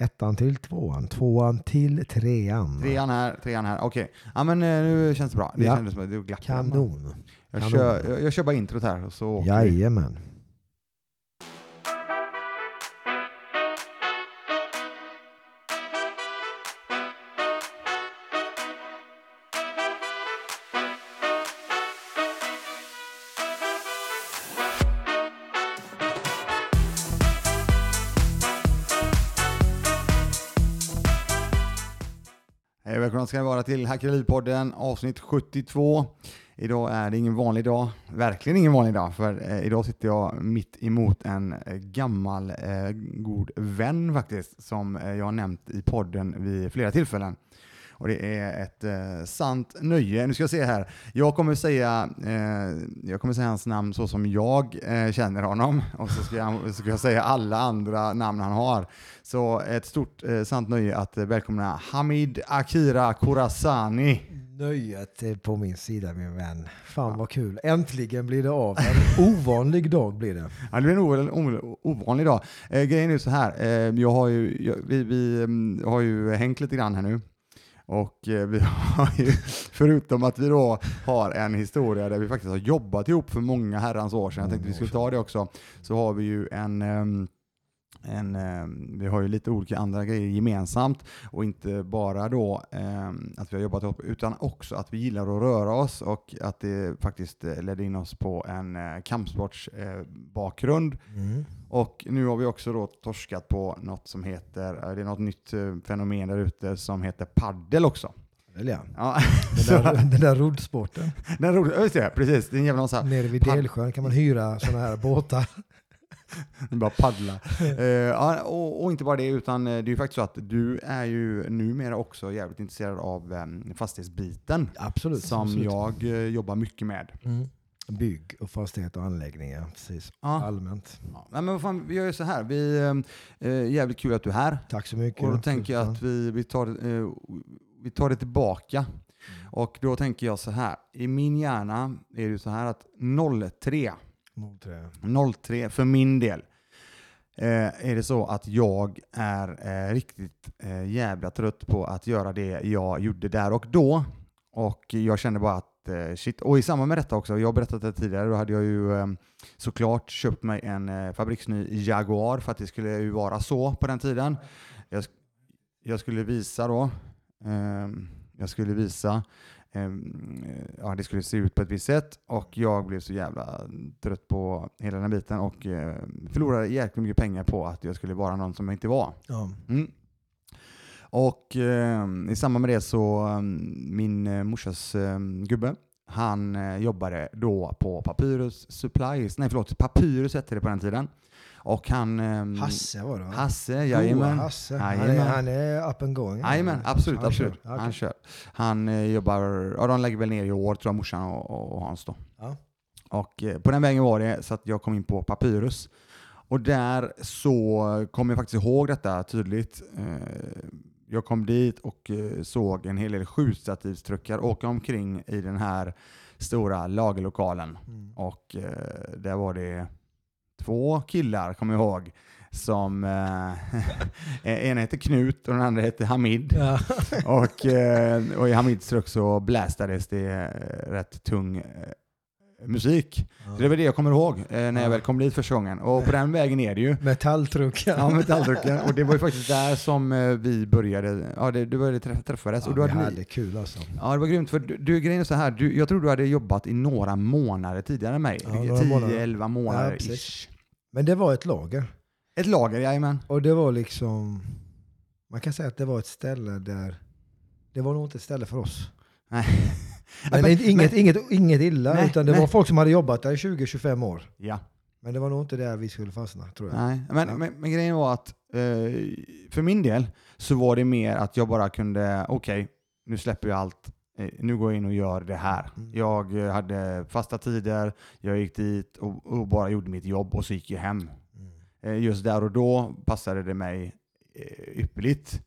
Ettan till tvåan, tvåan till trean. Trean här, trean här. Okej. Ja men eh, nu känns det bra. Det Ja. kändes som att det glapp. Kanon. Jag Kanon. kör, jag, jag kör bara introt här och så åker vi. Ska ni vara till Hackeripodden avsnitt 72. Idag är det ingen vanlig dag, verkligen ingen vanlig dag, för eh, idag sitter jag mitt emot en eh, gammal eh, god vän faktiskt, som eh, jag har nämnt i podden vid flera tillfällen. Och det är ett eh, sant nöje. Nu ska jag se här. Jag kommer säga, eh, jag kommer säga hans namn så som jag eh, känner honom och så ska, jag, så ska jag säga alla andra namn han har. Så ett stort eh, sant nöje att välkomna Hamid Akira Khorasani. Nöjet är på min sida min vän. Fan vad kul. Äntligen blir det av. En ovanlig dag blir det. Ja, det blir en o- o- ovanlig dag. Eh, grejen är så här, eh, jag har ju, jag, vi, vi mm, har ju hängt lite grann här nu. Och eh, vi har ju, förutom att vi då har en historia där vi faktiskt har jobbat ihop för många herrans år sedan, jag tänkte vi skulle ta det också, så har vi ju en ehm, en, ehm, vi har ju lite olika andra grejer gemensamt och inte bara då ehm, att vi har jobbat ihop utan också att vi gillar att röra oss och att det faktiskt eh, ledde in oss på en eh, kampsportsbakgrund. Eh. Mm. Och nu har vi också då torskat på något som heter, det är något nytt fenomen där ute som heter paddel också. Ja. Ja, Den där, den där roddsporten. den just det, precis, det är en jävla massa, Nere vid Delsjön kan man hyra sådana här båtar. bara paddla. Eh, och, och inte bara det, utan eh, det är ju faktiskt så att du är ju numera också jävligt intresserad av um, fastighetsbiten. Absolut. som absolut. jag eh, jobbar mycket med. Mm. Bygg och fastighet och anläggningar. Precis. Ja. Allmänt. Ja. Nej, men vad fan, vi gör ju så här, vi, eh, eh, jävligt kul att du är här. Tack så mycket. Och då tänker jag att vi, vi, tar, eh, vi tar det tillbaka. Och då tänker jag så här, i min hjärna är det så här att 03, Motträ. 03 för min del, eh, är det så att jag är eh, riktigt eh, jävla trött på att göra det jag gjorde där och då. Och jag känner bara att eh, shit, och i samband med detta också, jag har berättat det tidigare, då hade jag ju eh, såklart köpt mig en eh, fabriksny Jaguar för att det skulle ju vara så på den tiden. Jag, jag skulle visa då, ehm, jag skulle visa, ja det skulle se ut på ett visst sätt och jag blev så jävla trött på hela den biten och eh, förlorade jäkligt mycket pengar på att jag skulle vara någon som jag inte var. Ja. Mm. Och eh, i samband med det så, eh, min morsas gubbe, han jobbade då på Papyrus Supplies, nej förlåt, Papyrus hette det på den tiden. Och han... Eh, Hasse var det va? Hasse, jajamän. Hasse. Han är, Jajamän. han är up and going. Jajamän, absolut, Han absolut. kör. Han kör. Han eh, jobbar, ja de lägger väl ner i år tror jag, morsan och, och, Hans då. Ja. Och eh, på den vägen var det så att jag kom in på Papyrus. Och där så kom jag faktiskt ihåg detta tydligt. Eh, Jag kom dit och såg en hel del sjustativstruckar åka omkring i den här stora lagerlokalen. Mm. Och eh, där var det två killar, kommer jag ihåg, som eh, en heter Knut och den andra heter Hamid. Ja. Och, eh, och i Hamids truck så blästades det eh, rätt tung eh, musik. Så det var det jag kommer ihåg eh, när jag Ja. väl kom dit första gången. Och på den vägen är det ju. Metalltruck. Ja, metalldrucken. Och det var ju faktiskt där som eh, vi började, ja det, du började träff- träffades. Ja, och vi hade hade kul alltså. ja det var grymt, för du, du grejen är så här, du, jag tror du hade jobbat i några månader tidigare än mig. Ja, några månader. 10-11 månader Ja, precis. ish. Men det var ett lager. Ett lager, jajamän. Och det var liksom, man kan säga att det var ett ställe där, det var nog inte ett ställe för oss. Nej. Men, Men- inget, inget, inget illa, Nej, utan det nej. var folk som hade jobbat där i 20-25 år. Ja. Men det var nog inte där vi skulle fastna, tror jag. Nej, men, Ja. men, men grejen var att eh, för min del så var det mer att jag bara kunde, okej, nu släpper jag allt. Eh, Nu går jag in och gör det här. Mm. Jag eh, hade fasta tider, jag gick dit och, och bara gjorde mitt jobb och så gick jag hem. Mm. Eh, just där och då passade det mig ypperligt.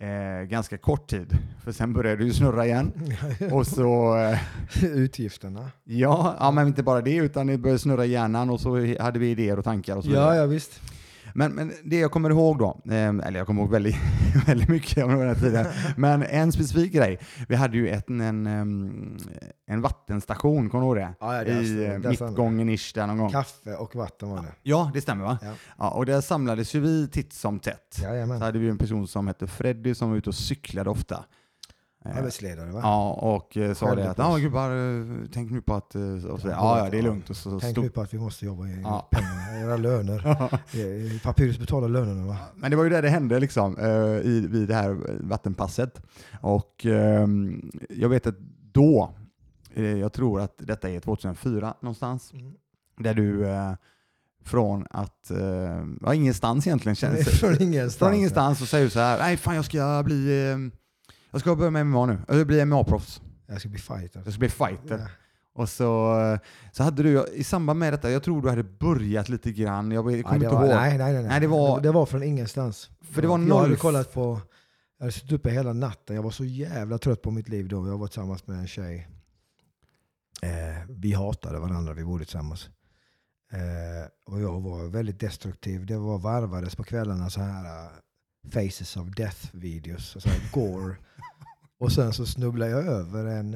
Eh, ganska kort tid, för sen började det ju snurra igen. Och så, eh, Utgifterna. ja, ja, men inte bara det, utan det började snurra i hjärnan och så hade vi idéer och tankar och så Ja, ja visst. Men, men det jag kommer ihåg då, eh, eller jag kommer ihåg väldigt, väldigt mycket om den här tiden, men en specifik grej. Vi hade ju ett, en, em, en vattenstation, kommer du ihåg det? Ja, ja, det I eh, det är sant. mittgången-ish där någon gång. Kaffe och vatten var det. Ja, det stämmer va? Ja. Ja, och där samlades ju vi titt som tätt. Så Jajamän. hade vi en person som hette Freddy som var ute och cyklade ofta. Arbetsledare va? Ja, och eh, sa det att ja gubbar, eh, tänk nu på att... eh, Och så, Ja, ja, det är lugnt. Och så Tänk nu på att vi måste jobba i Ja. pengarna, era löner. Papyrus betalar lönerna va? Men det var ju där det hände liksom, i, vid det här vattenpasset. Och ehm, jag vet att då, jag tror att detta är 2004 någonstans, där du från att, ja, ingenstans egentligen, känns, Från ingenstans. från ingenstans så säger du så här, nej fan jag ska bli, eh, jag ska börja med MMA nu, jag ska bli MMA-proffs, Jag ska bli fighter. jag ska bli fighter. Ja. Och så, eh, så hade du, i samband med detta, jag tror du hade börjat lite grann, jag Nej, kommer inte var, ihåg. nej, nej, nej, Nej, det var- det var från ingenstans. För det var Jag hade kollat på, jag hade suttit uppe hela natten. Jag var så jävla trött på mitt liv då. Jag var tillsammans med en tjej. Eh, vi hatade varandra, vi bodde tillsammans. Eh, och jag var väldigt destruktiv. Det var varvades på kvällarna så här uh, Faces of Death-videos, så här gore. och sen så snubblade jag över en,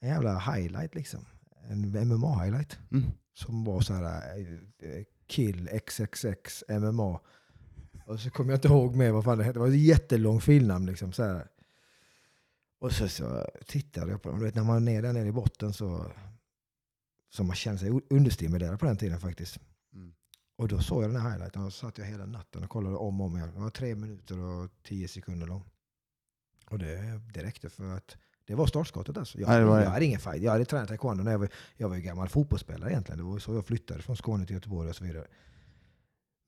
en jävla highlight liksom. En MMA-highlight Mm. som var så här eh, Kill XXX MMA. Och så kommer jag inte ihåg mer vad fan det hette. Det var ett jättelång filmnamn liksom. Så här. Och så, så tittade jag på dem. Du vet, när man är ner där nere i botten så, så man känner sig understimulerad på den tiden faktiskt. Och då såg jag den här highlighten och så satt jag hela natten och kollade om och om igen. Det var tre minuter och tio sekunder lång. Och det, det räckte för att det var startskottet alltså. Jag, Ja, det var jag hade ingen fight. Jag hade tränat taekwondo när jag var, jag var ju gammal fotbollsspelare egentligen. Det var så jag flyttade från Skåne till Göteborg och så vidare.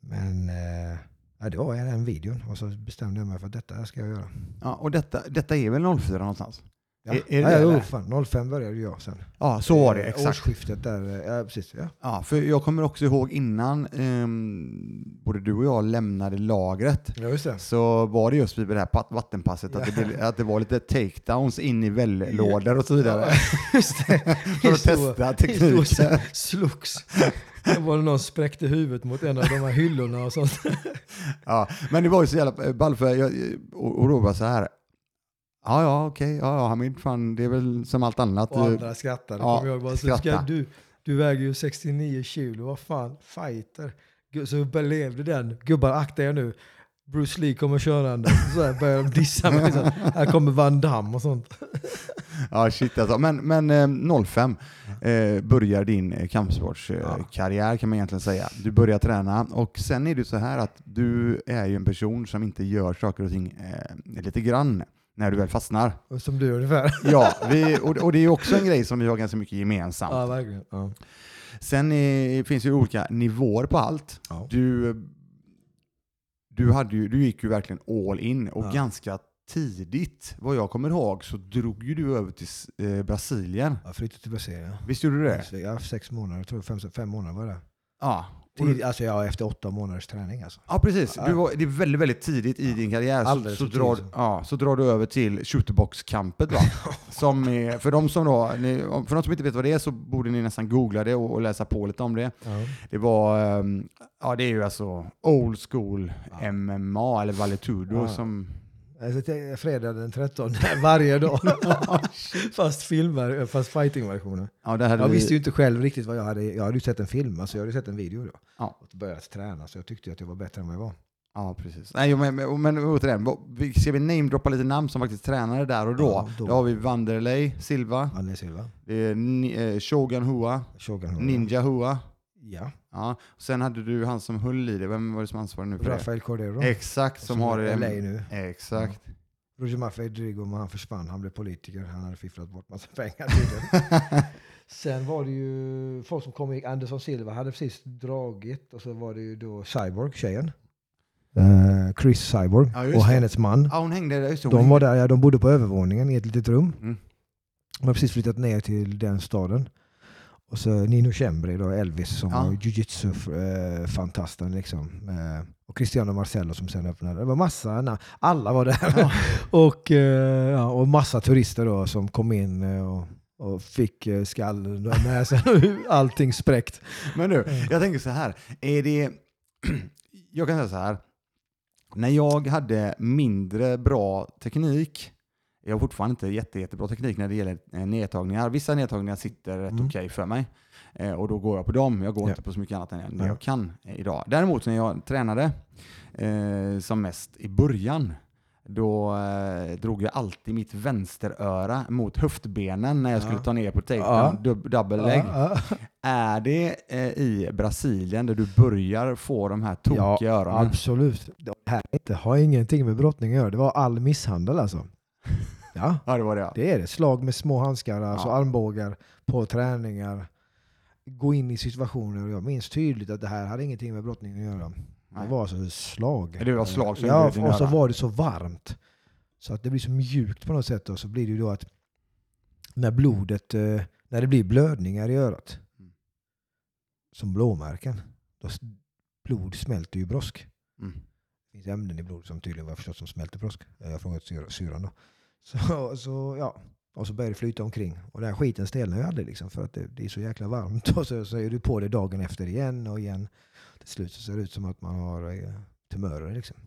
Men eh, det var den videon och så bestämde jag mig för att detta ska jag göra. Ja, och detta, detta är väl 04 någonstans? Ja, Är- är det ja, det, jo, eller? fan, 05 började jag sen. Ja, så var det. Eh, Exakt. Årsskiftet där. eh, Ja, precis. Ja. Ja, för jag kommer också ihåg innan ehm, både du och jag lämnade lagret ja, så var det just vid det här vattenpasset att, det, blev- att det var lite takedowns in i vällådor och så vidare. Ja, just det. För att testa tekniken. slogs. Det var det någon som spräckte huvudet mot en av de här hyllorna och sånt. Ja, men det var ju så jävla ball för jag, och, och då var så här. Ja, ja, okej, ja, ja, Hamid, fan, det är väl som allt annat. Och andra skrattade. Ja, Kommer jag bara, så ska du, du väger ju 69 kilo, vad fan, fighter. Så belevde den. Gubbar, akta er nu. Bruce Lee kommer körande. Så här börjar de dissa mig. Så här, kommer Van Damme och sånt. Ja, shit alltså. Men, men eh, 05 eh, börjar din eh, kampsportskarriär eh, karriär, kan man egentligen säga. Du börjar träna och sen är det så här att du är ju en person som inte gör saker och ting eh, lite grann när du väl fastnar. Och Som du ungefär. Ja, vi, och, och det är också en grej som vi har ganska mycket gemensamt. Ja, verkligen. Ja. Sen är, finns ju olika nivåer på allt. Ja. Du, du, hade ju, du gick ju verkligen all in och Ja. ganska tidigt, vad jag kommer ihåg, så drog ju du över till eh, Brasilien. Jag flyttade till Brasilien. ja. Visst gjorde du det? Jag sex månader, jag tror fem, fem månader var det. Ja. Tid, alltså jag efter åtta månaders träning alltså. ja, precis. Ja. Du var, det är väldigt, väldigt tidigt i din karriär. Så, Alldeles så, drar, ja, så drar du över till shooterbox-campet. Som är, för, de som då, ni, för de som inte vet vad det är så borde ni nästan googla det och, och läsa på lite om det. Ja. Det var, ehm, ja det är ju alltså old school Ja. MMA eller valetudo Ja. som... Alltså, fredag den 13 varje dag. fast filmer, fast fighting-versionen. Ja, Jag vi, visste ju inte själv riktigt vad jag hade. Jag hade ju sett en film, alltså jag hade sett en video då. Ja. Och börjat träna, så jag tyckte ju att jag var bättre än vad jag var. Ja, precis. Nej, men, men, men återigen, ska vi namedroppa lite namn som faktiskt tränade där och då? Ja, då. Då har vi Vanderlei Silva, Anne Silva, eh, Shogun Hua, Shogun Hua. Ninja Hua. Ja, Ja. Sen hade du han som höll i det, vem var det som ansvarade nu för Rafael Cordero. det? Exakt, som, har... är i em, LA nu. Exakt. Roger Maffei Drigo, men han försvann. Han blev politiker. Han hade fifflat bort massa pengar tydligen. Sen var det ju folk som kom och gick. Anderson Silva hade precis dragit. Och så var det ju då Cyborg, tjejen. Eh, Chris Cyborg Ja, och det. hennes man. Ja, hon hängde där. Just det, De var där, ja, de bodde på övervåningen i ett litet rum. Mm. De har precis flyttat ner till den staden. Och så Nino Chembri, då, Elvis, som Ja. var jujitsu-fantasten. liksom. Eh, och Cristiano Marcello som sen öppnade. Det var massa, alla var där. och, eh, ja, och massa turister då som kom in eh, och, och fick eh, skallen med sig. Allting spräckt. Men du, jag tänker så här. Är det... jag kan säga så här. När jag hade mindre bra teknik, jag har fortfarande inte jätte, jättebra teknik när det gäller eh, nedtagningar. Vissa nedtagningar sitter rätt Mm. okej för mig eh, och då går jag på dem. Jag går Ja. inte på så mycket annat än det Ja. jag kan eh, idag. Däremot när jag tränade eh, som mest i början, då eh, drog jag alltid mitt vänsteröra mot höftbenen när jag skulle Ja. ta ner på takedown, Ja. dub- double leg. Ja, ja. Är det eh, i Brasilien där du börjar få de här tokiga öronen? Absolut. Det här inte, har ingenting med brottning att göra. Det var all misshandel alltså. Ja, Ja, det var det ja. det är det. Slag med små handskar, alltså Ja. armbågar på träningar. Gå in i situationer. Jag minns tydligt att det här hade ingenting med brottning att göra. Nej. Det var alltså slag. Det var slag som Ja, och så var det så varmt. Så att det blir så mjukt på något sätt. Och så blir det ju då att när blodet, eh, när det blir blödningar i örat, Mm. som blåmärken, då blod smälter ju brosk. Mm. Det finns ämnen i blodet som tydligen vad jag förstått som smälter brosk. Jag har frågat syra- syran då. Så, så, ja. Och så börjar det flyta omkring. Och den här skiten stelnar ju aldrig liksom för att det, det är så jäkla varmt. Och så, så är du på det dagen efter igen och igen. Till slut så ser det ut som att man har eh, tumörer liksom.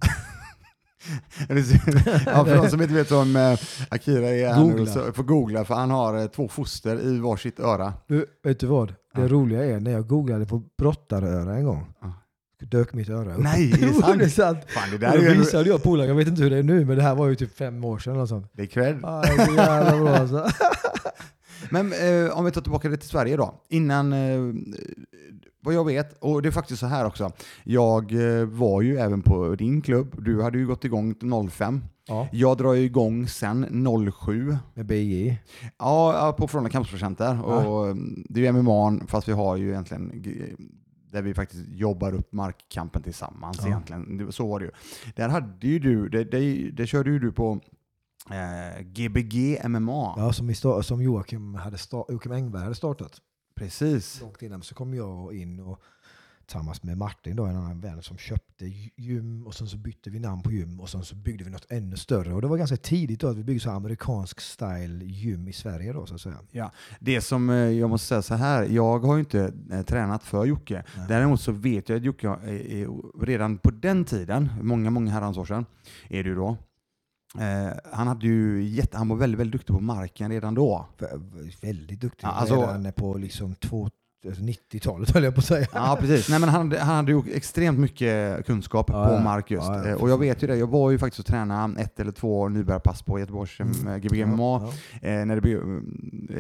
ja, för de som inte vet om eh, Akira är här nu, Googla. så får googla för han har eh, två foster i varsitt öra. Du, vet du vad? Det Ja. roliga är när jag googlade på brottaröra en gång. Ja. Dök mitt öra upp. Nej, är det sant? det är sant. Fan, det Där där är ju visade jag polaren, jag vet inte hur det är nu, men det här var ju typ fem år sedan eller sånt. det är cred. Ah, det är jävla bra alltså. Men eh, om vi tar tillbaka det till Sverige då. Innan, eh, vad jag vet, och det är faktiskt så här också. Jag eh, var ju även på din klubb. Du hade ju gått igång 05. Ja, Jag drar ju igång sen 07. med BJ. Ja, ja, på Frölunda Kampsportcenter. Ja. Och mm, det är ju MMA, fast vi har ju egentligen där vi faktiskt jobbar upp markkampen tillsammans Ja. egentligen. Så var det ju. Där hade ju du, det, det, det körde ju du på eh, Gbg MMA. Ja, som, som Joakim, hade Joakim Engberg hade startat. Precis. Långt innan så kom jag in och tillsammans med Martin, då, en annan vän, som köpte gym och sen så bytte vi namn på gym och sen så byggde vi något ännu större. Och det var ganska tidigt då att vi byggde så amerikansk style gym i Sverige då så att säga. Det som eh, jag måste säga så här, jag har ju inte eh, tränat för Jocke. Nej. Däremot så vet jag att Jocke eh, redan på den tiden, många, många herrans år sedan, är ju då, eh, han, hade ju jätte, han var väldigt, väldigt duktig på marken redan då. Vä- Väldigt duktig. Ja, alltså- Redan på liksom två, 90-talet höll jag på att säga. Ja, precis. Nej, men han, hade- han hade ju extremt mycket kunskap Ja, på mark just. Ja, ja, Eh, och jag vet ju det, jag var ju faktiskt och tränade ett eller två nybörjarpass på Göteborgs Mm. mm. Gbg MMA, eh, när det blev,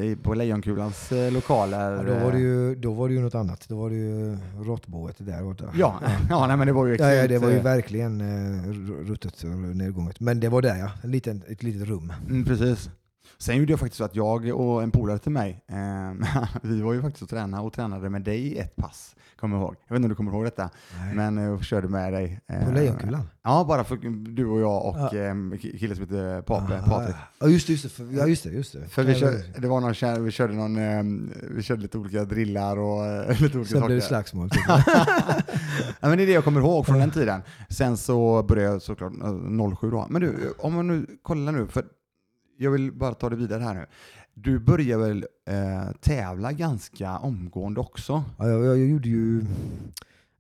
eh, på Lejonkulans eh, lokaler. Då, var det ju, då var det ju något annat. Då var det ju råttboet där borta. Ja, ja nej, men det var ju Ja, ja, extremt, det var ju eh, verkligen eh, ruttet och nedgånget. Men det var där ja, en liten, ett litet rum. Mm, precis. Sen gjorde jag faktiskt så att jag och en polare till mig, eh, vi var ju faktiskt och tränade och tränade med dig i ett pass. Kommer jag ihåg. Jag vet inte om du kommer ihåg detta, Nej. men eh, körde med dig. eh, På Lejonkulan? Ja, bara för du och jag och Ja. eh, en kille som heter Pape, Ah, Patrik. Ja just det, just det. För, ja, just det, just det. För vi, Ja, kör, det var någon, vi körde någon, eh, vi körde lite olika drillar och eh, lite olika Sen blev det saker. slagsmål. Typ. ja, men det är det jag kommer ihåg från den tiden. Sen så började jag såklart eh, 07 då. Men du, om man nu kollar nu, för jag vill bara ta det vidare här nu. Du börjar väl eh, tävla ganska omgående också? Ja, jag, jag, gjorde ju,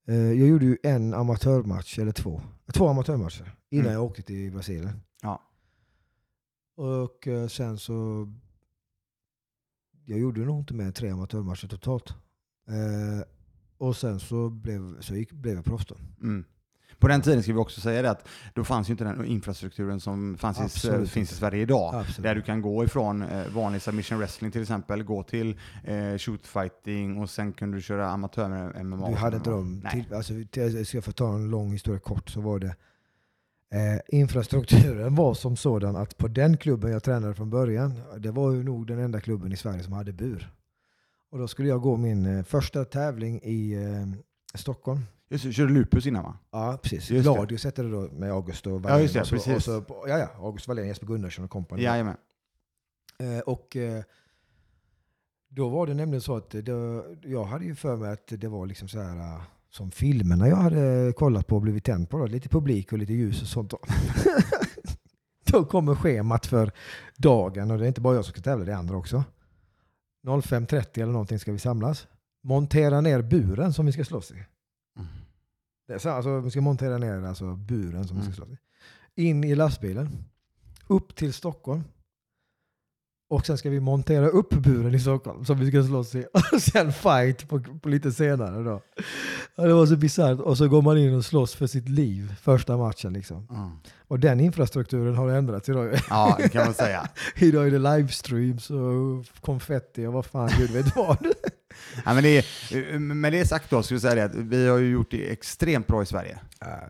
eh, jag gjorde ju en amatörmatch, eller två. Två amatörmatcher innan Mm. jag åkte till Brasilien. Ja. Och eh, sen så... Jag gjorde nog inte mer än tre amatörmatcher totalt. Eh, och sen så blev, så gick, blev jag proffs då. Mm. På den tiden ska vi också säga det att då fanns ju inte den infrastrukturen som fanns i, finns i. Sverige idag. Absolut. Där du kan gå ifrån eh, vanlig submission wrestling till exempel, gå till eh, shootfighting och sen kunde du köra amatör med MMA. Du hade inte. Nej. Till, alltså, till, ska jag få ta en lång historia kort så var det eh, infrastrukturen var som sådan att på den klubben jag tränade från början, det var ju nog den enda klubben i Sverige som hade bur. Och då skulle jag gå min eh, första tävling i eh, Stockholm. Just det, körde lupus innan va? Ja, precis. Just. Gladius hette det då med August och Ja, Wallén. just det, och så, precis. Och så, ja, ja, August Wallén, Jesper Gunnarsson och kompani. Jajamän. Eh, och eh, då var det nämligen så att det, jag hade ju för mig att det var liksom så här eh, som filmerna jag hade kollat på och blivit tänd på. Då, lite publik och lite ljus och sånt. Då, då kommer schemat för dagen och det är inte bara jag som ska tävla, det är andra också. 05.30 eller någonting ska vi samlas. Montera ner buren som vi ska slåss i. Mm. Det är så, alltså, vi ska montera ner alltså, buren som vi ska Mm. slåss i. In i lastbilen. Upp till Stockholm. Och sen ska vi montera upp buren i Stockholm som vi ska slåss i. Och sen fight på, på lite senare då. Det var så bisarrt. Och så går man in och slåss för sitt liv första matchen liksom. Mm. Och den infrastrukturen har ändrats idag. Ja, det kan man säga. idag är det livestreams och konfetti och vad fan gud vet vad. Ja, men det är, med det sagt då, skulle säga det att vi har ju gjort det extremt bra i Sverige.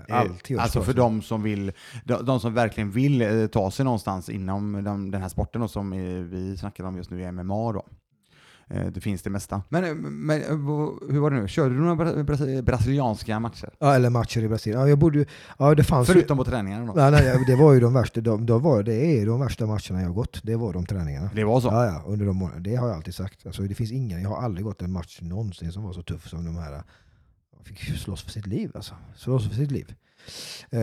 Alltid alltså för de som, vill, de, de som verkligen vill eh, ta sig någonstans inom de, den här sporten då, som eh, vi snackar om just nu MMA. Då. Eh, Det finns det mesta. Men, eh, men eh, hur var det nu? Körde du några bra, bra, brasilianska matcher? Ja, eller matcher i Brasilien. Ja, jag bodde, ju- ja, det fanns ju- Förutom på träningarna då? Ja, nej, det var ju de värsta, de, de var, det är de värsta matcherna jag har gått. Det var de träningarna. Det var så? Ja, ja, under de månaderna. Det har jag alltid sagt. Alltså, det finns ingen, jag har aldrig gått en match någonsin som var så tuff som de här. De fick ju slåss för sitt liv alltså. Slåss för sitt liv. Eh,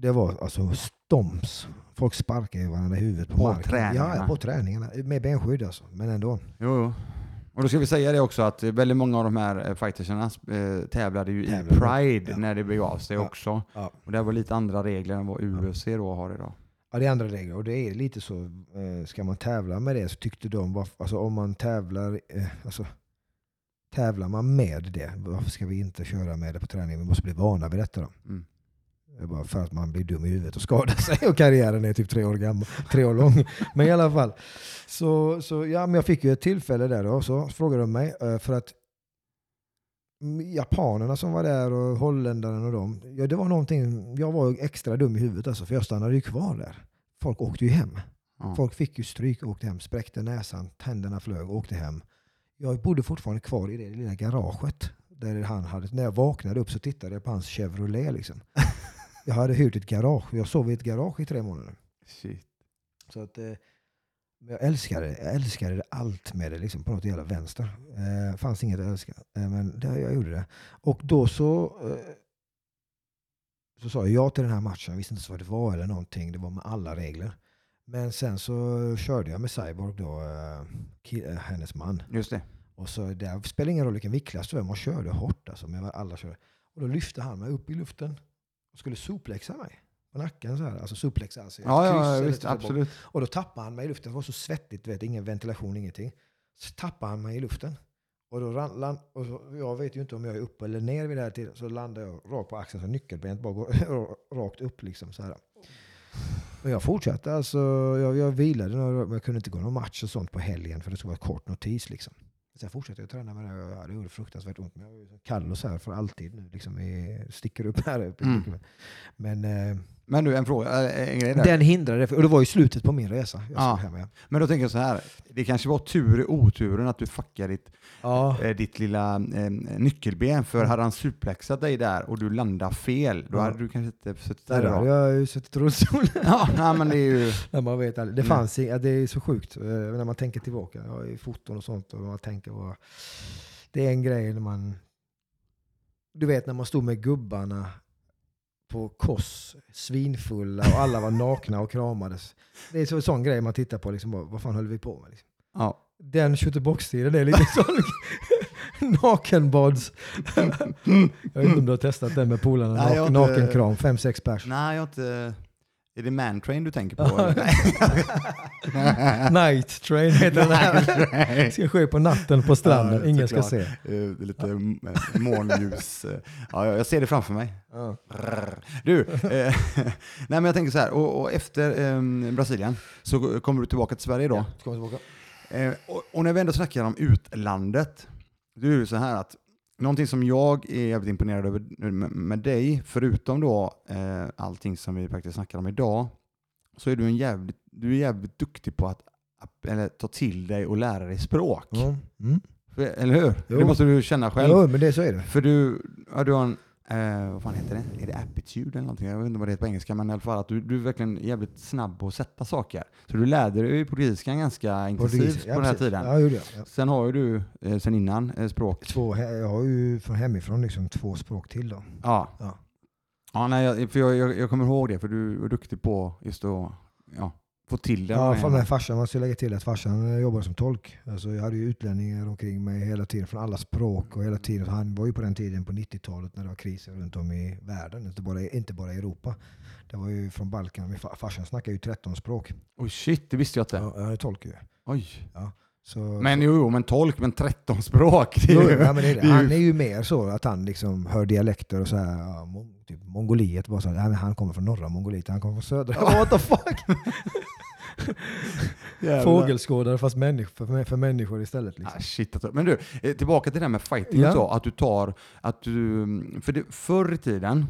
det var alltså stomps. Folk sparkade varandra i huvudet på, På marken. träningarna? Ja, på träningarna. Med benskydd alltså. Men ändå. Jo, jo. Och då ska vi säga det också att väldigt många av de här eh, fightersarna eh, tävlade ju Tävlade. i Pride Ja. när det begav sig Ja. också. Ja. Och det var lite andra regler än vad UFC då har idag. Ja, det är andra regler och det är lite så, eh, ska man tävla med det så tyckte de, alltså om man tävlar, eh, alltså tävlar man med det, varför ska vi inte köra med det på träning? Vi måste bli vana vid detta då. Mm. Bara för att man blir dum i huvudet och skadar sig och karriären är typ tre år, gammal, tre år lång. Men i alla fall. Så, så ja, men jag fick ju ett tillfälle där då, så frågade de mig eh, för att mm, japanerna som var där och holländaren och dem, ja, det var någonting, jag var extra dum i huvudet alltså, för jag stannade ju kvar där. Folk åkte ju hem. Ja. Folk fick ju stryk och åkte hem, spräckte näsan, tänderna flög och åkte hem. Jag bodde fortfarande kvar i det lilla garaget. Där han hade, när jag vaknade upp så tittade jag på hans Chevrolet. Liksom. Jag hade hyrt ett garage. Jag sov i ett garage i tre månader. Shit. Så att, eh, jag älskade det. Jag älskade allt med det liksom, på något jävla vänster. Eh, fanns inget att älska. Eh, men det, jag gjorde det. Och då så, eh, så sa jag ja till den här matchen. Jag visste inte ens vad det var eller någonting. Det var med alla regler. Men sen så körde jag med Cyborg då, eh, eh, hennes man. Just det. Och så det spelar ingen roll vilken viktklass du är, man körde hårt alltså. Men alla körde. Och då lyfte han mig upp i luften och skulle suplexa mig på nacken så här. Alltså suplexa alltså. Ja, ja eller visst, tillbaka. absolut. Och då tappade han mig i luften. Det var så svettigt, vet, ingen ventilation, ingenting. Så tappade han mig i luften. Och då ran, land, och så, jag vet ju inte om jag är upp eller ner vid det här tiden. Så landade jag rakt på axeln, så nyckelbenet bara går rakt upp liksom så här. Men jag fortsatte alltså. Jag, jag vilade, några, men jag kunde inte gå någon match och sånt på helgen för det skulle vara kort notis liksom. Sen fortsatte jag träna med det. Ja, det gjorde fruktansvärt ont. Men jag är kall och så här för alltid nu. Liksom, sticker upp här. uppe Mm. Men eh, Men du, en fråga, äh, en grej där. den hindrade det. Och det var ju slutet på min resa. Jag Ja. hem, ja. Men då tänker jag så här, det kanske var tur i oturen att du fuckade ditt, Ja. eh, ditt lilla eh, nyckelben, för hade han suplexat dig där och du landade fel, då Ja. hade du kanske inte suttit Där har idag. jag ju suttit i rullstol. Ja, nej, men det är ju... när man vet aldrig. Det Mm. fanns inga, det är så sjukt eh, när man tänker tillbaka ja, i foton och sånt. Och man tänker vad, det är en grej när man... Du vet när man stod med gubbarna på koss, svinfulla och alla var nakna och kramades. Det är så- en sån grej man tittar på. Liksom, bara, vad fan höll vi på med? Liksom. Ja. Den shoot-box-tiden är lite sån nakenbads. jag vet inte om du har testat den med polarna. Nej, inte- Nakenkram, fem, sex pers. Nej, jag har inte... Är det mantrain du tänker på? Night train heter den här. Ska ske på natten på stranden. Ingen ska se. Eh, lite eh, månljus. eh. Ja, jag ser det framför mig. Du, eh, nej men jag tänker så här, och, och efter eh, Brasilien så kommer du tillbaka till Sverige då. Ja, vi tillbaka? Eh, och, och när vi ändå snackar om utlandet, då är det så här att någonting som jag är jävligt imponerad över med, dig, förutom då eh, allting som vi faktiskt snackar om idag, så är du en jävligt, du är jävligt duktig på att eller, ta till dig och lära dig språk. Ja. Mm. För, eller hur? Jo. Det måste du känna själv. Jo, men det så är det. För du, ja, du har en, eh, vad fan heter det? Är det aptitude eller någonting? Jag vet inte vad det heter på engelska, men i alla fall att du, du är verkligen jävligt snabb på att sätta saker. Så du lärde dig portugiskan ganska intensivt på den här precis. tiden. Ja, gjorde jag. Ja. Sen har ju du eh, sen innan eh, språk. Två, jag har ju från hemifrån liksom två språk till då. Ja. Ja. Ja, nej, jag, för jag, jag, jag kommer ihåg det, för du var duktig på just att ja, få till det. Ja, för med farsan, man ska lägga till att farsan eh, jobbade som tolk. Alltså jag hade ju utlänningar omkring mig hela tiden från alla språk och hela tiden. Han var ju på den tiden på 90-talet när det var kriser runt om i världen, inte bara, inte bara i Europa. Det var ju från Balkan. Min fa- farsan snackar ju 13 språk. Oj shit, det visste jag inte. Ja, jag är tolk ju. Oj. Så, Men jo, jo, men tolk, men 13 språk. Det är ju, ja, men det är det. Han är ju mer så att han liksom hör dialekter och så här, ja, mon, typ Mongoliet. Bara så här, han kommer från norra Mongoliet, han kommer från södra. What the fuck? Fågelskådare fast människ för, för människor istället. Liksom. Ah, shit. Men du, eh, tillbaka till det här med fighting Ja. så. Att du tar, att du, för det, förr i tiden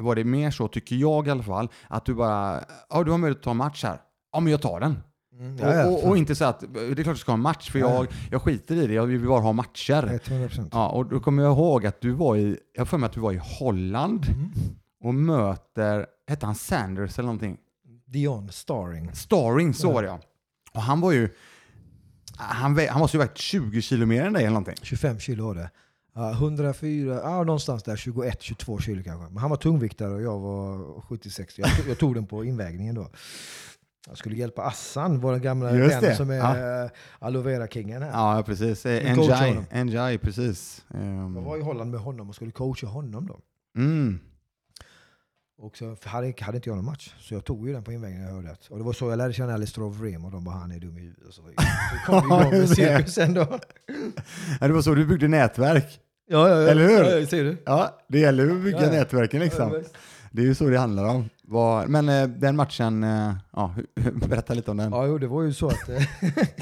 var det mer så, tycker jag i alla fall, att du bara, ja du har möjlighet att ta en match här. Ja men jag tar den. Mm, och, och, och inte så att, det är klart du ska ha en match, för Ja. jag, jag skiter i det, jag vill bara ha matcher. 100%. Ja, och då kommer jag ihåg att du var i, jag för mig att du var i Holland Mm. och möter, hette han Sanders eller någonting? Dion Starring. Starring, så Ja. var det ja. Och han var ju, han, han måste ju ha vägt 20 kilo mer än dig eller någonting. 25 kilo var det. Ja, 104, ja, någonstans där 21-22 kilo kanske. Men han var tungviktare och jag var 76. Jag, jag tog den på invägningen då. Jag skulle hjälpa Assan, vår gamla Just vän det, som är ja. eh, aloe vera-kingen. Ja, precis. Eh, enjoy, precis. Ehm, Jag var i Holland med honom och skulle coacha honom då. mm. Och så hade, hade inte jag någon match, så jag tog ju den på invägningen jag hörde att. Och det var så jag lärde känna Alice Rim och de bara han är dum i huvudet. Så, kom vi igång med cirkusen då. Ja, det var så du byggde nätverk. Ja, ja, ja. Eller hur? Ja, ser du? Ja, det gäller att bygga Ja, ja. nätverken liksom. Ja. Det är ju så det handlar om. Var, men eh, den matchen, eh, ja, berätta lite om den. Ja, jo, det var ju så att det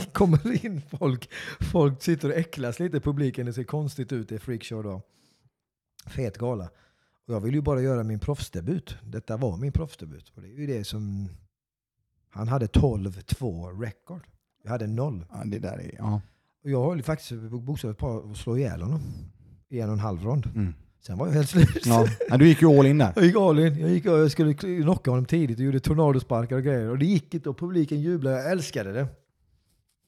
kommer in folk, folk sitter och äcklas lite i publiken, det ser konstigt ut, det är freakshow då. Fet gala. Och jag vill ju bara göra min proffsdebut. Detta var min proffsdebut. Och det är ju det som... Han hade 12-2 record. Jag hade noll. Ja, det där är, ja. Och jag höll faktiskt bokstavligt på att slå ihjäl honom i en och en halv rond. Mm. Sen var jag helt slut. ja. ja. Du gick ju all in där. Jag gick all in. Jag, gick, jag skulle knocka honom tidigt och gjorde tornadosparkar och grejer. Och det gick inte och publiken jublade. Jag älskade det.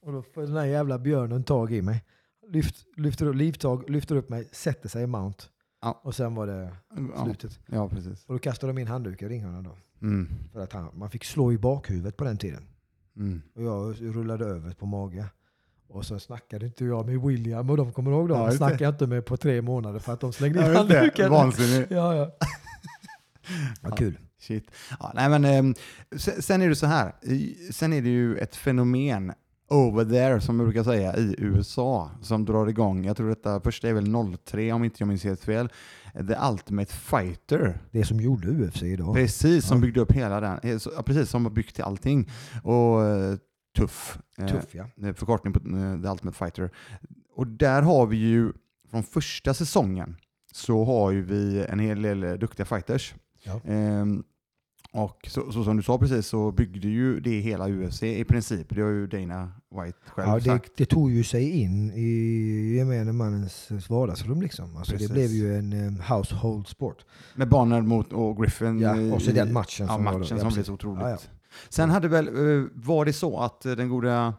Och då får den här jävla björnen tag i mig. Lyft, lyfter upp, livtag, lyfter upp mig, sätter sig i mount. Ja. Och sen var det Ja, slutet. ja precis. Och då kastade de in handdukar i ringhörnan då. Mm. För att han, man fick slå i bakhuvudet på den tiden. Mm. Och jag rullade över på mage. Och så snackade inte jag med William och de kommer ihåg dem. Ja, Ja, just det. snackade jag inte med på tre månader för att de slängde in handduken. Vansinnigt. Ja, ja. ja, kul. Shit. Ja, nej, men, ehm, sen, är det så här. Sen är det ju ett fenomen over there, som man brukar säga, i USA som drar igång. Jag tror detta första är väl 03 om inte jag minns helt fel. The Ultimate Fighter. Det som gjorde UFC idag. Precis, som Ja. byggde upp hela den. eh, Precis, som har byggt till allting. Och eh, tuff. Eh, Tuff ja. eh, förkortning på eh, The Ultimate Fighter. Och där har vi ju, från första säsongen, så har ju vi en hel del eh, duktiga fighters. Ja. Ehm, och så, så som du sa precis så byggde ju det hela UFC i princip. Det har ju Dana White själv Ja, det, sagt. det tog ju sig in i gemene mannens vardagsrum. Liksom. Alltså, det blev ju en um, household sport. Med Barner mot och Griffin. Ja, i- och så den matchen Ja, som var då. matchen Ja, som blev så otroligt. Ja. Sen hade väl, eh, var det så att eh, den goda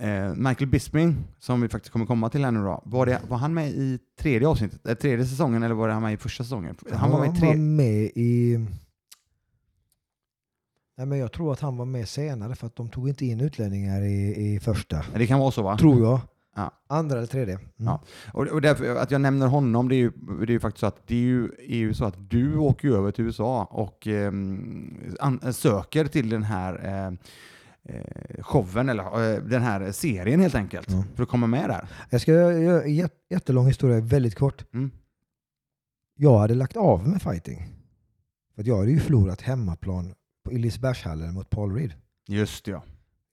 eh, Michael Bisping, som vi faktiskt kommer komma till här nu då, var, det, var han med i tredje avsnittet, tredje säsongen eller var det han med i första säsongen? Han var med i Han tre... var med i... Nej, men jag tror att han var med senare för att de tog inte in utlänningar i, i första. Det kan vara så va? Tror jag. Ja. Andra eller tredje. Mm. Ja. Och, och därför att jag nämner honom, det är ju, det är ju faktiskt så att det är ju, är ju så att du åker över till USA och ehm, an, söker till den här eh, eh, showen, eller eh, den här serien helt enkelt, Ja. för att komma med där. Jag ska göra en jät- jättelång historia, väldigt kort. Mm. Jag hade lagt av med fighting. För jag hade ju förlorat hemmaplan på Lisebergshallen mot Paul Reed. Just det, ja.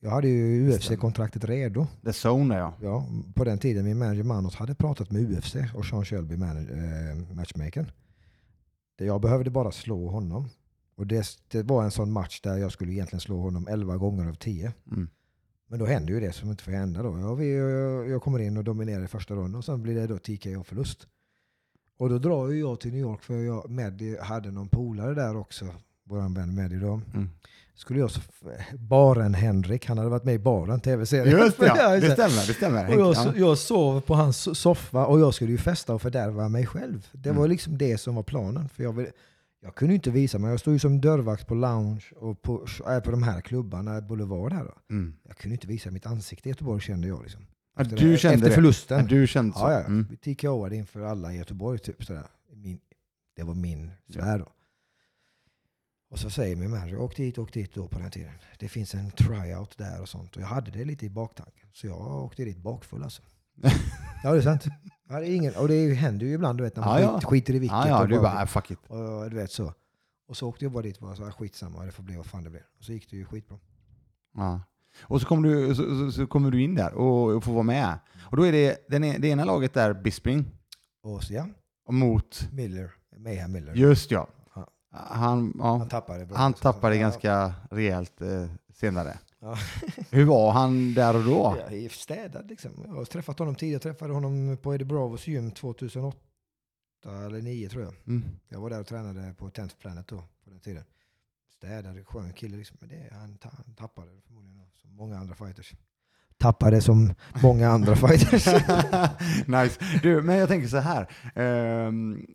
Jag hade ju. UFC-kontraktet redo. The Zone ja. Ja, på den tiden min manager Manos hade pratat med UFC och Sean Shelby, manager, eh, matchmakern. Jag behövde bara slå honom. Och det, det var en sån match där jag skulle egentligen slå honom 11 gånger av 10. Mm. Men då händer ju det som inte får hända då. Jag, jag, jag kommer in och dominerar i första ronden och sen blir det då TKO-förlust. Och då drar jag till New York för jag Meddi hade någon polare där också. Vår vän Meddi då. Mm. Skulle jag, baren Henrik, han hade varit med i baren, tv-serien. Just det, ja. det stämmer. Det stämmer. och jag, Ja. jag sov på hans soffa och jag skulle ju festa och fördärva mig själv. Det Mm. var liksom det som var planen. För jag, vill, Jag kunde ju inte visa mig. Jag stod ju som dörrvakt på lounge och på, äh, på de här klubbarna, Boulevard här då. Mm. Jag kunde inte visa mitt ansikte i Göteborg kände jag. Liksom. Efter, du kände efter det? förlusten. Ja, du kände så? Ja, ja. Mm. Vi TKOade inför alla i Göteborg. Typ, sådär. Min, det var min sfär då. Och så säger min manager, åk dit, åk dit då på den tiden. Det finns en tryout där och sånt. Och jag hade det lite i baktanken. Så jag åkte dit bakfull alltså. ja, det är sant. Jag hade ingen, och det händer ju ibland du vet, när man Ja, ja. skit, skiter i vilket. Ja, ja, du bara, äh, fuck it. och, du vet så. Och så åkte jag bara dit och bara så här, skitsamma, det får bli vad fan det blir. Och så gick det ju skitbra. Ja. Och så kommer, du, så, så, så kommer du in där och, och får vara med. Och då är det, den, det ena laget där Bisping Och så ja, och mot, Miller, Mayhem Miller. just ja. Ja. Han, ja, Han tappade. han tappade ja. ganska rejält eh, senare. Ja. Hur var han där och då? Är städad liksom. Jag har träffat honom tidigare. Jag träffade honom på Eddie Bravos gym 2008 eller 2009 tror jag. Mm. Jag var där och tränade på 10th Planet då på den tiden. Städad, skön kille liksom. Men det, han, han tappade förmodligen som många andra fighters. Tappade som många andra fighters. nice. Du, men jag tänker så här. ehm,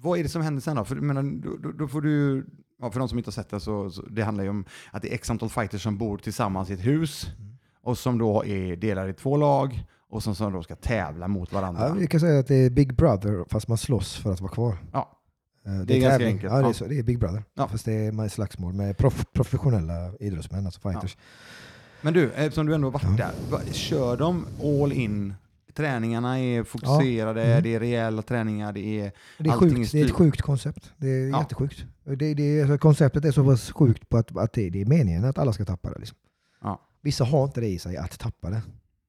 vad är det som händer sen då? För, menar, då, då, får du, ja, för de som inte har sett det så, så det handlar ju om att det är x antal fighters som bor tillsammans i ett hus Mm. och som då är delade i två lag och som, som då ska tävla mot varandra. ja, vi kan säga att det är Big Brother fast man slåss för att vara kvar. Ja. Eh, Det är ganska tävling. enkelt, Ja, det ja. är, så, det är Big Brother. Ja. Fast det är slagsmål med prof, professionella idrottsmän, alltså fighters. Men du, eftersom du ändå har varit Ja. där, kör de all in? Träningarna är fokuserade, Mm. det är rejäla träningar, det är... Det är, sjukt, det är ett sjukt koncept. Det är Ja. jättesjukt. Det, det, alltså, konceptet är så pass sjukt på att, att det, det är meningen att alla ska tappa det. Liksom. Ja. Vissa har inte det i sig att tappa det.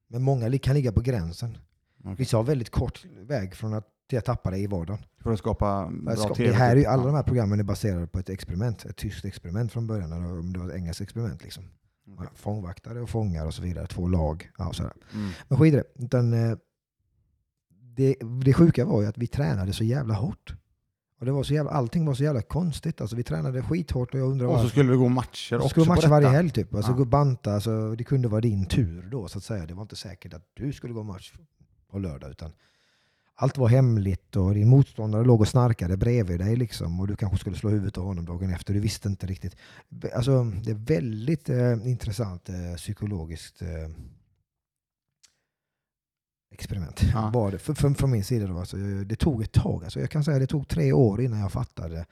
Men många kan ligga på gränsen. Okej. Vissa har väldigt kort väg från att till att tappa det i vardagen. För att skapa bra Ska- det här är Ja. alla de här programmen är baserade på ett experiment. Ett tyskt experiment från början. Eller om det var ett engelskt experiment. Liksom. Fångvaktare och fångar och så vidare. Två lag. Ja, sådär. Mm. Men skit i det. Utan, eh, det. Det sjuka var ju att vi tränade så jävla hårt. Och det var så jävla, allting var så jävla konstigt. Alltså, vi tränade skithårt och jag undrar Och varför. så skulle det gå matcher också så skulle matcha varje helg typ. Alltså Ja. gå banta. Alltså, det kunde vara din tur då så att säga. Det var inte säkert att du skulle gå match på lördag. Utan allt var hemligt och din motståndare låg och snarkade bredvid dig liksom. Och du kanske skulle slå huvudet av honom dagen efter. Du visste inte riktigt. Alltså, det är väldigt eh, intressant eh, psykologiskt eh, experiment. Ja. För, för, från min sida då. Alltså, det tog ett tag. Alltså, jag kan säga att det tog tre år innan jag fattade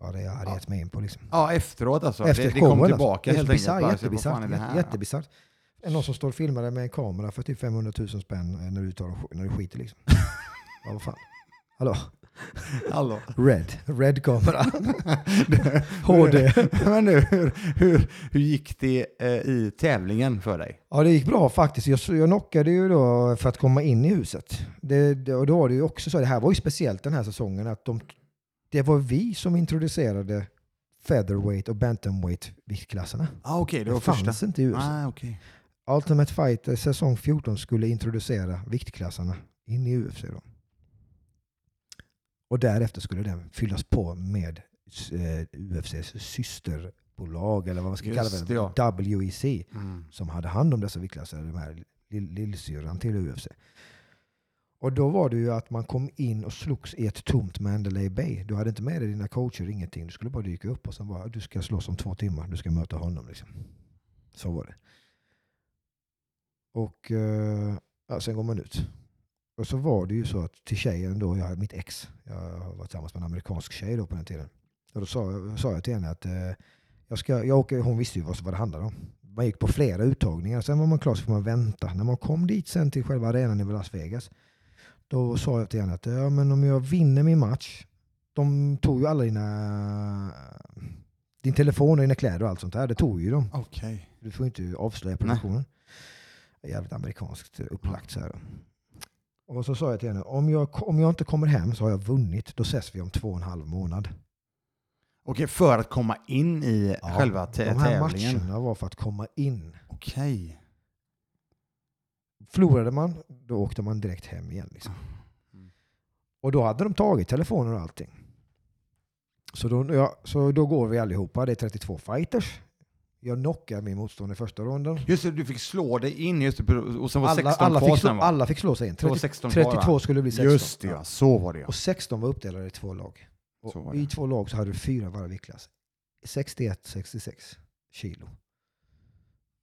vad det jag hade Ja. gett mig in på. Liksom. Ja, efteråt alltså. Efter det, det kom alltså. tillbaka är helt enkelt. Jättebisarrt. jätte- Jättebisarrt. Någon som står och filmar dig med en kamera för typ 500 000 spänn när du, tar, när du skiter liksom. ja, vad fan. Hallå? Hallå. Red. Red kamera. HD. Men nu, hur, hur, hur gick det eh, i tävlingen för dig? Ja, det gick bra faktiskt. Jag, jag knockade ju då för att komma in i huset. Det, det, och då var det ju också så, det här var ju speciellt den här säsongen, att de, det var vi som introducerade featherweight och bantamweight viktklasserna. Ah, Okej, det Det var fanns första. inte i USA. Ah, okej. Ultimate Fighter säsong 14 skulle introducera viktklasserna in i UFC. Då. Och därefter skulle den fyllas på med eh, UFCs systerbolag, eller vad man ska Just kalla det, WEC, Mm. som hade hand om dessa viktklasser, de här lill- lillsyrran till UFC. Och då var det ju att man kom in och slogs i ett tomt Mandalay Bay. Du hade inte med dig dina coacher, ingenting. Du skulle bara dyka upp och sen bara, du ska slåss om två timmar, du ska möta honom. Liksom. Så var det. Och eh, ja, sen går man ut. Och så var det ju så att till tjejen då, jag, mitt ex, jag var tillsammans med en amerikansk tjej då på den tiden. Och då sa, jag- sa jag till henne att eh, jag ska, jag åker, hon visste ju vad, vad det handlade om. Man gick på flera uttagningar, sen var man klar så får man vänta. När man kom dit sen till själva arenan i Las Vegas, då sa jag till henne att ja, men om jag vinner min match, de tog ju alla dina din telefon och dina kläder och allt sånt där, det tog ju de. Okej. Du får inte avslöja produktionen. Jävligt amerikanskt upplagt så här. Och så sa jag till henne, om jag, om jag inte kommer hem så har jag vunnit. Då ses vi om två och en halv månad. Okej, för att komma in i Ja, själva tä- De här tävlingen? matcherna var för att komma in. Okej. Förlorade man, då åkte man direkt hem igen. Liksom. Mm. Och då hade de tagit telefonen och allting. Så då, ja, så då går vi allihopa. Det är 32 fighters. Jag knockar min motståndare i första ronden. Just det, du fick slå dig in just det, och sen var Alla, 16 alla, kvar fick slå, sen va? alla fick slå sig in. Det var 30, 16 kvar, va? 32 skulle bli 16. Just det, ja. så var det ja. Och 16 var uppdelade i två lag. Och I två lag så hade du fyra varje viktklass. 61-66 kilo.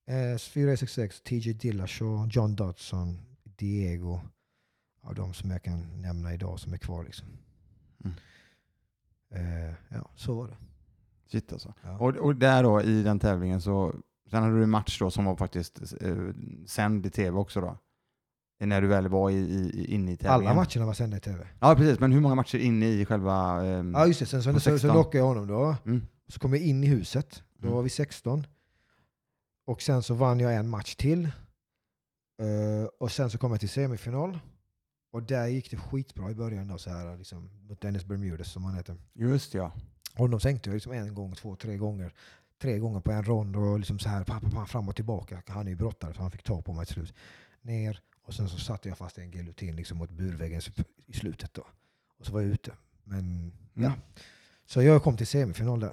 Eh, fyra i 66, TJ Dillashaw, John Dodson, Diego. Ja, de som jag kan nämna idag som är kvar. Liksom. Mm. Eh, ja, så var det. Shit alltså. Ja. Och, och där då i den tävlingen så, sen hade du en match då som var faktiskt eh, sänd i tv också då? När du väl var i, i, inne i tävlingen? Alla matcherna var sända i tv. Ja precis, men hur många matcher inne i själva... ehm, Ja just det, sen så, så, så 16. lockade jag honom då. Mm. Så kom jag in i huset, då Mm. var vi 16. Och sen så vann jag en match till. Eh, och sen så kom jag till semifinal. Och där gick det skitbra i början då, så här, liksom, mot Dennis Bermudez som han heter. Just ja. Honom sänkte jag liksom en gång, två, tre gånger. Tre gånger på en rond och liksom så här, pa, pa, pa, fram och tillbaka. Han är ju brottare så han fick ta på mig till slut. Ner och sen så satte jag fast en giljotin liksom mot burväggen i slutet då. Och så var jag ute. Men ja. Mm. Så jag kom till semifinal där.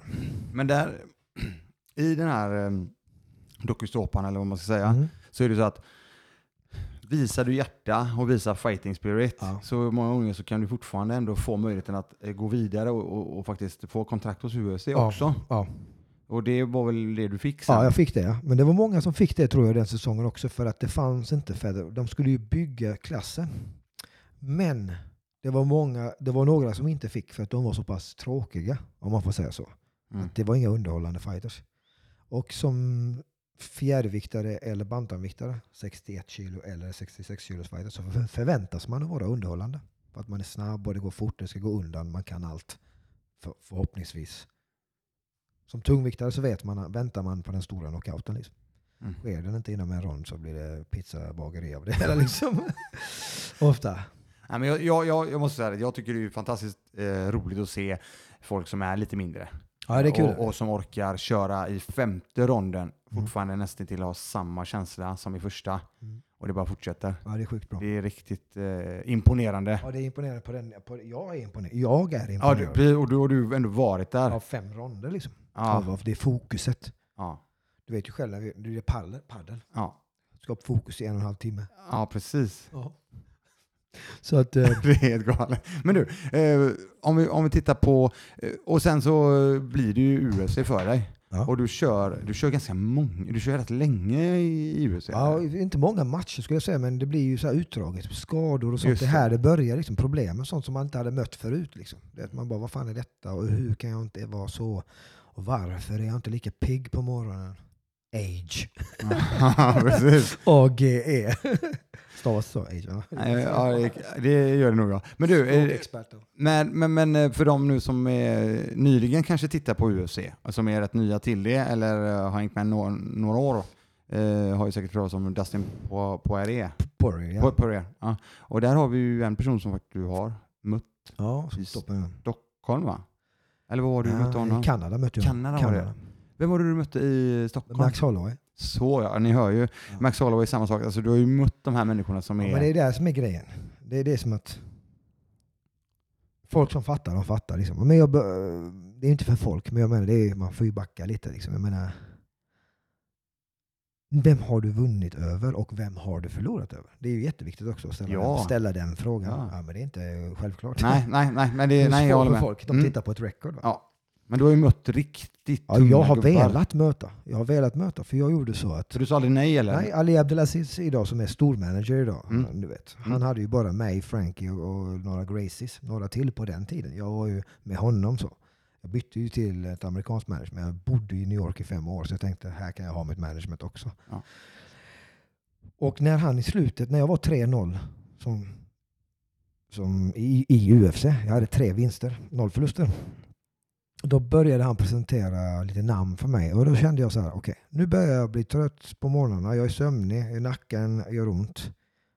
Men där, i den här um, dokusåpan eller vad man ska säga, Mm. så är det så att visar du hjärta och visar fighting spirit Ja. så många gånger så kan du fortfarande ändå få möjligheten att eh, gå vidare och, och, och faktiskt få kontrakt hos UFC Ja. också. Ja. Och det var väl det du fick sen? Ja, jag fick det. Men det var många som fick det tror jag den säsongen också för att det fanns inte feather. De skulle ju bygga klassen. Men det var, många, det var några som inte fick för att de var så pass tråkiga, om man får säga så. Mm. Det var inga underhållande fighters. Och som fjärdeviktare eller bantamviktare, 61 kilo eller 66 kilos fighter, så för- förväntas man att vara underhållande. För att man är snabb och det går fort, det ska gå undan, man kan allt. För, förhoppningsvis. Som tungviktare så vet man, väntar man på den stora knockouten. Liksom. Mm. Sker den inte inom en rond så blir det pizzabageri av det hela. Liksom. Ofta. Nej, men jag, jag, jag, måste säga det, jag tycker det är fantastiskt eh, roligt att se folk som är lite mindre. Ja. Och, och som orkar köra i femte ronden, fortfarande nästan till ha samma känsla som i första. Mm. Och det bara fortsätter. Ja, det är sjukt bra. Det är riktigt eh, imponerande. Ja, det är imponerande på den. På, jag är imponerad. Jag är Ja, imponerad. du, precis, och du har du ändå varit där. av fem ronder liksom. Ja, Av det är fokuset. ja, Du vet ju själv, när det är paddel. paddel. ja, Ska ha fokus i en och en halv timme. ja, precis. Så att, eh, Det är helt galet. Men du, eh, om, vi, om vi tittar på, eh, och sen så blir det ju UFC för dig. Ja. Och du kör, du kör ganska många, du kör rätt länge i, UFC. ja, eller? inte många matcher skulle jag säga, men det blir ju så här utdraget. Skador och sånt. Just det här det börjar, liksom, problem och sånt som man inte hade mött förut. Liksom. Att man bara, vad fan är detta? Och hur kan jag inte vara så? Och varför är jag inte lika pigg på morgonen? Age. Precis. A-G-E. Stavas så, age Ja, det, det gör det nog ja. Men du, eh, Språkexperten. men, men, men eh, för de nu som är, nyligen kanske tittar på UFC, och som är rätt nya till det, eller eh, har hängt med några, några år, eh, har ju säkert pratat om Dustin Po- Poirier. Poirier, Po- ja. Poirier. Ja. Och där har vi ju en person som faktiskt du har mött Ja, i. Stockholm va? Eller var det du mötte Ja, honom? I Kanada mötte jag Kanada var det. Vem var det du mötte i Stockholm? Max Holloway. Så ja, ni hör ju. Ja. Max Holloway är samma sak. Alltså, du har ju mött de här människorna som Ja, är... men det är det som är grejen. Det är det som att folk som fattar, de fattar. Liksom. Men jag, det är inte för folk, men jag menar, det är, man får ju backa lite. Liksom. Jag menar, vem har du vunnit över och vem har du förlorat över? Det är ju jätteviktigt också att ställa, Ja. den, ställa den frågan. Ja. Ja. men det är inte självklart. Nej, nej, nej, men det det, är nej jag håller med. folk. De Mm. tittar på ett record. Va? Ja. Men du har ju mött riktigt Ja, jag har gubbar. velat möta. Jag har velat möta, för jag gjorde så att Så du sa aldrig nej eller? Nej, Ali Abdelaziz idag som är stormanager idag. Mm. Han, du vet, Mm. han hade ju bara mig, Frankie och, och några Gracies, några till på den tiden. Jag var ju med honom så. Jag bytte ju till ett amerikanskt management. Jag bodde i New York i fem år så jag tänkte här kan jag ha mitt management också. Ja. Och när han i slutet, när jag var 3-0 som, som i, i UFC, jag hade tre vinster, noll förluster. Då började han presentera lite namn för mig och då kände jag så här, okej, nu börjar jag bli trött på morgnarna, jag är sömnig, nacken gör ont.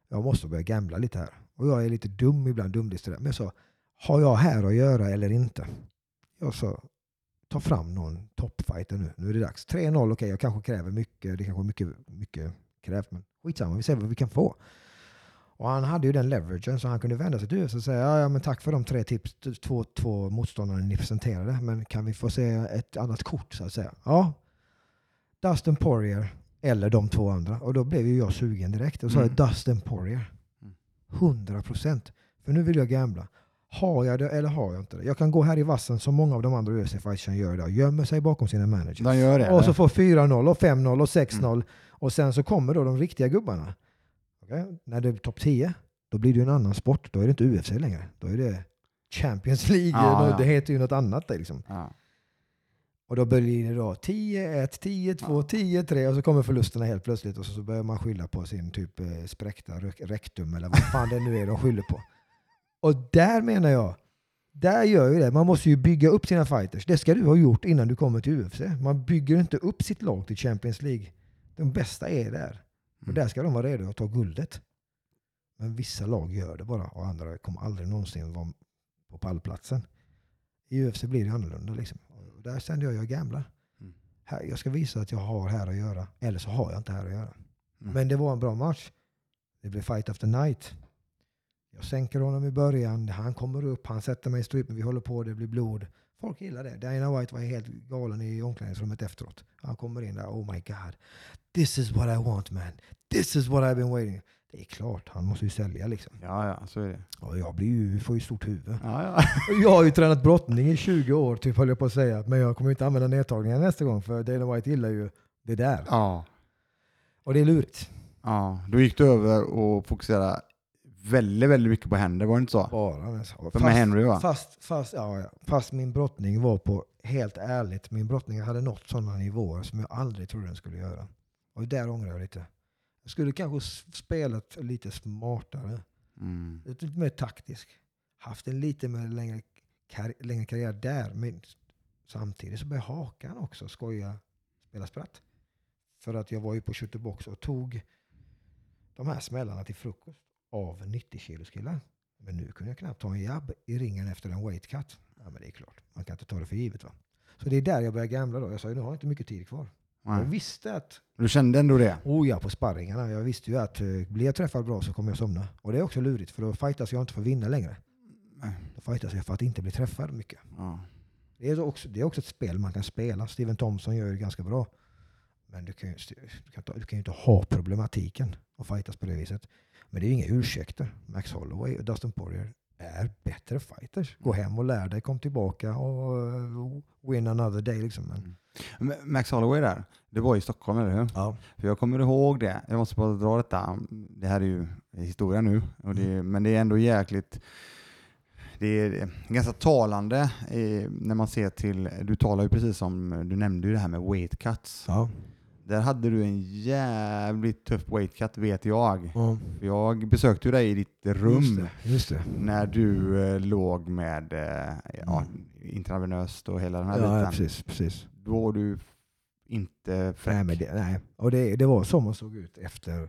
Jag måste börja gambla lite här. Och jag är lite dum ibland, dumdistraherad. Men jag sa, har jag här att göra eller inte? Jag sa, ta fram någon toppfighter nu. Nu är det dags. 3-0, okej, jag kanske kräver mycket. Det kanske är mycket, mycket krävt, men skitsamma, vi ser vad vi kan få. Och han hade ju den leveragen så han kunde vända sig till USA och säga ja, ja, men tack för de tre tips, två, två motståndare ni presenterade, men kan vi få se ett annat kort så att säga? Ja, Dustin Poirier eller de två andra. Och då blev ju jag sugen direkt och sa Mm. Dustin Poirier. Mm. 100 procent. För nu vill jag gambla. Har jag det eller har jag inte det? Jag kan gå här i vassen som många av de andra UFC-fightersarna gör idag. Gömmer sig bakom sina managers. De gör det. Och så får 4-0 och 5-0 och 6-0. Och sen så kommer då de riktiga gubbarna. Okej? När det är topp 10, då blir det ju en annan sport. Då är det inte UFC längre. Då är det Champions League. Ja, ja. Det heter ju något annat. där, Liksom. ja. Och då blir det då 10-1, 10-2, 10-3 och så kommer förlusterna helt plötsligt och så, så börjar man skylla på sin typ eh, spräckta rek- rektum eller vad fan det nu är de skyller på. Och där menar jag, där gör ju det. Man måste ju bygga upp sina fighters. Det ska du ha gjort innan du kommer till UFC. Man bygger inte upp sitt lag till Champions League. De bästa är där. Och där ska de vara redo att ta guldet. Men vissa lag gör det bara och andra kommer aldrig någonsin vara på pallplatsen. I UFC blir det annorlunda. Liksom. Och där kände jag, jag gamblar. Mm. Här, jag ska visa att jag har här att göra. Eller så har jag inte här att göra. Mm. Men det var en bra match. Det blev fight after night. Jag sänker honom i början. Han kommer upp, han sätter mig i strypen. Vi håller på, det blir blod. Folk gillar det. Dana White var helt galen i omklädningsrummet efteråt. Han kommer in där. Oh my god. This is what I want man. This is what I've been waiting. Det är klart, han måste ju sälja liksom. Ja, ja, så är det. Och jag blir ju, får ju stort huvud. Ja, ja. Jag har ju tränat brottning i 20 år, typ höll jag på att säga. Men jag kommer inte använda nedtagningar nästa gång, för Dana White gillar ju det där. ja. Och det är lurigt. ja. Då gick du över och fokuserade väldigt, väldigt mycket på händer, var det inte så? Bara. så- För med Henry va? Fast, fast, ja, fast min brottning var på, helt ärligt, min brottning hade nått sådana nivåer som jag aldrig trodde den skulle göra. Och där ångrar jag lite. Jag skulle kanske spelat lite smartare, Mm. lite mer taktisk. Haft en lite mer längre, kar längre karriär där. Men samtidigt så började Hakan också skoja, spela spratt. För att jag var ju på Kötterbox och tog de här smällarna till frukost av 90 kilos killar. Men nu kunde jag knappt ta en jabb i ringen efter en weight cut. Ja, men det är klart, man kan inte ta det för givet. Va? Så det är där jag började gambla då. Jag sa nu har jag inte mycket tid kvar. Jag Nej. visste att, Du kände ändå det? oh ja, på sparringarna. Jag visste ju att eh, blir jag träffad bra så kommer jag somna. Och det är också lurigt, för då fightas jag inte för att vinna längre. Nej. Då fightas jag för att inte bli träffad mycket. Ja. Det är, också, det är också ett spel man kan spela. Steven Thompson gör det ganska bra. Men du kan, ju, du kan, ta- du kan ju inte ha problematiken och fightas på det viset. Men det är ju inga ursäkter. Max Holloway och Dustin Poirier är bättre fighters. Gå hem och lär dig, kom tillbaka och win another day. Liksom. Men Max Holloway där, det var i Stockholm, eller hur? ja. För jag kommer ihåg det. Jag måste bara dra detta. Det här är ju historia nu, och det, men det är ändå jäkligt det är ganska talande när man ser till, du talar ju precis om, du nämnde ju det här med weight cuts. Ja. Där hade du en jävligt tuff weight cut vet jag. Ja. För Jag besökte ju dig i ditt rum Just det. Just det. när du eh, låg med eh, ja, intravenöst och hela den här Ja, ja, biten. precis. precis. Då var du inte fräck. Nej, det, nej. Och det, det var så man såg ut efter.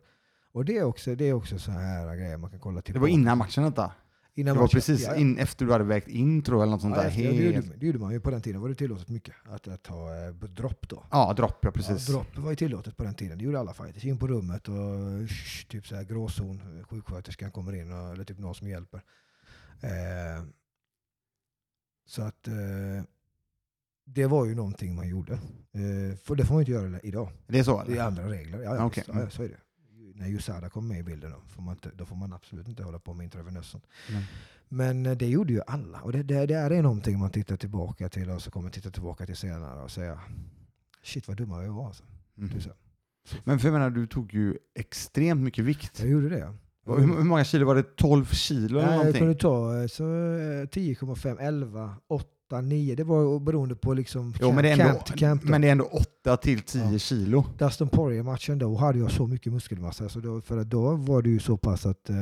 Och det är också, det är också så här grejer man kan kolla till. det var innan matchen detta? Innan Det var precis Ja, ja. in, efter du hade vägt in tror jag, eller något sånt Ja, där. efter, det, gjorde, det gjorde man ju på den tiden. var det tillåtet mycket att, att ta eh, dropp då. Ja, dropp ja, precis. Ja, dropp var ju tillåtet på den tiden. Det gjorde alla fighters. In på rummet och sh, typ så här gråzon. Sjuksköterskan kommer in och, eller typ någon som hjälper. Eh, så att eh, det var ju någonting man gjorde. Eh, för det får man inte göra idag. Det är så? Det är eller? andra regler. Ja, ja, visst. ja, ja, så är det. När USADA kom med i bilden då får, man inte, då får man absolut inte hålla på med intravenöst. sånt. Mm. Men eh, det gjorde ju alla. Och det, det, det är någonting man tittar tillbaka till och så kommer titta tillbaka till senare och säga shit vad dumma vi var. Alltså. Mm. Så. Men för jag menar, du tog ju extremt mycket vikt. Jag gjorde det. Hur, hur många kilo var det? 12 kilo eller Nej, jag någonting? kunde ta eh, så, eh, 10,5, 11, 8, 9. Det var beroende på liksom Jo, men det är ändå, camp till camp. då. men det är ändå 8 till 10 Ja. kilo. Dustin Poirier-matchen då hade jag så mycket muskelmassa. Så då, för då var det ju så pass att eh,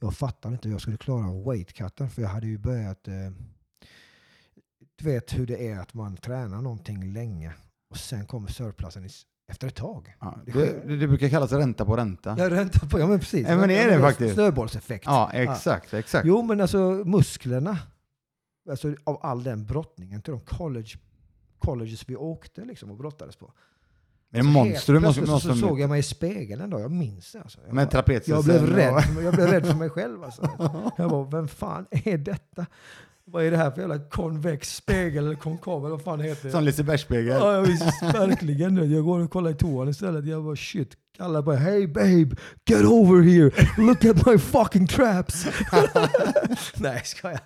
jag fattade inte hur jag skulle klara weightcutten. För jag hade ju börjat... Eh, du vet hur det är att man tränar någonting länge och sen kommer surplusen i, s- efter ett tag. Ja, Det det, det, det brukar kallas ränta på ränta. Jag räntar på, ja men precis. Ja, men det är det faktiskt. Snöbollseffekt. Ja, exakt. exakt. Jo men alltså musklerna, alltså, av all den brottningen till de college, colleges vi åkte liksom och brottades på. Men Så monster. Du helt plötsligt måste, så såg jag mig i spegeln en dag, jag minns det. Alltså. Jag, bara, jag, blev rädd, jag blev rädd för mig själv. Alltså. Jag bara, vem fan är detta? Vad är det här för jävla konvex spegel eller konkav eller vad fan det heter? Som Lisebergsspegel. Ja, ja, visst, verkligen. Jag går och kollar i toan istället. Jag bara shit. Alla bara hey babe, get over here. Look at my fucking traps. Nej, ska jag?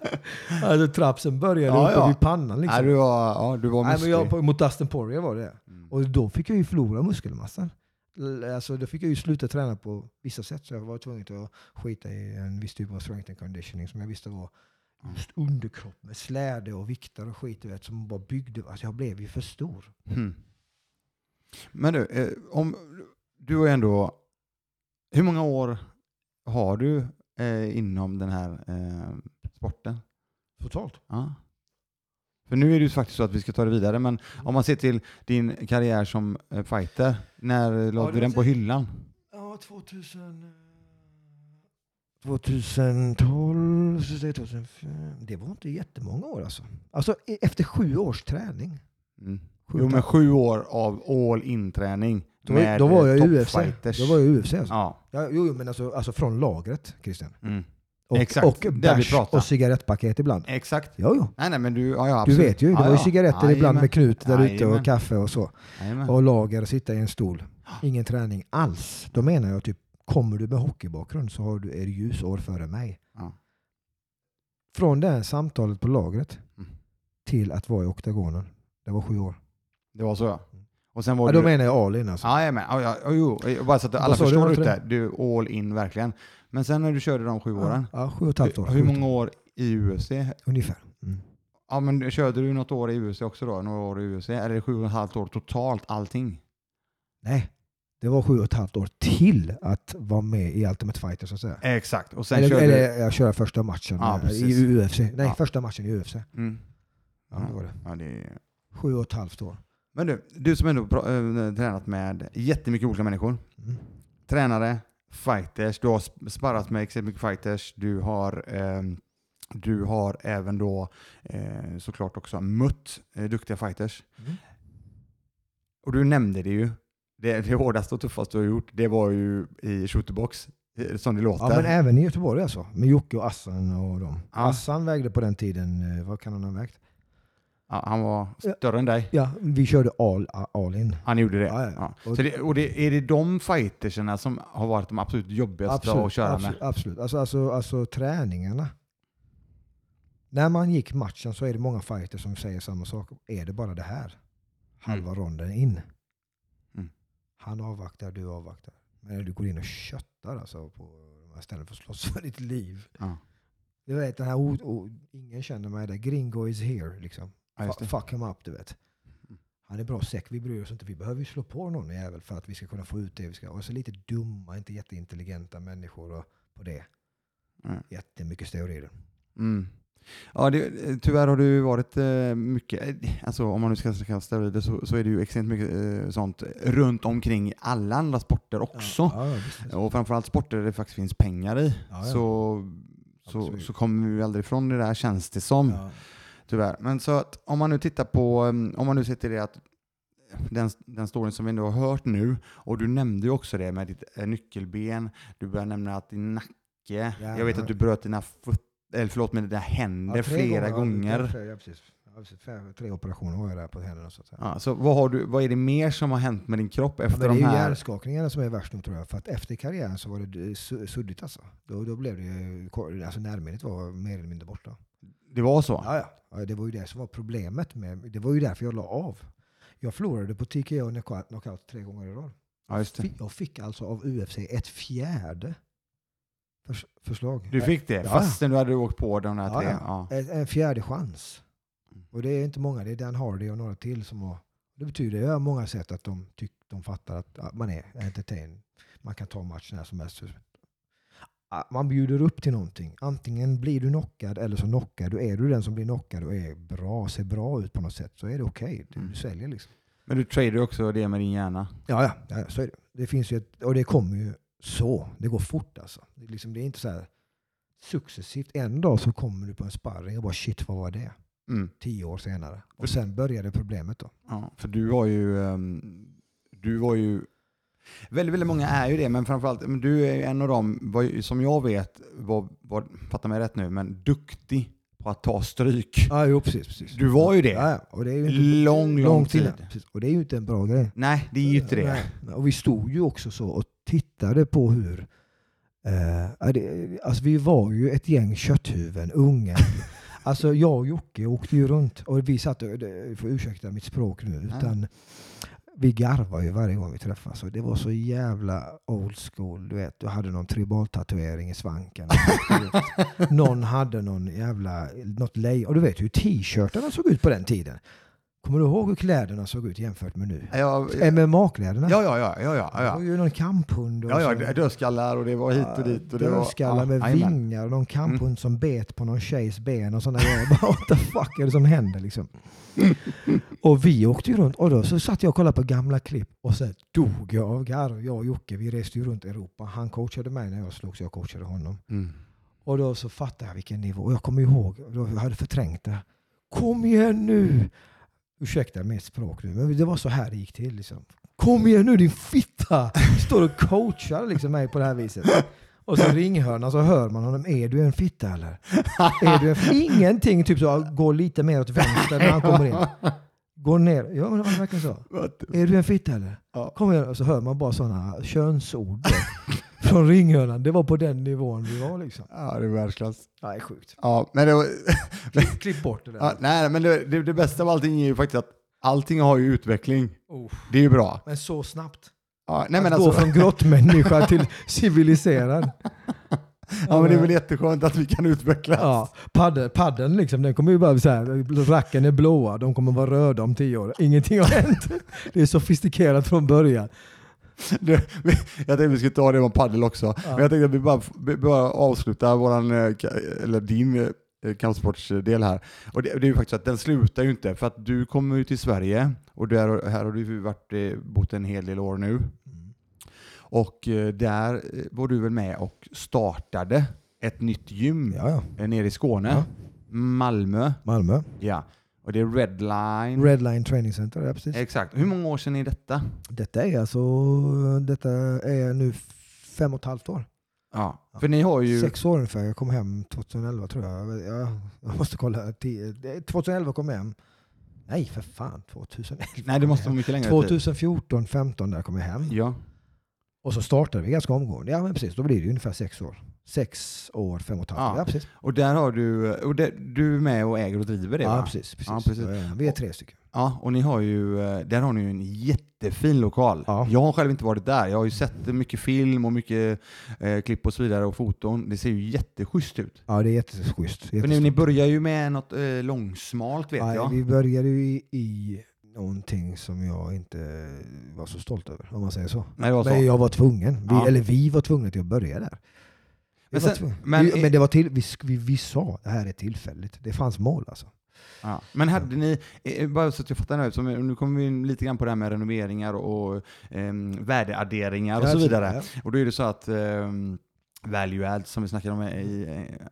Alltså trapsen började Ja, uppe ja. vid pannan liksom. Nej, du var, ja, du var Nej, men jag, mot Dustin Poirier var det. Mm. Och då fick jag ju förlora muskelmassan. Alltså, då fick jag ju sluta träna på vissa sätt. Så jag var tvungen att skita i en viss typ av strength and conditioning som jag visste var underkropp med släde och vikter och skit du vet, som bara byggde. Alltså jag blev ju för stor. Hmm. Men du, eh, om, du ju ändå... Hur många år har du eh, inom den här eh, sporten? Totalt. Ja. För nu är det ju faktiskt så att vi ska ta det vidare, men om man ser till din karriär som eh, fighter, när la det du den på så- hyllan? Ja, 2000... eh, 2012, så säger jag 2005. Det var inte jättemånga år alltså. Alltså efter sju års träning. Mm. Sju Jo, men sju år av all-in-träning Då, var- med då var eh, jag i UFC. toppfighters. Då var jag UFC alltså. Ja. Ja, jo, men alltså, alltså från lagret, Christian. Mm. Och, Exakt, och bärs och cigarettpaket ibland. Exakt. Jo, jo. Nej, nej, men du, ja, ja, Du vet ju, det var ju cigaretter ibland Jajamän. med Knut där ute och kaffe och så. Jajamän. Och lager och sitta i en stol. Ingen träning alls. Då menar jag typ, kommer du med hockeybakgrund så har du, är du ljusår före mig. Ja. Från det här samtalet på lagret Mm. till att vara i oktagonen. Det var sju år. Det var så ja. Och sen var Ja, du... då menar jag all in alltså. Ja, men, ja, ja, ja, jo, bara så att alla förstår ute. heter Du all in verkligen. Men sen när du körde de sju åren, Ja, sju och ett halvt år. hur, många år i UFC? Ungefär. Mm. Ja, men körde du något år i UFC också då? Några år i UFC? Eller det sju och ett halvt år totalt allting? Nej, det var sju och ett halvt år till att vara med i Ultimate Fighter så att säga. Exakt. Och sen Eller, körde eller jag körde första matchen Ja, eh, i UFC. Nej, Ja. första matchen i UFC. Mm. Ja, det var det. Ja, det. Sju och ett halvt år. Men du, du som ändå äh, tränat med jättemycket olika människor. Mm. Tränare, fighters, du har sp- sparrat med extremt mycket fighters. Du har, ehm, du har även då eh, såklart också mött duktiga fighters. Mm. Och du nämnde det ju. Det, det hårdaste och tuffaste du har gjort, det var ju i shooterbox, eh, som det låter. Ja, men även i Göteborg alltså. Med Jocke och Assan och dem. Ja. Assan vägde på den tiden, eh, vad kan han ha vägt? Ja, han var Ja. större än dig. Ja, vi körde all, all in. Han gjorde det. Ja, ja. Ja. Så det, och det, är det de fighterserna som har varit de absolut jobbigaste att köra absolut, med? absolut. Alltså, alltså, alltså träningarna. När man gick matchen så är det många fighters som säger samma sak. Är det bara det här? Halva ronden in. Han avvaktar, du avvaktar. Men du går in och köttar alltså på de här ställena för att slåss för ditt liv. Ja. Du vet den här, o- o- ingen känner mig där. Gringo is here liksom. Ja. Fuck him up du vet. Mm. Han är bra säck, vi bryr oss inte. Vi behöver ju slå på någon jävel för att vi ska kunna få ut det vi ska. Och så lite dumma, inte jätteintelligenta människor och på det. Mm. Jättemycket steroider. Mm. Ja, det, tyvärr har det ju varit eh, mycket, eh, alltså om man nu ska kalla steroider så, så är det ju extremt mycket eh, sånt runt omkring alla andra sporter också. Ja, ja, visst. Och framförallt sporter där det faktiskt finns pengar i. Ja. Så, så, så kommer vi aldrig ifrån det där känns det som. Tyvärr. Men så att om man nu tittar på, um, om man nu ser till det att den, den storyn som vi ändå har hört nu, och du nämnde ju också det med ditt eh, nyckelben, du började nämna att din nacke, jag vet att du bröt dina föt, eller förlåt mig, dina händer Ja, flera gånger. tre, ja, precis. Ja, precis. Fem- Tre operationer har jag där på händerna så. Ja, så vad, har du, vad är det mer som har hänt med din kropp Ja, efter men det är de ju här? hjärnskakningarna som är värst nu tror jag. För att efter karriären så var det su- suddigt alltså. Då, då blev det alltså närminnet var mer eller mindre borta. Det var så? Ja, ja. det var ju det som var problemet med, det var ju därför jag la av. Jag förlorade på TKO och knockout, knockout tre gånger i rad. Ja, det. Jag fick alltså av UFC ett fjärde förs- förslag. Du fick det, Ja. fastän du hade åkt på de här Ja, tre? ja. En, en fjärde chans. Mm. Och det är inte många, det är Dan Hardy och några till som har... Det betyder på många sätt att de, tyck, de fattar att man är entertain. Man kan ta matchen när som helst. Man bjuder upp till någonting. Antingen blir du knockad eller så knockar du. Är du den som blir knockad och är bra, ser bra ut på något sätt så är det okej. Du, Mm. du säljer liksom. Men du tradar också det med din hjärna? Ja, ja, ja så är det. Det finns ju ett, och det kommer ju så. Det går fort alltså. Det är, liksom, det är inte så här successivt. En dag så kommer du på en sparring och bara shit, vad var det? Mm. Tio år senare. Och sen började problemet då. Ja, för du var ju, ehm, du var ju, väldigt, väldigt många är ju det, men framförallt, men du är ju en av dem, som jag vet, var, var, fatta mig rätt nu, men duktig på att ta stryk. Ja, jo, precis, precis. Du var ju det. Ja, ja, och det är ju inte Lång, lång långt tid. Precis. Och det är ju inte en bra grej. Nej, det är ju inte det. Nej. Och vi stod ju också så och tittade på hur eh, det, alltså vi var ju ett gäng kötthuvuden, unga. Alltså jag och Jocke åkte ju runt och vi satt, och- det- får ursäkta mitt språk nu, utan vi garvar ju varje gång vi träffas. Och det var så jävla old school. Du vet, du hade någon tribaltatuering i svanken. någon hade någon jävla, något lejon. Och du vet hur t-shirtarna såg ut på den tiden. Kommer du ihåg hur kläderna såg ut jämfört med nu? Ja, MMA-kläderna. ja, ja, ja, ja, ja, Det var ju någon kamphund. och Ja, ja, dödskallar och det var hit och dit. Och det var, Dödskallar med jajamän. Mm. vingar och någon kamphund som bet på någon tjejs ben och sådana grejer. What the fuck är det som händer liksom? och vi åkte ju runt och då så satt jag och kollade på gamla klipp och så dog jag av garv. Jag och Jocke, vi reste ju runt Europa. Han coachade mig när jag slogs, jag coachade honom. Mm. Och då så fattade jag vilken nivå. Och jag kommer ihåg, då jag hade förträngt det. Kom igen nu! Ursäkta mitt språk nu, men det var så här det gick till. Liksom. Kom igen nu din fitta! Står och coachar liksom mig på det här viset. Och så ringhörnan så hör man honom. Är du en fitta eller? Är du en Ingenting, typ så. Gå lite mer åt vänster när han kommer in. Gå ner. Ja men det var verkligen så. Är du en fitta eller? Kom igen. Och så hör man bara sådana könsord från ringhörnan. Det var på den nivån vi var liksom. Ja, det är världsklass. Ja, det är sjukt. Ja, men det var, Klipp, klipp bort det där. ja, nej, men det, det, det bästa av allting är ju faktiskt att allting har ju utveckling. Oh, Det är ju bra. men så snabbt. Ja, nej, men att gå alltså, från grottmänniska till civiliserad. ja, men det är väl jätteskönt att vi kan utvecklas. Ja, paddeln, paddeln liksom, den kommer ju bara så här, racken är blåa, de kommer vara röda om tio år. Ingenting har hänt. Det är sofistikerat från början. Du, jag tänkte vi skulle ta det om paddel också. Men jag tänkte att vi bara, bara avslutar våran, eh, eller din eh, kampsportsdel här. Och det, det är ju faktiskt att den slutar ju inte, för att du kommer ju till Sverige och där, här har du varit, eh, bott en hel del år nu. Och eh, där var du väl med och startade ett nytt gym Ja, ja. nere i Skåne. Ja. Malmö. Malmö. Ja. Och det är Redline. Redline Training Center, ja precis. Exakt. Hur många år sedan är detta? Detta är alltså, detta är nu fem och ett halvt år. Ja. För ni har ju... Sex år ungefär. Jag kom hem 2011 tror jag. Ja, jag måste kolla. Ti- 2011 kom jag hem. Nej för fan, 2011. Nej, det måste vara mycket längre tid. 2014, 15 där kom jag hem. Ja. Och så startade vi ganska omgående. Ja men precis, då blir det ungefär sex år. Sex år, fem och ett halvt Ja. Ja precis. Och där har du, och det, du är med och äger och driver det Ja va? precis. precis. Ja, precis. Vi är tre stycken. Ja, och ni har ju, eh, där har ni ju en jättefin lokal. Ja. Jag har själv inte varit där. Jag har ju sett mycket film och mycket eh, klipp och så vidare och foton. Det ser ju jätteschysst ut. Ja det är jätteschysst. För ni, ni börjar ju med något eh, långsmalt vet Ja, jag. Vi började ju i, i någonting som jag inte var så stolt över, om man säger så. Nej, var så. Men jag var tvungen. Vi, Ja. Eller vi var tvungna till att börja där. Men sen- men vi, men det var till, vi, vi, vi sa det här är tillfälligt. Det fanns mål alltså. Ja. Men hade ni, eh, bara så att jag fattar nu, så nu kommer vi in lite grann på det här med renoveringar och eh, värdeadderingar och så vidare. Och då är det så att eh, value add som vi snackade om i eh,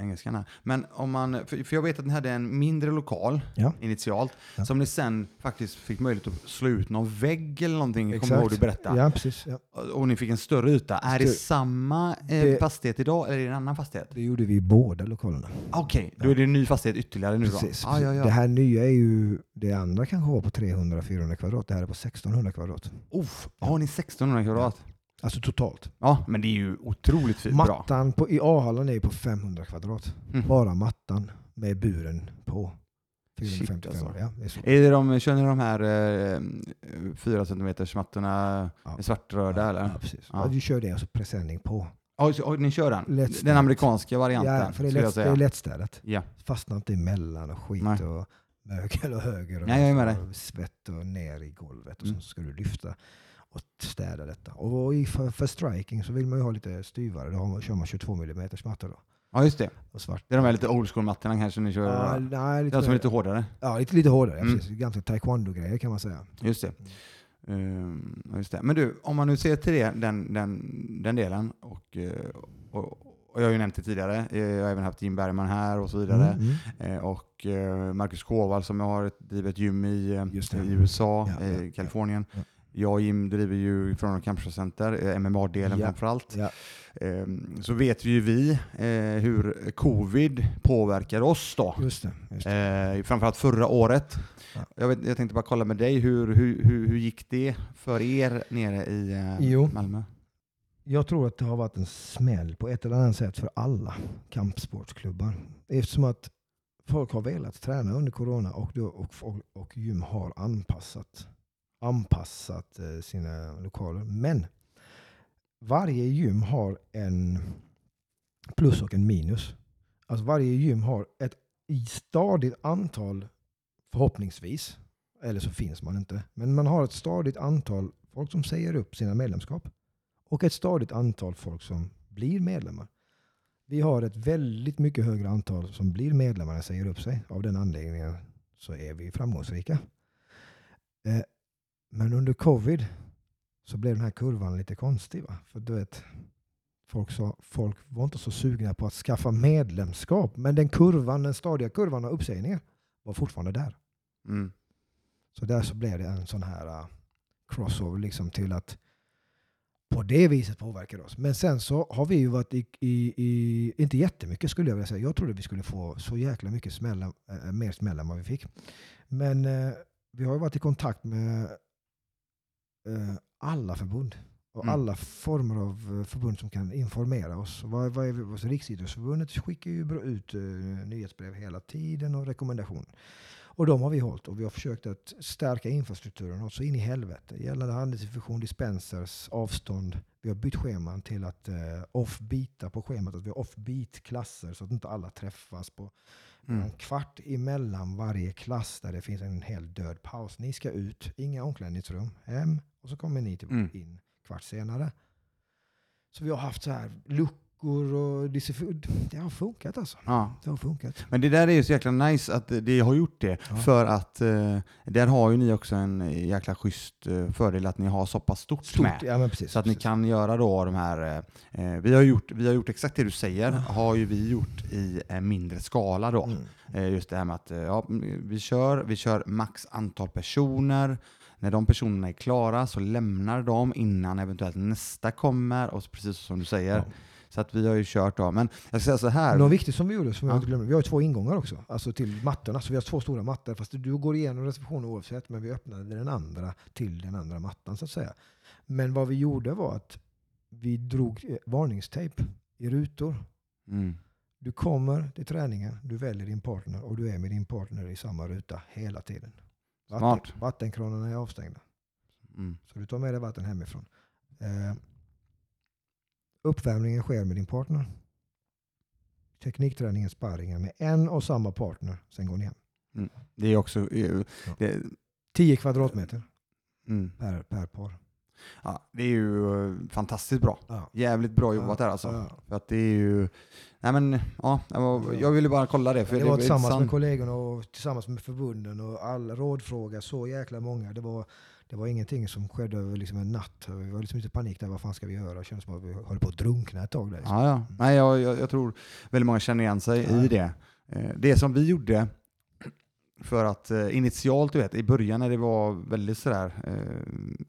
engelskan här. Men om man, för, jag vet att ni hade en mindre lokal Ja. initialt Ja. som ni sen faktiskt fick möjlighet att slå ut någon vägg eller någonting, kommer jag ihåg du berättade. Ja, precis. Ja. Och ni fick en större yta. Är det samma eh, Det- fastighet idag eller är det en annan fastighet? Det gjorde vi i båda lokalerna. Okej, då Ja. är det en ny fastighet ytterligare nu då? Precis, Ah, ja, ja. Det här nya är ju, det andra kanske var på 300-400 kvadrat. Det här är på 1600 kvadrat. Uff, har ni 1600 kvadrat? Alltså totalt. Ja, men det är ju otroligt fint bra. Mattan på, i A-hallen är ju på 500 kvadrat. Mm. Bara mattan med buren på. 455 Shit, alltså. ja, det är så. Är det de, kör ni de här eh, 4 cm mattorna Ja. svartröda eller? Ja, precis. Ja. Ja. Vi kör det och så presenning på. Ja, så- ni kör den? Lättstädat. Den amerikanska varianten Ja, för det är, lätt, det är lättstädat. Ja. Fastnar inte emellan och skit Nej. och mögel och höger och, Nej, med och svett och ner i golvet. Och Mm. så ska du lyfta och städa detta. Och i, för, för striking så vill man ju ha lite styvare. Då har man, kör man 22 mm mattor då. ja, just det. Och svart. Det är de här lite old school-mattorna kanske ni kör? Ja, nej, lite, de som är lite hårdare? ja, lite, lite hårdare. Mm. Precis. Ganska taekwondo-grejer kan man säga. Just det. Ehm, ja, just det. Men du, om man nu ser till det, den, den, den delen, och, eh, och, och jag har ju nämnt det tidigare, eh, jag har även haft Jim Bergman här och så vidare, Mm, mm. Eh, och Marcus Kåvall som jag har ett drivet gym i, i USA, Ja, ja. Kalifornien. Ja. Jag och Jim driver ju från Campuscenter, eh, MMA-delen Ja. framförallt. Ja. Ehm, Så vet ju vi eh, hur covid påverkar oss då. Just det. Just det. Eh, framförallt förra året. Ja. Jag, vet, jag tänkte bara kolla med dig, hur, hur, hur, hur gick det för er nere i Jo. Malmö? Jag tror att det har varit en smäll på ett eller annat sätt för alla kampsportsklubbar. Eftersom att folk har velat träna under corona och, då, och, och, och gym har anpassat, anpassat eh, sina lokaler. Men varje gym har en plus och en minus. Alltså varje gym har ett stadigt antal, förhoppningsvis, eller så finns man inte, men man har ett stadigt antal folk som säger upp sina medlemskap och ett stadigt antal folk som blir medlemmar. Vi har ett väldigt mycket högre antal som blir medlemmar än säger upp sig. Av den anledningen så är vi framgångsrika. Eh, Eh, men under covid så blev den här kurvan lite konstig. Va? För du vet, folk, sa, folk var inte så sugna på att skaffa medlemskap. Men den kurvan, den stadiga kurvan av uppsägningar var fortfarande där. Mm. Så där så blev det en sån här uh, crossover liksom till att på det viset påverka oss. Men sen så har vi ju varit i, i, i inte jättemycket skulle jag vilja säga. Jag trodde vi skulle få så jäkla mycket smäll, äh, mer smäll än vad vi fick. Men äh, vi har ju varit i kontakt med alla förbund och Mm. alla former av eh, förbund som kan informera oss. Vad, vad är vi, alltså Riksidrottsförbundet skickar ju ut uh, nyhetsbrev hela tiden och rekommendationer. Och de har vi hållit och vi har försökt att stärka infrastrukturen också in i helvete. Gällande handelsinfektion, dispensers, avstånd. Vi har bytt scheman till att uh, off-beata på schemat. Att vi har off-beat-klasser så att inte alla träffas på Mm. en kvart emellan varje klass där det finns en hel död paus. Ni ska ut, inga omklädningsrum, hem och så kommer ni till Mm. in kvart senare. Så vi har haft så här luckor och det har funkat alltså. Ja. Det har funkat. Men det där är ju så jäkla nice att det har gjort det. Ja. För att eh, där har ju ni också en jäkla schysst eh, fördel att ni har så pass stort, Stort, med. ja, men precis, Så att ni precis. kan göra då de här, eh, eh, vi, har gjort, vi har gjort exakt det du säger, har ju vi gjort i eh, mindre skala då. Mm. Eh, just det här med att eh, ja, vi, kör, vi kör max antal personer, när de personerna är klara så lämnar de innan eventuellt nästa kommer, och precis som du säger. Ja. Så att vi har ju kört då. Men jag ska säga så här. Något viktigt som vi gjorde, som jag Ja. inte glömde, vi har ju två ingångar också, alltså till mattorna. Så vi har två stora mattor, fast du går igenom receptionen oavsett, men vi öppnade den andra till den andra mattan så att säga. Men vad vi gjorde var att vi drog eh, varningstejp i rutor. Mm. Du kommer till träningen, du väljer din partner och du är med din partner i samma ruta hela tiden. Vatten, Smart. vattenkranarna är avstängda. Mm. Så du tar med dig vatten hemifrån. Eh, uppvärmningen sker med din partner. Teknikträningen, sparringen med en och samma partner. Sen går ni hem. Det är också... eh, Ja. Det, 10 kvadratmeter mm. per, per par. Ja, det är ju eh, fantastiskt bra. Ja. Jävligt bra jobbat där alltså. Ja. För att det är ju... Nej men, ja, jag ville bara kolla det. För Det var tillsammans med intressant. kollegorna och tillsammans med förbunden och all rådfråga. Så jäkla många. Det var, det var ingenting som skedde över liksom en natt. Vi var liksom lite panik där. Vad fan ska vi göra? Det kändes som att vi höll på att drunkna ett tag där. Ja, ja. Nej, jag, jag, jag tror väldigt många känner igen sig Ja. i det. Eh, Det som vi gjorde, för att eh, initialt, du vet, i början när det var väldigt sådär, eh,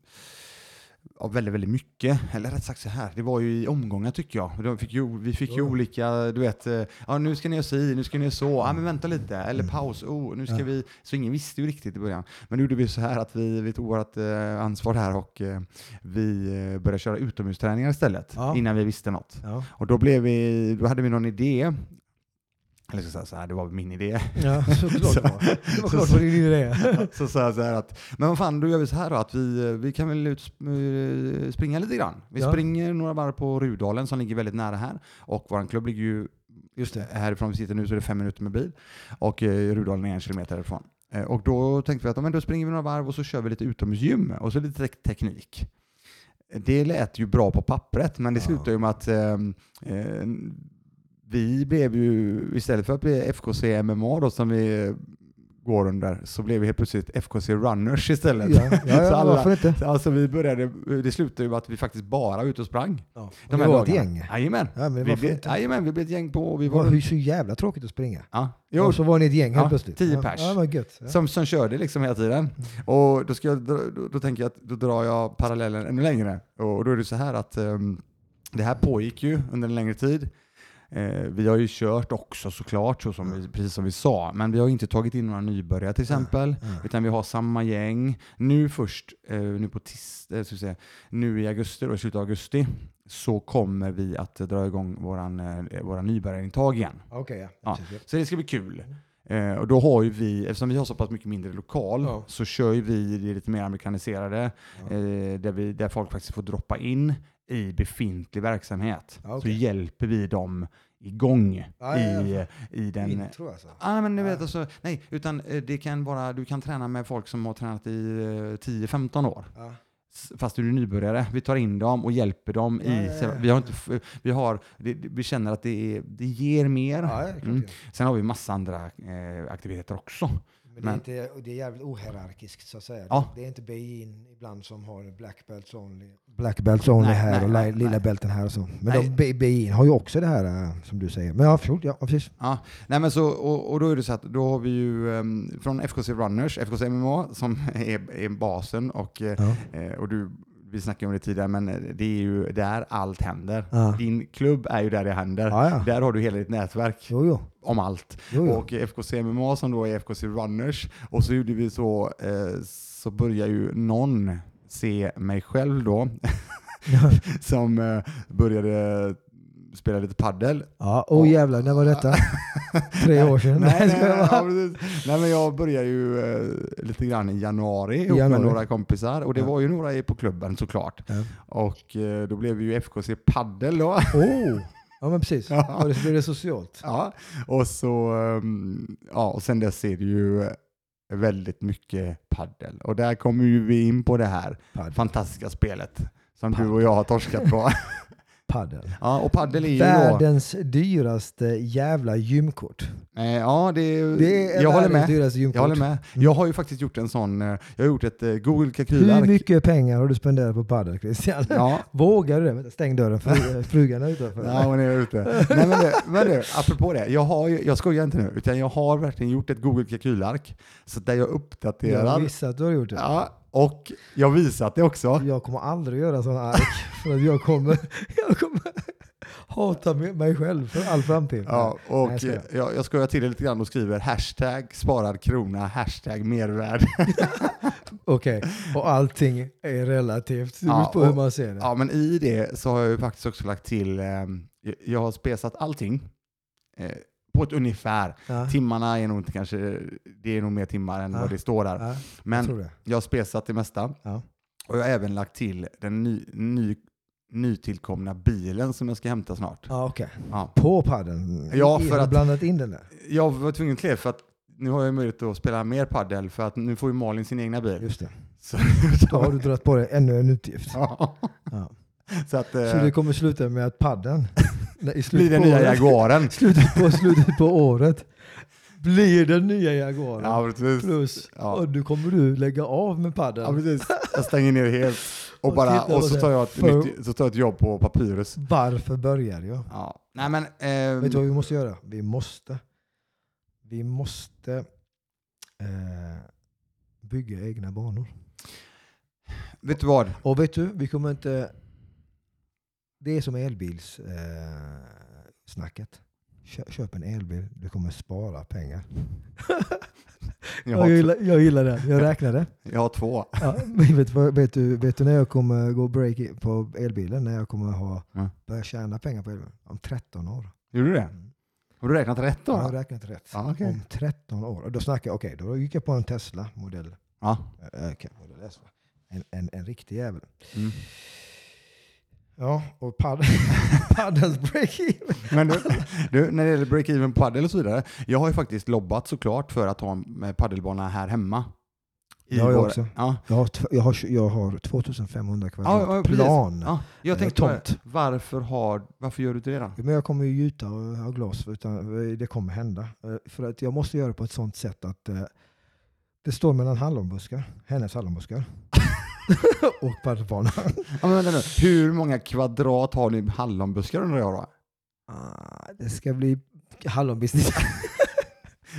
ja, väldigt, väldigt mycket, eller rätt sagt så här, det var ju i omgångar tycker jag. De fick ju, vi fick ju olika, du vet, eh, ja nu ska ni göra si, nu ska ni göra så, ja men vänta lite, eller Mm. paus, oh, nu ska Ja. vi, så ingen visste ju riktigt i början. Men nu gjorde vi så här att vi, vi tog vårt eh, ansvar här och eh, vi började köra utomhusträningar istället, Ja. innan vi visste något. Och då, blev vi, då hade vi någon idé. Eller så sa jag så här, det var min idé. Ja, såklart Så- det var. Det var klart så- vad din idé så sa jag så här att, men vad fan, då gör vi så här då, att vi, vi kan väl ut eh, springa lite grann. Vi Ja. springer några varv på Rudalen som ligger väldigt nära här. Och vår klubb ligger ju Just det. härifrån vi sitter nu så är det fem minuter med bil. Och eh, Rudalen är en kilometer härifrån. Eh, och då tänkte vi att men då springer vi några varv och så kör vi lite utomhusgym och så lite te- teknik. Det lät ju bra på pappret, men det Ja. slutade ju med att ehm, eh, vi blev ju, istället för att bli FKC MMA då, som vi går under så blev vi helt plötsligt FKC Runners istället. Ja, ja, Så ja alla- varför inte? Så Alltså vi började, det slutade ju med att vi faktiskt bara var ute och sprang. Ja. De det här var ett dagarna. gäng. Jajamän. Ja, men Vi blev, inte? jajamän, vi blev ett gäng på... Vi Det var, var ju så jävla tråkigt att springa. ja, Jo. Och så var ni ett gäng helt Ja, plötsligt. tio pers. Ja, gött. Ja. som, som körde liksom hela tiden. Och då, ska jag, då, då tänker jag att då drar jag parallellen ännu längre. Och då är det så här att ehm, det här pågick ju under en längre tid. Eh, vi har ju kört också såklart, så som vi, precis som vi sa, men vi har inte tagit in några nybörjare till exempel. Ja. Utan vi har samma gäng. Nu först, eh, nu på tis, eh, säga, nu i augusti, då, i slutet av augusti, så kommer vi att dra igång våran, eh, våra nybörjarintag igen. Okej, ja. Ja. Så det ska bli kul. Eh, och då har ju vi, eftersom vi har så pass mycket mindre lokal, Ja. så kör ju vi det lite mer amerikaniserade, Ja. eh, där, vi, där folk faktiskt får droppa in i befintlig verksamhet. Ja, Så hjälper vi dem igång Ja, ja, i, ja. i den... Intro alltså. Ja, men du vet Ja. alltså, nej, utan eh, det kan vara, du kan träna med folk som har tränat i eh, 10-15 år. Ja. S- Fast du är nybörjare. Vi tar in dem och hjälper dem Ja, i... ja, ja. Vi, har inte, vi, har, vi känner att det, är, det ger mer. Ja, Mm. Sen har vi massa andra eh, aktiviteter också. Men, det, är Men- inte, det är jävligt ohierarkiskt så att säga. Ja. Det är inte BIN ibland som har black belts only, black belts only Nej, här nej, och nej, li- lilla nej. bälten här och så. Men de, BIN har ju också det här eh, som du säger. Men ja, förlåt, ja precis. Ja, nej men så, och, och då är det så att då har vi ju ehm, från FKC Runners, FKC MMA som är, är basen och, eh, Ja. eh, och du, vi snackade om det tidigare men eh, det är ju där allt händer. Ja. Din klubb är ju där det händer. Ja, ja. Där har du hela ditt nätverk Jo, jo. om allt. jo, jo. Och FKC MMA som då är FKC Runners. Och så gjorde vi så, eh, så börjar ju någon se mig själv då, som eh, började spela lite paddel. Ja, oh jävlar, när var detta? Tre år sedan? Nej, nej, nej, ja, nej, men jag började ju eh, lite grann i januari ihop januari. med några kompisar och det Ja. var ju några i- på klubben såklart. Ja. Och eh, då blev vi ju FKC Paddel då. Oh, ja men precis. Ja. Ja. det blir det socialt. Ja, och så ehm, ja, och sen dess är det ju eh, väldigt mycket paddel. Och där kommer ju vi in på det här Paddel. fantastiska spelet som Paddel. du och jag har torskat på. Paddel. ja, och paddel är ju då... Världens dyraste jävla gymkort. Eh, ja, det är, Det är jag håller med. dyraste gymkort. Jag håller med. Mm. Jag har ju faktiskt gjort en sån, eh, jag har gjort ett eh, Google Hur kalkylark. mycket pengar har du spenderat på padel Christian? Ja, Vågar du det? Stäng dörren, fru, frugan är utanför. Ja, hon är ute. Nej, men, du, men du, apropå det. Jag, har jag skojar inte nu, utan jag har verkligen gjort ett Google kalkylark så där jag uppdaterar. jag visste att du har gjort det. Ja, och jag har visat det också. Jag kommer aldrig göra sådana ark. För att jag kommer, jag kommer hata mig själv för all framtid. Ja, Nej, och jag skojar. jag, jag skojar till det lite grann och skriver hashtag sparad krona, hashtag mervärde. Okej, och allting är relativt. Det Ja, beror på och- hur man ser det. Ja, men i det så har jag ju faktiskt också lagt till, eh, jag- jag har spesat allting eh, på ett ungefär. Ja, Timmarna är nog inte kanske, det är nog mer timmar än Ja. vad det står där. ja, jag Men det. jag har spesat det mesta. Och jag har även lagt till den ny, ny, nytillkomna bilen som jag ska hämta snart. Ja. Ja. På padden? Ja, för att- blandat in den där? Jag var tvungen till det för att nu har jag möjlighet att spela mer paddel för att nu får ju Malin sin egna bil. Just det. Så, Då har du dragit på dig ännu en utgift. ja. Så att, Så eh, det kommer sluta med att padden i blir den nya Jaguaren. slutet på, slutet på året blir den nya Jaguaren. Ja, precis. Plus, Ja. och nu kommer du lägga av med padden. Ja, precis. Jag stänger ner helt och, bara, och så tar jag ett, För- nytt, så tar jag ett jobb på Papyrus. Varför börjar jag? Ja. Nej, men, ehm, Vet du vad vi måste göra? Vi måste, vi måste eh, bygga egna banor. vet du vad? Och vet du, vi kommer inte... Det är som elbils eh, köp en elbil, du kommer spara pengar. Jag Jag, gillar, jag gillar det. Jag räknade. jag har två. Ja, vet, vet, du, vet du när jag kommer gå break på elbilen? När jag kommer ha, Ja. börja tjäna pengar på elbilen? Om 13 år. Gjorde du det? Mm. Har du räknat rätt då? Jag har räknat rätt. Ja, okej. Om 13 år. Då snackar jag, okej, då gick jag på en Tesla modell. Ja. S, va? en, en, en riktig jävel. Mm. Ja, och paddel, paddels break even. Men du, du, när det gäller break-even paddel och så vidare. Jag har ju faktiskt lobbat såklart för att ha en eh, paddelbana här hemma. I har jag också. Ja, Jag har, jag har, jag har 2500 kvadrat ja, ja plan. Ja, jag Eh, tänkte tomt. varför, har, varför gör du inte det då? Men jag kommer ju gjuta och ha glas, utan det kommer hända. Eh, För att jag måste göra det på ett sånt sätt att eh, Det står mellan hallonbuskar, hennes hallonbuskar. och padelbanan. Ja, men vänta nu. Hur många kvadrat har ni hallonbuskar undrar jag då? Ah, det ska bli hallonbusiness.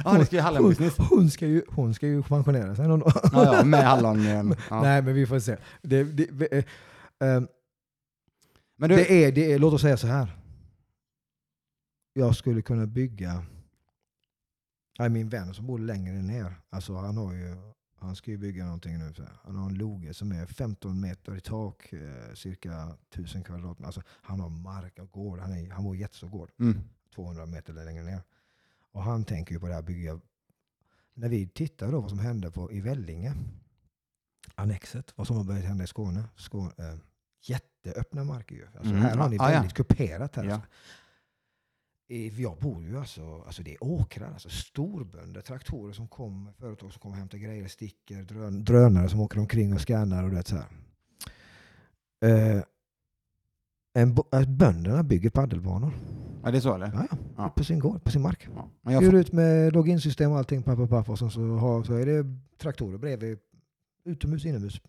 Ja, det ska ju hallonbusiness. Hon, hon, ska ju, hon ska ju pensionera sig någon dag. Ja, ja, med hallon. eh, Ja. Nej, men vi får se. Det, det, eh, ehm, Men du, det, är, det är, låt oss säga så här. Jag skulle kunna bygga... Nej, min vän som bor längre ner, alltså han, har ju, han ska ju bygga någonting nu. Han har en loge som är 15 meter i tak, eh, cirka 1000 kvadratmeter. Alltså, han har mark och gård. Han, är, han bor i jättestor gård. mm. 200 meter längre ner. Och han tänker ju på det här bygga. När vi tittar då vad som hände på, i Vellinge, annexet, vad som har börjat hända i Skåne. Skåne eh, jätteöppna marker ju. Alltså Mm. Här har ni Ah, ja. väldigt kuperat här. Ja. I- Jag bor ju alltså, alltså det är åkrar, alltså storbönder, traktorer som kommer, företag som kommer och hämtar grejer, sticker, drön, drönare som åker omkring och scannar och det så här. Eh, en, att bönderna bygger paddelbanor. ja, det är så eller? Ja, ja. På sin gård, på sin mark. Ja. Men jag Hyr får, ut med loginsystem och allting, pappa, pappa. Och sen så, har, så är det traktorer bredvid, utomhus, inomhus.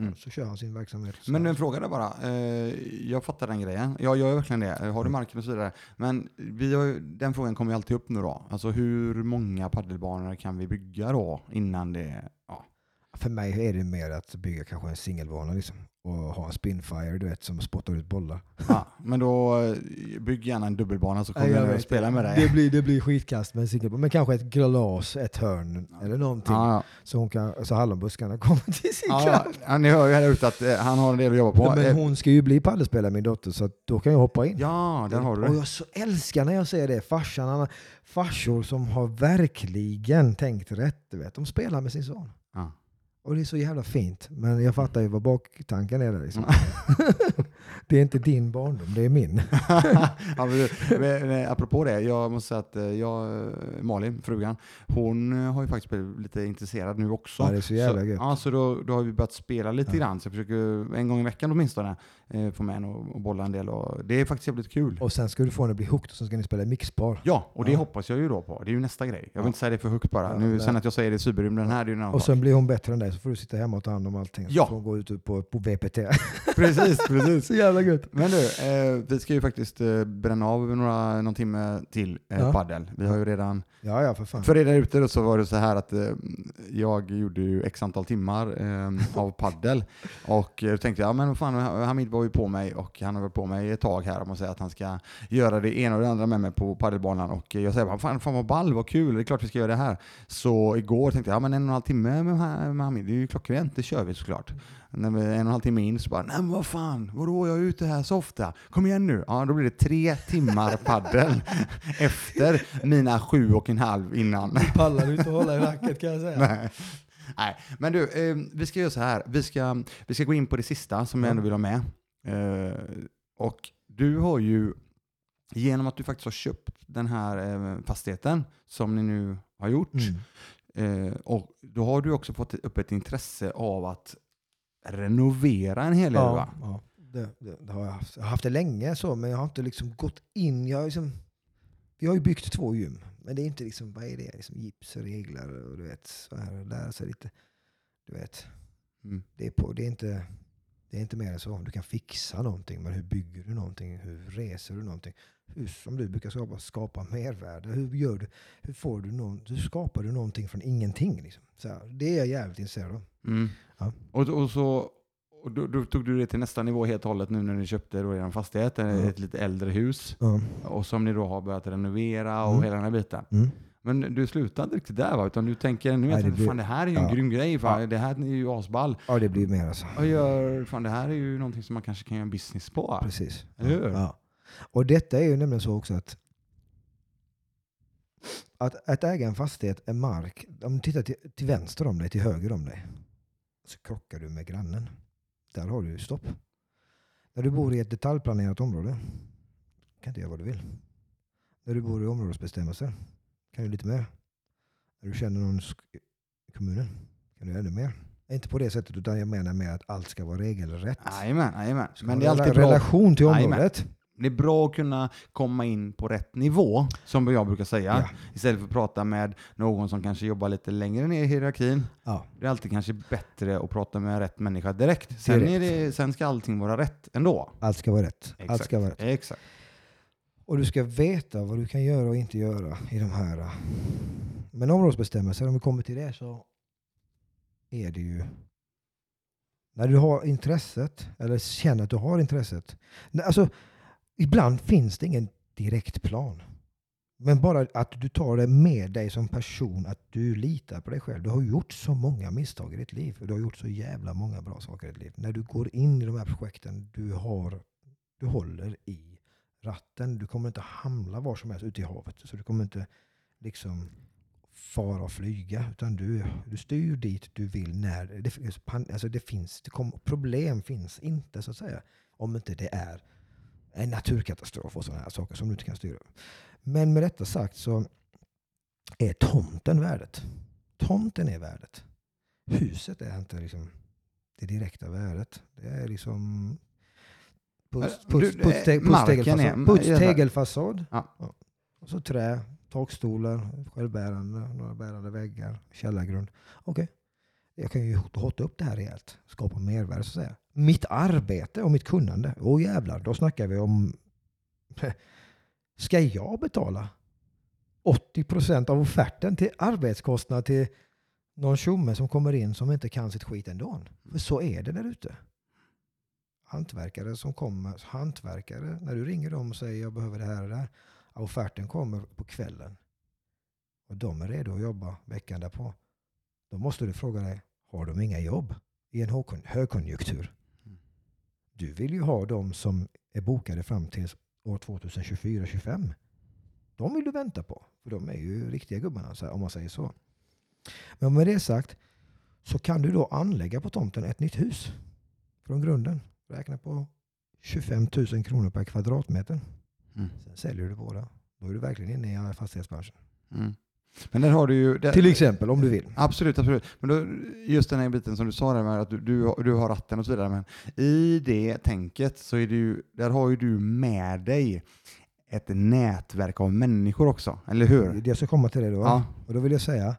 Mm. Så kör han sin verksamhet. Men en fråga där bara. Eh, jag fattar den grejen. Jag gör verkligen det. Har du marken och så vidare. Men vi har, den frågan kommer ju alltid upp nu då. Alltså hur många paddelbanor kan vi bygga då innan det... Ja. För mig är det mer att bygga kanske en singelbana liksom. Och ha en spinfire, du vet, som spottar ut bollar. Ja, men då eh, bygg gärna en dubbelbana så kommer Ja, jag jag, att spela det. med dig. Det blir, det blir skitkast med singelbana. Men kanske ett glas, ett hörn eller någonting. Ja, ja. Så, hon kan, så hallonbuskarna kommer till sin Ja, ja, ni hör ju här ute att eh, han har en del att jobba på. Men Eh, hon ska ju bli paddelspelare min dotter så då kan jag hoppa in. Ja, där har du Och det. jag så älskar när jag ser det. Farsan, han farsor som har verkligen tänkt rätt. Du vet. De spelar med sin son. Ja. Och det är så jävla fint. Men jag fattar ju vad baktanken är där. Liksom. Det är inte din barndom, det är min. ja, men, men, apropå det, jag måste säga att eh, jag, eh, Malin, frugan, hon eh, har ju faktiskt blivit lite intresserad nu också. Ja, det är så jävla så, gött. Ja, så då, då har vi börjat spela lite Ja. grann. Så jag försöker en gång i veckan åtminstone eh, få med henne och, och bolla en del. Och det är faktiskt jävligt kul. Och sen ska du få henne att bli hooked och sen ska ni spela mixpar. Ja, och det Ja. hoppas jag ju då på. Det är ju nästa grej. Jag vill inte säga det för högt bara. Nu, sen att jag säger det i cyberrymden här, det är ju en annan Och sak. sen blir hon bättre än dig så får du sitta hemma och ta hand om allting. Så Ja. får hon gå ut på, på VPT. Precis, precis. så jävla gött. Men du, eh, vi ska ju faktiskt eh, bränna av några, någon timme till eh, Ja. paddel. Vi har ju redan Ja, ja, för fan. För er där ute då så var det så här att eh, jag gjorde ju x antal timmar eh, av paddel och eh, tänkte jag, men vad fan, Hamid var ju på mig och han har varit på mig ett tag här om att säga att han ska göra det ena och det andra med mig på paddelbanan och eh, jag säger bara, fan, fan vad ball, vad kul, det är klart vi ska göra det här. Så igår tänkte jag, ja men en och en halv timme med, Ha- med Hamid, det är ju klockrent, det kör vi såklart. När vi, en och en halv timme in så bara, nej men vad fan, vadå, jag är ute här så ofta, kom igen nu. Ja, då blir det tre timmar paddel efter mina sju och en halv innan. Pallar du inte hålla i racket kan jag säga. Nej. Nej, men du, eh, vi ska göra så här. Vi ska, vi ska gå in på det sista som jag Ja. ändå vill ha med. Eh, och du har ju, genom att du faktiskt har köpt den här eh, fastigheten som ni nu har gjort, Mm. eh, och då har du också fått upp ett intresse av att renovera en hel del va? Ja, ja. Det, det, det har jag haft. Jag har haft det länge så, men jag har inte liksom gått in. Jag har liksom, vi har ju byggt två gym, men det är inte liksom, vad är det? Liksom gips och regler och du vet, så här, lära sig lite. Du vet, Mm. det är, på, det, är inte, det är inte mer än så. Du kan fixa någonting, men hur bygger du någonting? Hur reser du någonting? Hur, som du brukar skapa, skapa mervärde. Hur gör du? Hur, får du någon, hur skapar du någonting från ingenting? Liksom? Så här, det är jag jävligt intresserad av. Mm. Ja. Och, och så och då, då tog du det till nästa nivå helt och hållet nu när ni köpte då er fastighet, Ja. ett lite äldre hus. Ja. Och som ni då har börjat renovera och Mm. hela den här biten. Mm. Men du slutar inte riktigt där va? Utan du tänker nu Nej, att det blir- fan det här är ju en ja. grym grej. Fan. Ja. Det här är ju asball. ja, det blir mer alltså. Och gör, fan det här är ju någonting som man kanske kan göra en business på. Precis. Eller hur? Ja. Och detta är ju nämligen så också att att, att äga en fastighet är mark. Om du tittar till, till vänster om dig, till höger om dig, så krockar du med grannen. Där har du stopp. När du bor i ett detaljplanerat område kan du göra vad du vill. När du bor i områdesbestämmelser kan du lite mer. När du känner någon i kommunen kan du ännu mer. Inte på det sättet, utan jag menar med att allt ska vara regelrätt. Jajamän, jajamän. Men det är alltid bra. relation till området. Det är bra att kunna komma in på rätt nivå, som jag brukar säga. Ja. Istället för att prata med någon som kanske jobbar lite längre ner i hierarkin. Ja. Det är alltid kanske bättre att prata med rätt människa direkt. Sen, Direkt. Är det, sen ska allting vara rätt ändå. Allt ska vara rätt. Allt Exakt. ska vara rätt. Exakt. Och du ska veta vad du kan göra och inte göra i de här. äh, Men områdesbestämmelser, om vi kommer till det så är det ju när du har intresset eller känner att du har intresset. Alltså, ibland finns det ingen direkt plan. Men bara att du tar det med dig som person, att du litar på dig själv. Du har gjort så många misstag i ditt liv. och Du har gjort så jävla många bra saker i ditt liv. När du går in i de här projekten, du, har, du håller i ratten. Du kommer inte hamna var som helst ute i havet. Så du kommer inte liksom fara och flyga. Utan du, du styr dit du vill när det, alltså det finns. Det kom, problem finns inte så att säga. Om inte det är en naturkatastrof och sådana här saker som du inte kan styra. Men med detta sagt så är tomten värdet. Tomten är värdet. Huset är inte liksom det direkta värdet. Det är liksom puts, Du, puts, det- puts, te- marken puts, är- puts, i alla fall- tegelfasad. Ja. Och så trä, takstolar, självbärande, några bärande väggar, källargrund. Okej, jag kan ju hotta upp det här rejält. Skapa mervärde så att säga. Mitt arbete och mitt kunnande. Åh jävlar, då snackar vi om... Ska jag betala 80 procent av offerten till arbetskostnad till någon tjomme som kommer in som inte kan sitt skit ändå? För så är det där ute. Hantverkare som kommer, hantverkare, när du ringer dem och säger jag behöver det här och det här. Offerten kommer på kvällen. Och de är redo att jobba veckan därpå. Då måste du fråga dig, har de inga jobb i en högkonjunktur? Du vill ju ha de som är bokade fram till år 2024-25. De vill du vänta på. För de är ju riktiga gubbarna om man säger så. Men med det sagt så kan du då anlägga på tomten ett nytt hus. Från grunden. Räkna på 25 000 kronor per kvadratmeter. Mm. Sen säljer du båda. Då är du verkligen inne i fastighetsbranschen. Mm. Men där har du ju... Där, Till exempel om du vill. Absolut, absolut. Men då, just den här biten som du sa där med att du, du, har- du har ratten och så vidare. Men i det tänket så är det ju, där har ju du med dig ett nätverk av människor också, eller hur? Jag ska komma till det då. Ja. Och då vill jag säga.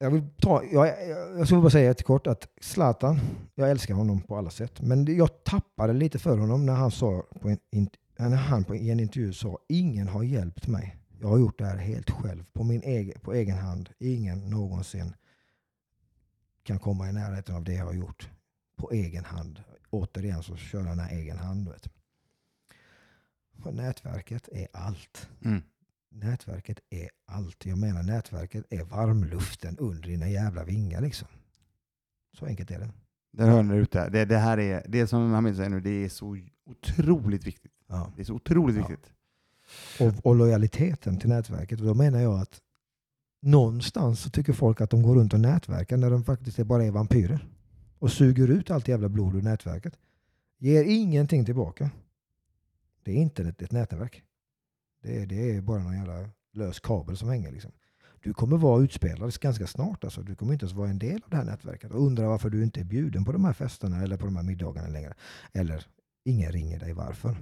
Jag vill ta, jag, jag, jag ska bara säga kort att Zlatan, jag älskar honom på alla sätt. Men jag tappade lite för honom när han sa på en, när han på, en intervju sa ingen har hjälpt mig. Jag har gjort det här helt själv på, min egen, på egen hand. Ingen någonsin kan komma i närheten av det jag har gjort på egen hand. Återigen så kör han här egen hand. Vet. För nätverket är allt. Mm. Nätverket är allt. Jag menar nätverket är varmluften under dina jävla vingar liksom. Så enkelt är det. Där hör ni det. Det, det här är, det som Hamid säger nu, det är så otroligt viktigt. Ja. Det är så otroligt Ja. viktigt. Och, och lojaliteten till nätverket. Och då menar jag att någonstans så tycker folk att de går runt och nätverkar när de faktiskt är bara är vampyrer. Och suger ut allt jävla blod ur nätverket. Ger ingenting tillbaka. Det är inte ett, ett nätverk. Det är, det är bara någon jävla lös kabel som hänger. Liksom. Du kommer vara utspelad ganska snart. Alltså. Du kommer inte ens vara en del av det här nätverket. Och undrar varför du inte är bjuden på de här festerna eller på de här middagarna längre. Eller ingen ringer dig varför.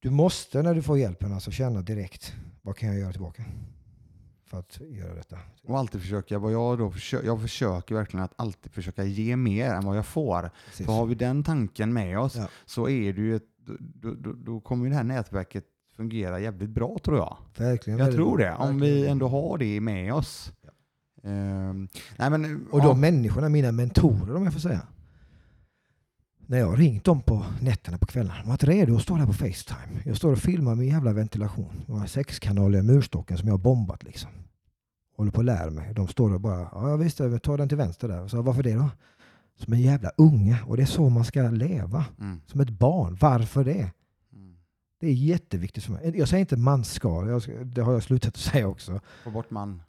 Du måste när du får hjälpen alltså känna direkt vad kan jag göra tillbaka för att göra detta. Och alltid försöka, vad jag då försöker, jag försöker verkligen att alltid försöka ge mer än vad jag får. Precis. För har vi den tanken med oss Ja. så är det ju ett, då, då, då kommer det här nätverket fungera jävligt bra tror jag. Verkligen Jag tror det, om Verkligen. vi ändå har det med oss. Ja. Ehm, nej men, Och ja, de människorna, mina mentorer om jag får säga. När jag ringt dem på nätterna på kvällarna. De har varit redo att stå där på Facetime. Jag står och filmar med jävla ventilation. De har sexkanaliga murstocken som jag har bombat liksom. Håller på att lära mig. De står och bara, ja visst, ta den till vänster där. Så varför det då? Som en jävla unge. Och det är så man ska leva. mm, Som ett barn. Varför det? mm. Det är jätteviktigt för mig. Jag säger inte man ska. Jag det har jag slutat att säga också. Få bort man.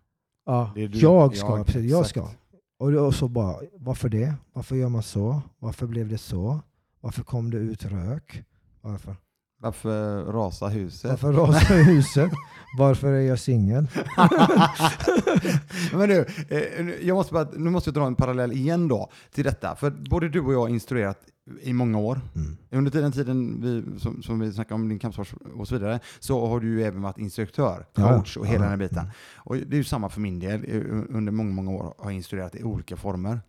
Ja, jag ska. Jag, precis, jag ska. Och, då- och så bara, varför det? Varför gör man så? Varför blev det så? Varför kom det ut rök? Varför? Varför rasar huset? Varför rasar huset? Varför är jag singel? Men du, eh, jag måste bara, nu måste jag dra en parallell igen då till detta. För både du och jag har instruerat i många år. Mm. Under den tiden vi, som, som vi snackade om din kampsport och så vidare, så har du ju även varit instruktör, Ja, coach och hela ja, den här biten. mm. Och det är ju samma för min del. Eh, Under många, många år har jag instruerat i olika former.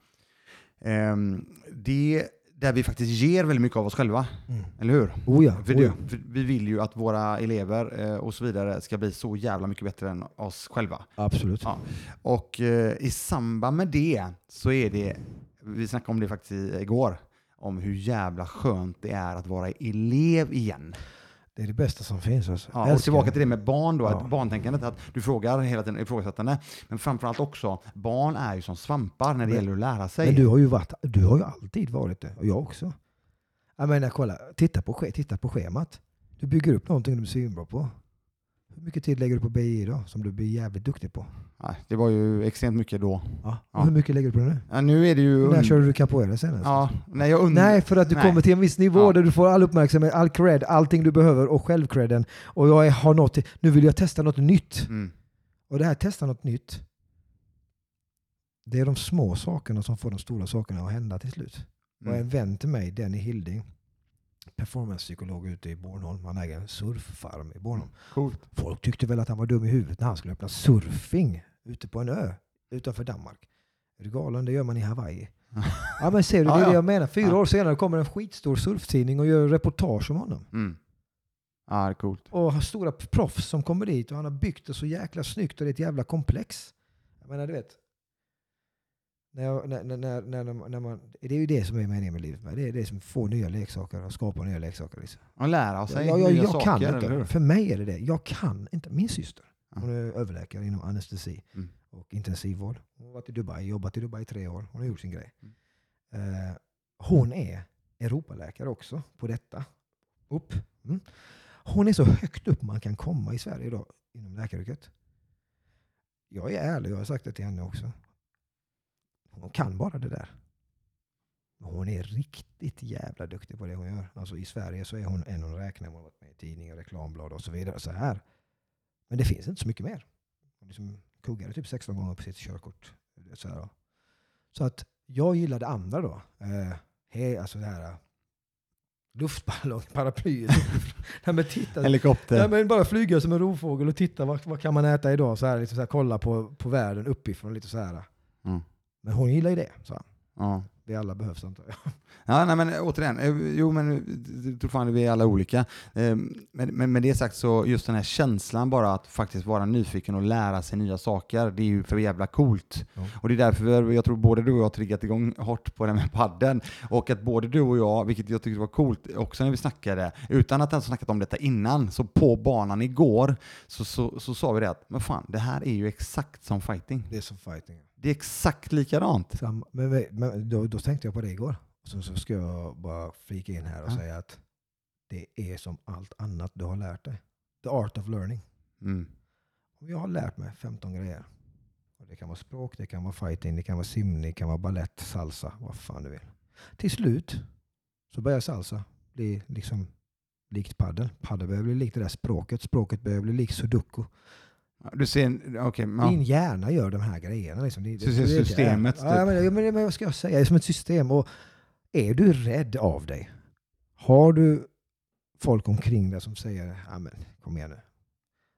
Ehm, det där vi faktiskt ger väldigt mycket av oss själva, Mm. eller hur? Oh ja, För, oh ja. för vi vill ju att våra elever eh, och så vidare ska bli så jävla mycket bättre än oss själva. Absolut. Ja. Och eh, i samband med det så är det, vi snackade om det faktiskt igår, om hur jävla skönt det är att vara elev igen. Det är det bästa som finns. Alltså. Ja, och tillbaka till det med barn då, Ja. att barntänkandet, att du frågar hela tiden ifrågasättande. Men framförallt också, barn är ju som svampar när det Men- gäller att lära sig. Men du har ju varit, du har ju alltid varit det. Och jag också. Jag menar, kolla. Titta på, titta på schemat. Du bygger upp någonting du är svinbra på. Hur mycket tid lägger du på BI då? Som du blir jävligt duktig på. Nej, det var ju extremt mycket då. Ja. Ja. Hur mycket lägger du på det nu? Ja, nu är det ju... När körde du capoeira senast? Ja, nej, jag und- Nej, för att du Nej. kommer till en viss nivå Ja. där du får all uppmärksamhet, all cred, allting du behöver och självcredden. Och jag har något, nu vill jag testa något nytt. Mm. Och det här testa något nytt. Det är de små sakerna som får de stora sakerna att hända till slut. Och en Mm. vän till mig, Denny Hilding, performancepsykolog ute i Bornholm. Han äger en surffarm i Bornholm. Coolt. Folk tyckte väl att han var dum i huvudet när han skulle öppna surfing ute på en ö utanför Danmark. Är du galen? Det gör man i Hawaii. Ja men ser du, det är Ja, det ja. jag menar. Fyra Ja. år senare kommer en skitstor surftidning och gör reportage om honom. Mm. Ja, det är coolt. Och har stora proffs som kommer dit och han har byggt det så jäkla snyggt och det är ett jävla komplex. Jag menar du vet. När, när, när, när, när, man, det är ju det som är meningen med livet. Det är det som får nya leksaker och skapar nya leksaker. Liksom. Och lära sig Jag, jag, nya jag saker, kan eller inte. hur? För mig är det det. Jag kan inte. Min syster, hon är överläkare inom anestesi Mm. och intensivvård. Hon har varit i Dubai, jobbat i Dubai i tre år. Hon har gjort sin grej. Mm. Eh, hon är Europaläkare också på detta. Upp. Mm. Hon är så högt upp man kan komma i Sverige idag inom läkaryrket. Jag är ärlig, jag har sagt det till henne också. Hon kan bara det där. Men hon är riktigt jävla duktig på det hon gör. Alltså i Sverige så är hon en hon räknar med. Hon har varit med i tidningar, reklamblad och så vidare. Så här. Men det finns inte så mycket mer. Hon liksom kuggade typ 16 gånger på sitt körkort. Så, här. så att jag gillar det andra då. Eh, he, alltså det här luftballong, paraplyet. Nej, men titta. Helikopter. Ja, men bara flyga som en rovfågel och titta vad, vad kan man äta idag? Så här, liksom så här, kolla på, på världen uppifrån. Lite så här. Mm. Men hon gillar ju det. Så Ja. vi alla behövs antar jag. Ja, nej, men återigen, eh, jo men eh, jag tror fan vi är alla olika. Eh, Men, men med det sagt så just den här känslan bara att faktiskt vara nyfiken och lära sig nya saker, det är ju för jävla coolt. Ja. Och det är därför jag tror både du och jag har triggat igång hårt på det med padden. Och att både du och jag, vilket jag tyckte var coolt också när vi snackade, utan att ens snackat om detta innan, så på banan igår så, så, så sa vi det att men fan, det här är ju exakt som fighting. Det är som fighting. Det är exakt likadant. Samma, men men- då, då tänkte jag på det igår. Så, så ska jag bara flika in här och Ja. säga att det är som allt annat du har lärt dig. The art of learning. Mm. Jag har lärt mig 15 grejer. Det kan vara språk, det kan vara fighting, det kan vara simning, det kan vara ballett, salsa, vad fan du vill. Till slut så börjar salsa bli liksom likt paddel. Paddel behöver bli likt det där språket. Språket behöver bli likt sudoku. Du ser, okej, ja. Din hjärna gör de här grejerna. Liksom. Det, så systemet, Ja, typ. men, ja, men, men vad ska jag säga? Det är som ett system. Och är du rädd av dig? Har du folk omkring dig som säger ja, men, kom igen nu.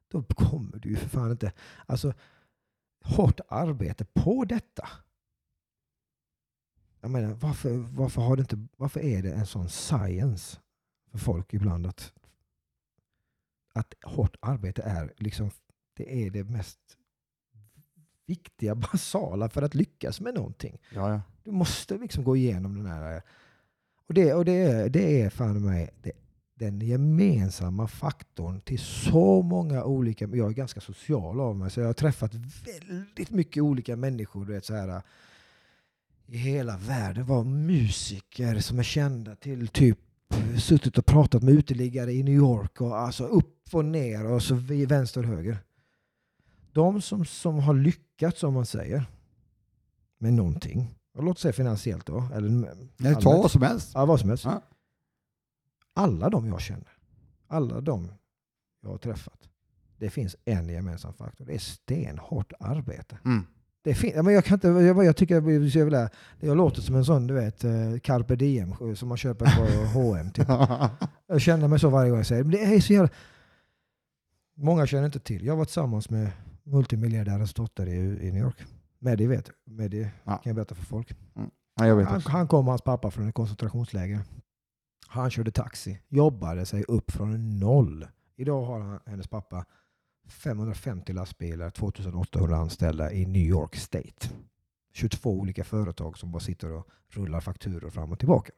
Då kommer du ju för fan inte... Alltså, hårt arbete på detta. Jag menar, varför, varför, har det inte, varför är det en sån science för folk ibland att, att hårt arbete är liksom det är det mest viktiga, basala för att lyckas med någonting. Ja, ja. Du måste liksom gå igenom den här... Och det, och det, är, det är fan mig det, den gemensamma faktorn till så många olika... Jag är ganska social av mig, så jag har träffat väldigt mycket olika människor. Du vet, så här, I hela världen. var musiker som är kända till typ suttit och pratat med uteliggare i New York. och Alltså upp och ner och så vänster och höger. De som, som har lyckats, om man säger, med någonting. Låt säga finansiellt då. Eller Nej, ta vad som helst. Ja, vad som helst. Ja. Alla de jag känner. alla de jag har träffat, det finns en gemensam faktor. Det är stenhårt arbete. Mm. Det fin- ja, men jag, kan inte, jag, jag tycker jag, blir så jävla- jag låter som en sån du vet, eh, carpe diem som man köper på H&M typ. Jag känner mig så varje gång jag säger det. Är så jävla... Många känner inte till. Jag var tillsammans med multimiljardärens dotter i, i New York. Mehdi vet. Mehdi Ja. kan jag berätta för folk. ja, jag vet Han, han kom och hans pappa från ett koncentrationsläger. Han körde taxi. Jobbade sig upp från noll. Idag har han, hennes pappa 550 lastbilar, 2800 anställda i New York State. 22 olika företag som bara sitter och rullar fakturor fram och tillbaka.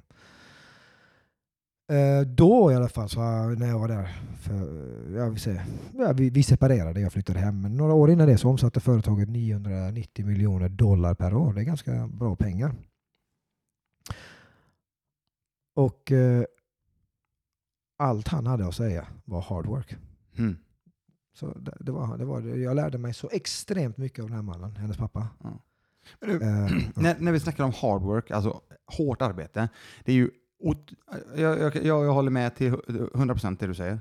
Eh, Då i alla fall, så när jag var där, för, jag vill säga, ja, vi, vi separerade, jag flyttade hem. Men några år innan det så omsatte företaget 990 miljoner dollar per år. Det är ganska bra pengar. Och eh, allt han hade att säga var hard work. Mm. Så det, det var, det var, jag lärde mig så extremt mycket av den här mannen, hennes pappa. Men du, Eh, när, när vi snackar om hard work, alltså hårt arbete, det är ju... Jag, jag, jag, håller med till 100% det du säger.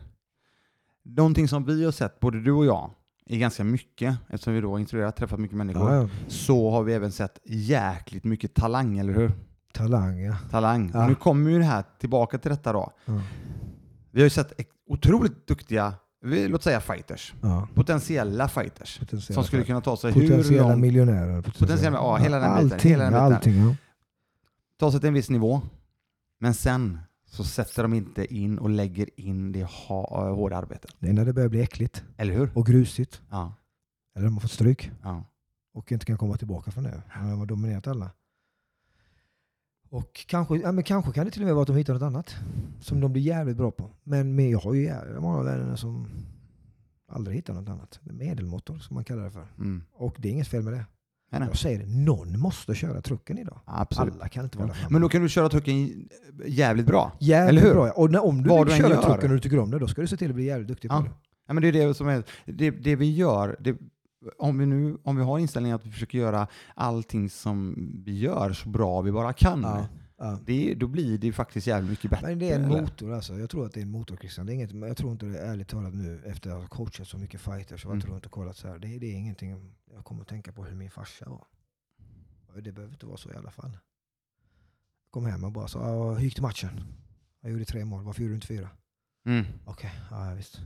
Någonting som vi har sett, både du och jag, är ganska mycket, eftersom vi då har instruerat, träffat mycket människor, ja, ja. så har vi även sett jäkligt mycket talang, eller hur? Talang, ja. Talang. Ja. Nu kommer ju det här tillbaka till detta då. Vi har ju sett otroligt duktiga, vi- låt säga fighters, ja. potentiella fighters, Potentiella, som skulle kunna ta sig hur potentiella långt, miljonärer. Potentiella- ja, hela den biten, allting, hela den biten. allting ja. ta sig till en viss nivå, men sen så sätter de inte in och lägger in det hårda arbetet. Det är när det börjar bli äckligt Eller hur? och grusigt. Ja. Eller de har fått stryk ja. och inte kan komma tillbaka från det. De har dominerat alla. Och kanske, ja, men kanske kan det till och med vara att de hittar något annat som de blir jävligt bra på. Men, men jag har ju jävligt många vänner som aldrig hittar något annat. Medelmåttor som man kallar det för. Mm. Och det är inget fel med det. Nej. Jag säger det, någon måste köra trucken idag. Absolut. Alla kan inte vara framme. Men då kan du köra trucken jävligt bra. jävligt eller hur? bra. Och när, om du Vad vill du köra trucken och du tycker om det, då ska du se till att bli jävligt duktig på Ja. det. Ja, men det är det som är, det, det vi gör, det, om, vi nu, om vi har inställningen att vi försöker göra allting som vi gör så bra vi bara kan, Ja, ja. det, då blir det faktiskt jävligt mycket bättre. Men det är en eller? motor alltså. Jag tror att det är en motor Christian. Det är inget, jag tror inte det är ärligt talat nu efter att ha coachat så mycket fighters och Mm. jag tror inte kollat så här. Det, det är ingenting jag kommer att tänka på hur min farsa var. Och Det behöver inte vara så i alla fall. Jag kom hem och bara sa, "Ja, hur gick det matchen? Jag gjorde tre mål, varför gjorde du inte fyra? Mm. Okej, ja ja, visst.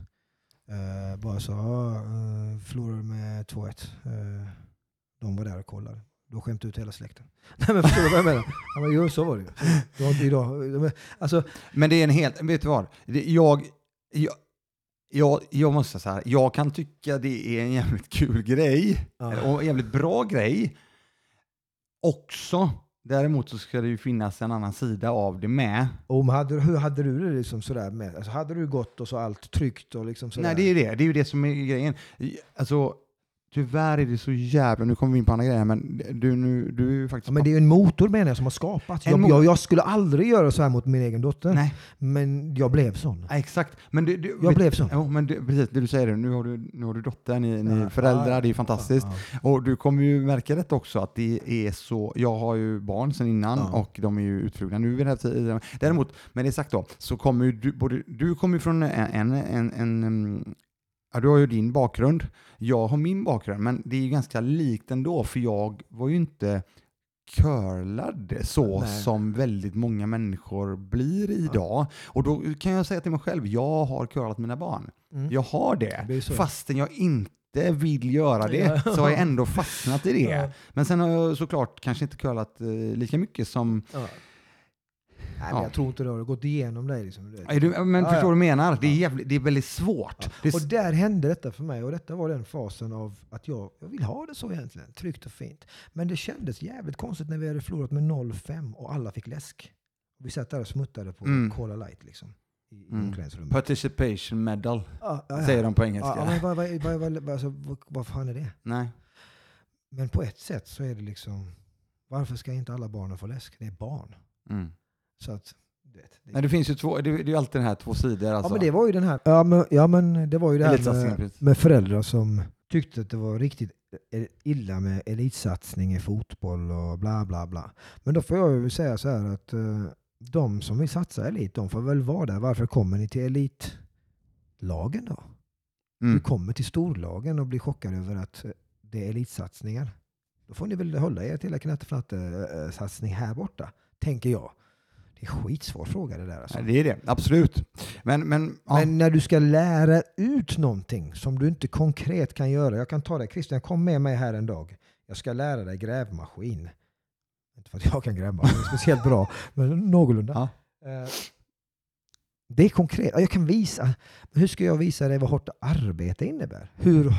Uh, bara så, ja, uh, förlorade med 2-1. Eh, de var där och kollade. Då skämte ut hela släkten. Nej men förstår du vad jag menar? Ja, men jo, så var det ju. Det var inte idag. Alltså, Men det är en helt, vet du vad? Jag, jag, jag, jag måste säga jag kan tycka det är en jävligt kul grej ja. och en jävligt bra grej också. Däremot så ska det ju finnas en annan sida av det med. Men hade, hur hade du det liksom sådär med? Alltså, hade du gått och så allt tryggt och liksom sådär? Nej, det är det. Det är ju det som är grejen. Alltså, tyvärr är det så jävla... Nu kommer vi in på andra grejer, men du, nu, du är ju faktiskt... ja, men det är ju en motor menar jag som har skapats. Jag, jag, jag skulle aldrig göra så här mot min egen dotter. Nej, Men jag blev sån. nej, exakt. Men det, det, Jag blev sån. Jo, men det, precis det du säger, nu har du, nu har du dotter, ni, ni Ja, föräldrar, ja, det är fantastiskt. Ja, Och du kommer ju märka detta också, att det är så, jag har ju barn sedan innan Ja. och de är ju utflugna nu vid den här tiden. Däremot, med det sagt då, så kommer ju du, både, du kommer från en, en, en, en ja, du har ju din bakgrund, jag har min bakgrund, men det är ju ganska likt ändå, för jag var ju inte curlad så Nej. som väldigt många människor blir idag. Och då kan jag säga till mig själv, jag har curlat mina barn. Mm. Jag har Det det, fastän jag inte vill göra det, Ja. så har jag ändå fastnat i det. Ja. Men sen har jag såklart kanske inte curlat eh, lika mycket som... Nej, men Ja. jag tror inte det har gått igenom dig. Liksom. Är du, men Ja, förstår ja. du menar? Det är, jävligt, det är väldigt svårt. Ja. Och där hände detta för mig och detta var den fasen av att jag, jag vill ha det så egentligen, tryggt och fint. Men det kändes jävligt konstigt när vi hade förlorat med 0-5 och alla fick läsk. Vi satt där och smuttade på Mm. Cola Light liksom. I Mm. omklädningsrummet. participation medal, säger de på engelska. Ja, men vad, vad, vad, vad, alltså, vad, vad fan är det? Nej. Men på ett sätt så är det liksom, varför ska inte alla barnen få läsk? Det är barn. Mm. Så att, du vet, det, Nej, det finns ju två, det, det är ju alltid den här två sidor. Alltså. Ja men det var ju den här, ja men, ja, men det var ju det här med, med föräldrar som tyckte att det var riktigt illa med elitsatsning i fotboll och bla bla bla. Men då får jag ju säga så här att eh, de som vill satsa elit, de får väl vara där. Varför kommer ni till lagen då? Du Mm. kommer till storlagen och blir chockad över att eh, det är elitsatsningar. Då får ni väl hålla er till knattefnatte-satsning här borta, tänker jag. Det är skitsvår fråga det där. Alltså. Ja, Det är det, absolut. Men, men, ja. Men när du ska lära ut någonting som du inte konkret kan göra. Jag kan ta det Christian, kom med mig här en dag. Jag ska lära dig grävmaskin. Inte för att jag kan gräva, det är speciellt bra, men någorlunda. Ja. Eh, Det är konkret. Ja, Jag kan visa. Hur ska jag visa dig vad hårt arbete innebär? Hur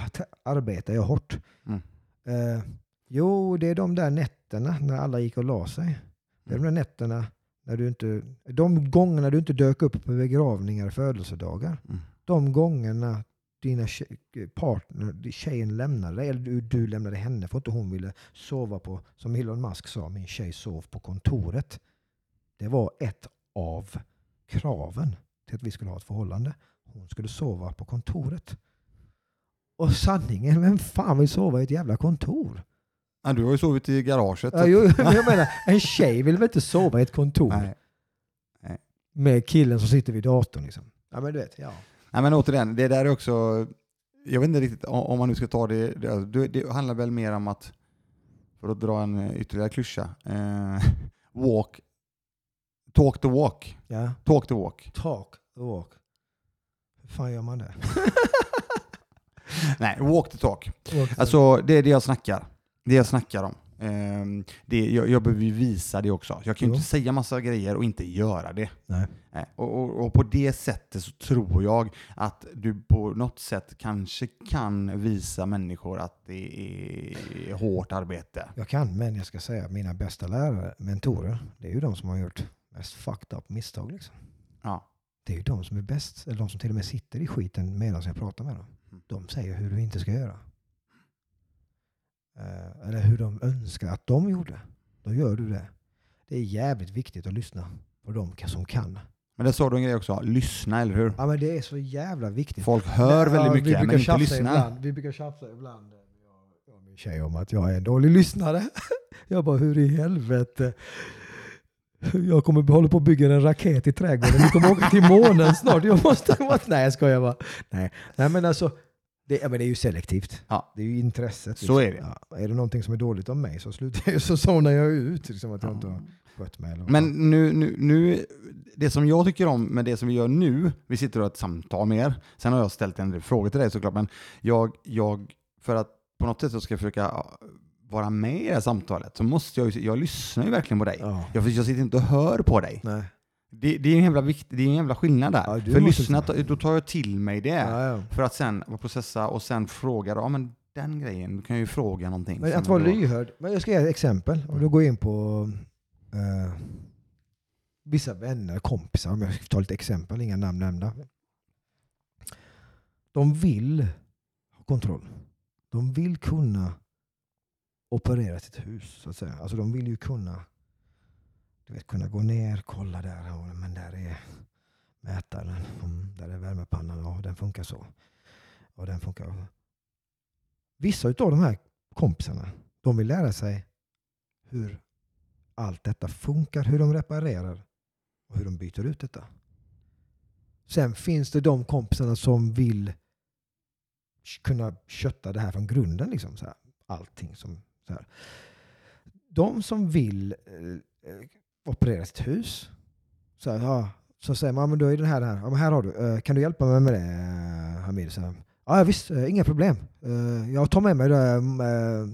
arbetar jag hårt? Mm. Eh, jo, det är de där nätterna när alla gick och la sig. Det är de där nätterna när du inte, de gångerna du inte dök upp på begravningar och födelsedagar. Mm. De gångerna dina tje- partner, tjejen lämnade dig, eller du, du lämnade henne för att hon ville sova på, som Elon Musk sa, min tjej sov på kontoret. Det var ett av kraven till att vi skulle ha ett förhållande. Hon skulle sova på kontoret. Och sanningen, vem fan vill sova i ett jävla kontor? Ja, du har ju sovit i garaget. Ja, jo, men jag menar, en tjej vill väl inte sova i ett kontor Nej. med killen som sitter vid datorn. Liksom. Ja, men du vet, ja. Nej, men återigen, det där är också... Jag vet inte riktigt om man nu ska ta det... Det, det, det handlar väl mer om att, för att dra en ytterligare klyscha, eh, walk... Talk the walk. ja. Talk the walk. Talk the walk. Hur fan gör man det? Nej, walk the talk. Walk the- Alltså, det är det jag snackar. Det jag snackar om. Ehm, det, jag, jag behöver ju visa det också. Jag kan ju inte säga massa grejer och inte göra det. Nej. Nej. Och, och, och på det sättet så tror jag att du på något sätt kanske kan visa människor att det är hårt arbete. Jag kan, men jag ska säga att mina bästa lärare, mentorer, det är ju de som har gjort mest fucked up misstag. Liksom. Ja. Det är ju de som är bäst, eller de som till och med sitter i skiten medan jag pratar med dem. Mm. De säger hur du inte ska göra. Eh, eller hur de önskar att de gjorde. Då gör du det. Det är jävligt viktigt att lyssna på de som kan. Men det sa du en grej också, lyssna, eller hur? Ja, men det är så jävla viktigt. Folk hör Ja, väldigt mycket, brukar men inte lyssnar. Ibland, vi brukar tjafsa ibland, eh, jag och min tjej, om att jag är en dålig lyssnare. Jag bara, hur i helvete? Jag kommer hålla på att bygga en raket i trädgården. Vi kommer åka till månen snart. Jag måste... Nej, jag skojar bara. Nej, Nej men alltså. Det, ja, men det är ju selektivt. Ja. Det är ju intresset. liksom. Så är det. Ja, är det någonting som är dåligt om mig så slutar jag, så zonar jag ut. Liksom, att jag inte har skött mig. Eller vad. Men nu, nu, nu, det som jag tycker om med det som vi gör nu, vi sitter och har ett samtal med er. Sen har jag ställt en del frågor till dig såklart, men jag, jag för att på något sätt så ska jag försöka vara med i det här samtalet så måste jag ju, jag lyssnar ju verkligen på dig. Ja. Jag, jag sitter inte och hör på dig. Nej. Det, det är en jävla, vikt, det är en jävla skillnad där. Ja, för lyssna, då tar jag till mig det. Ja, ja. För att sen processa och sen fråga, ja men den grejen, du kan ju fråga någonting. Men att vara lyhörd. Men jag ska ge ett exempel. Om du går in på eh, vissa vänner, kompisar, om jag ska ta lite exempel, inga namn nämnda. De vill ha kontroll. De vill kunna operera sitt hus, så att säga. Alltså de vill ju kunna du vet, kunna gå ner, kolla där, men där är mätaren, mm, där är värmepannan, ja den funkar så. Och den funkar. Vissa av de här kompisarna, de vill lära sig hur allt detta funkar, hur de reparerar och hur de byter ut detta. Sen finns det de kompisarna som vill kunna kötta det här från grunden. Liksom, så här. Allting som så här. De som vill eh, eh operera sitt hus, så, här, ja, så säger man, ja, men då är den här, den här. Ja, men här har du, eh, kan du hjälpa mig med det eh, Hamid? Så ja visst, eh, inga problem. Jag tar med mig det eh,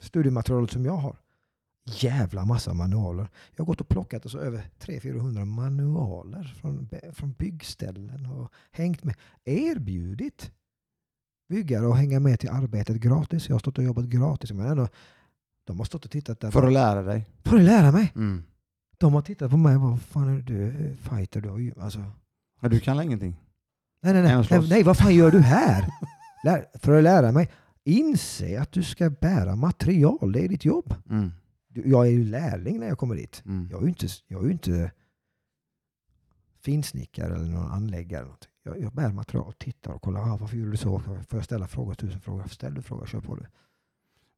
studiematerialet som jag har. Jävla massa manualer. Jag har gått och plockat alltså över 300-400 manualer från, från byggställen och hängt med. Erbjudit byggare att hänga med till arbetet gratis. Jag har stått och jobbat gratis. Men ändå, de har stått och tittat där. För att lära dig. Får du lära mig? Mm. De har tittat på mig och vad fan är du fighter? Du har ju, alltså, Men du kan ingenting. nej, nej, Nej, nej, nej, vad fan gör du här? Lär, för att lära mig. Inse att du ska bära material, det är ditt jobb. Mm. Du- Jag är ju lärling när jag kommer dit. Mm. Jag är ju inte, jag är ju inte finsnickare eller någon anläggare. Eller något. Jag, jag bär material, tittar och kollar. Ah, varför gjorde du så? Får jag ställa frågor? Tusen frågor. Ställ du frågor, kör på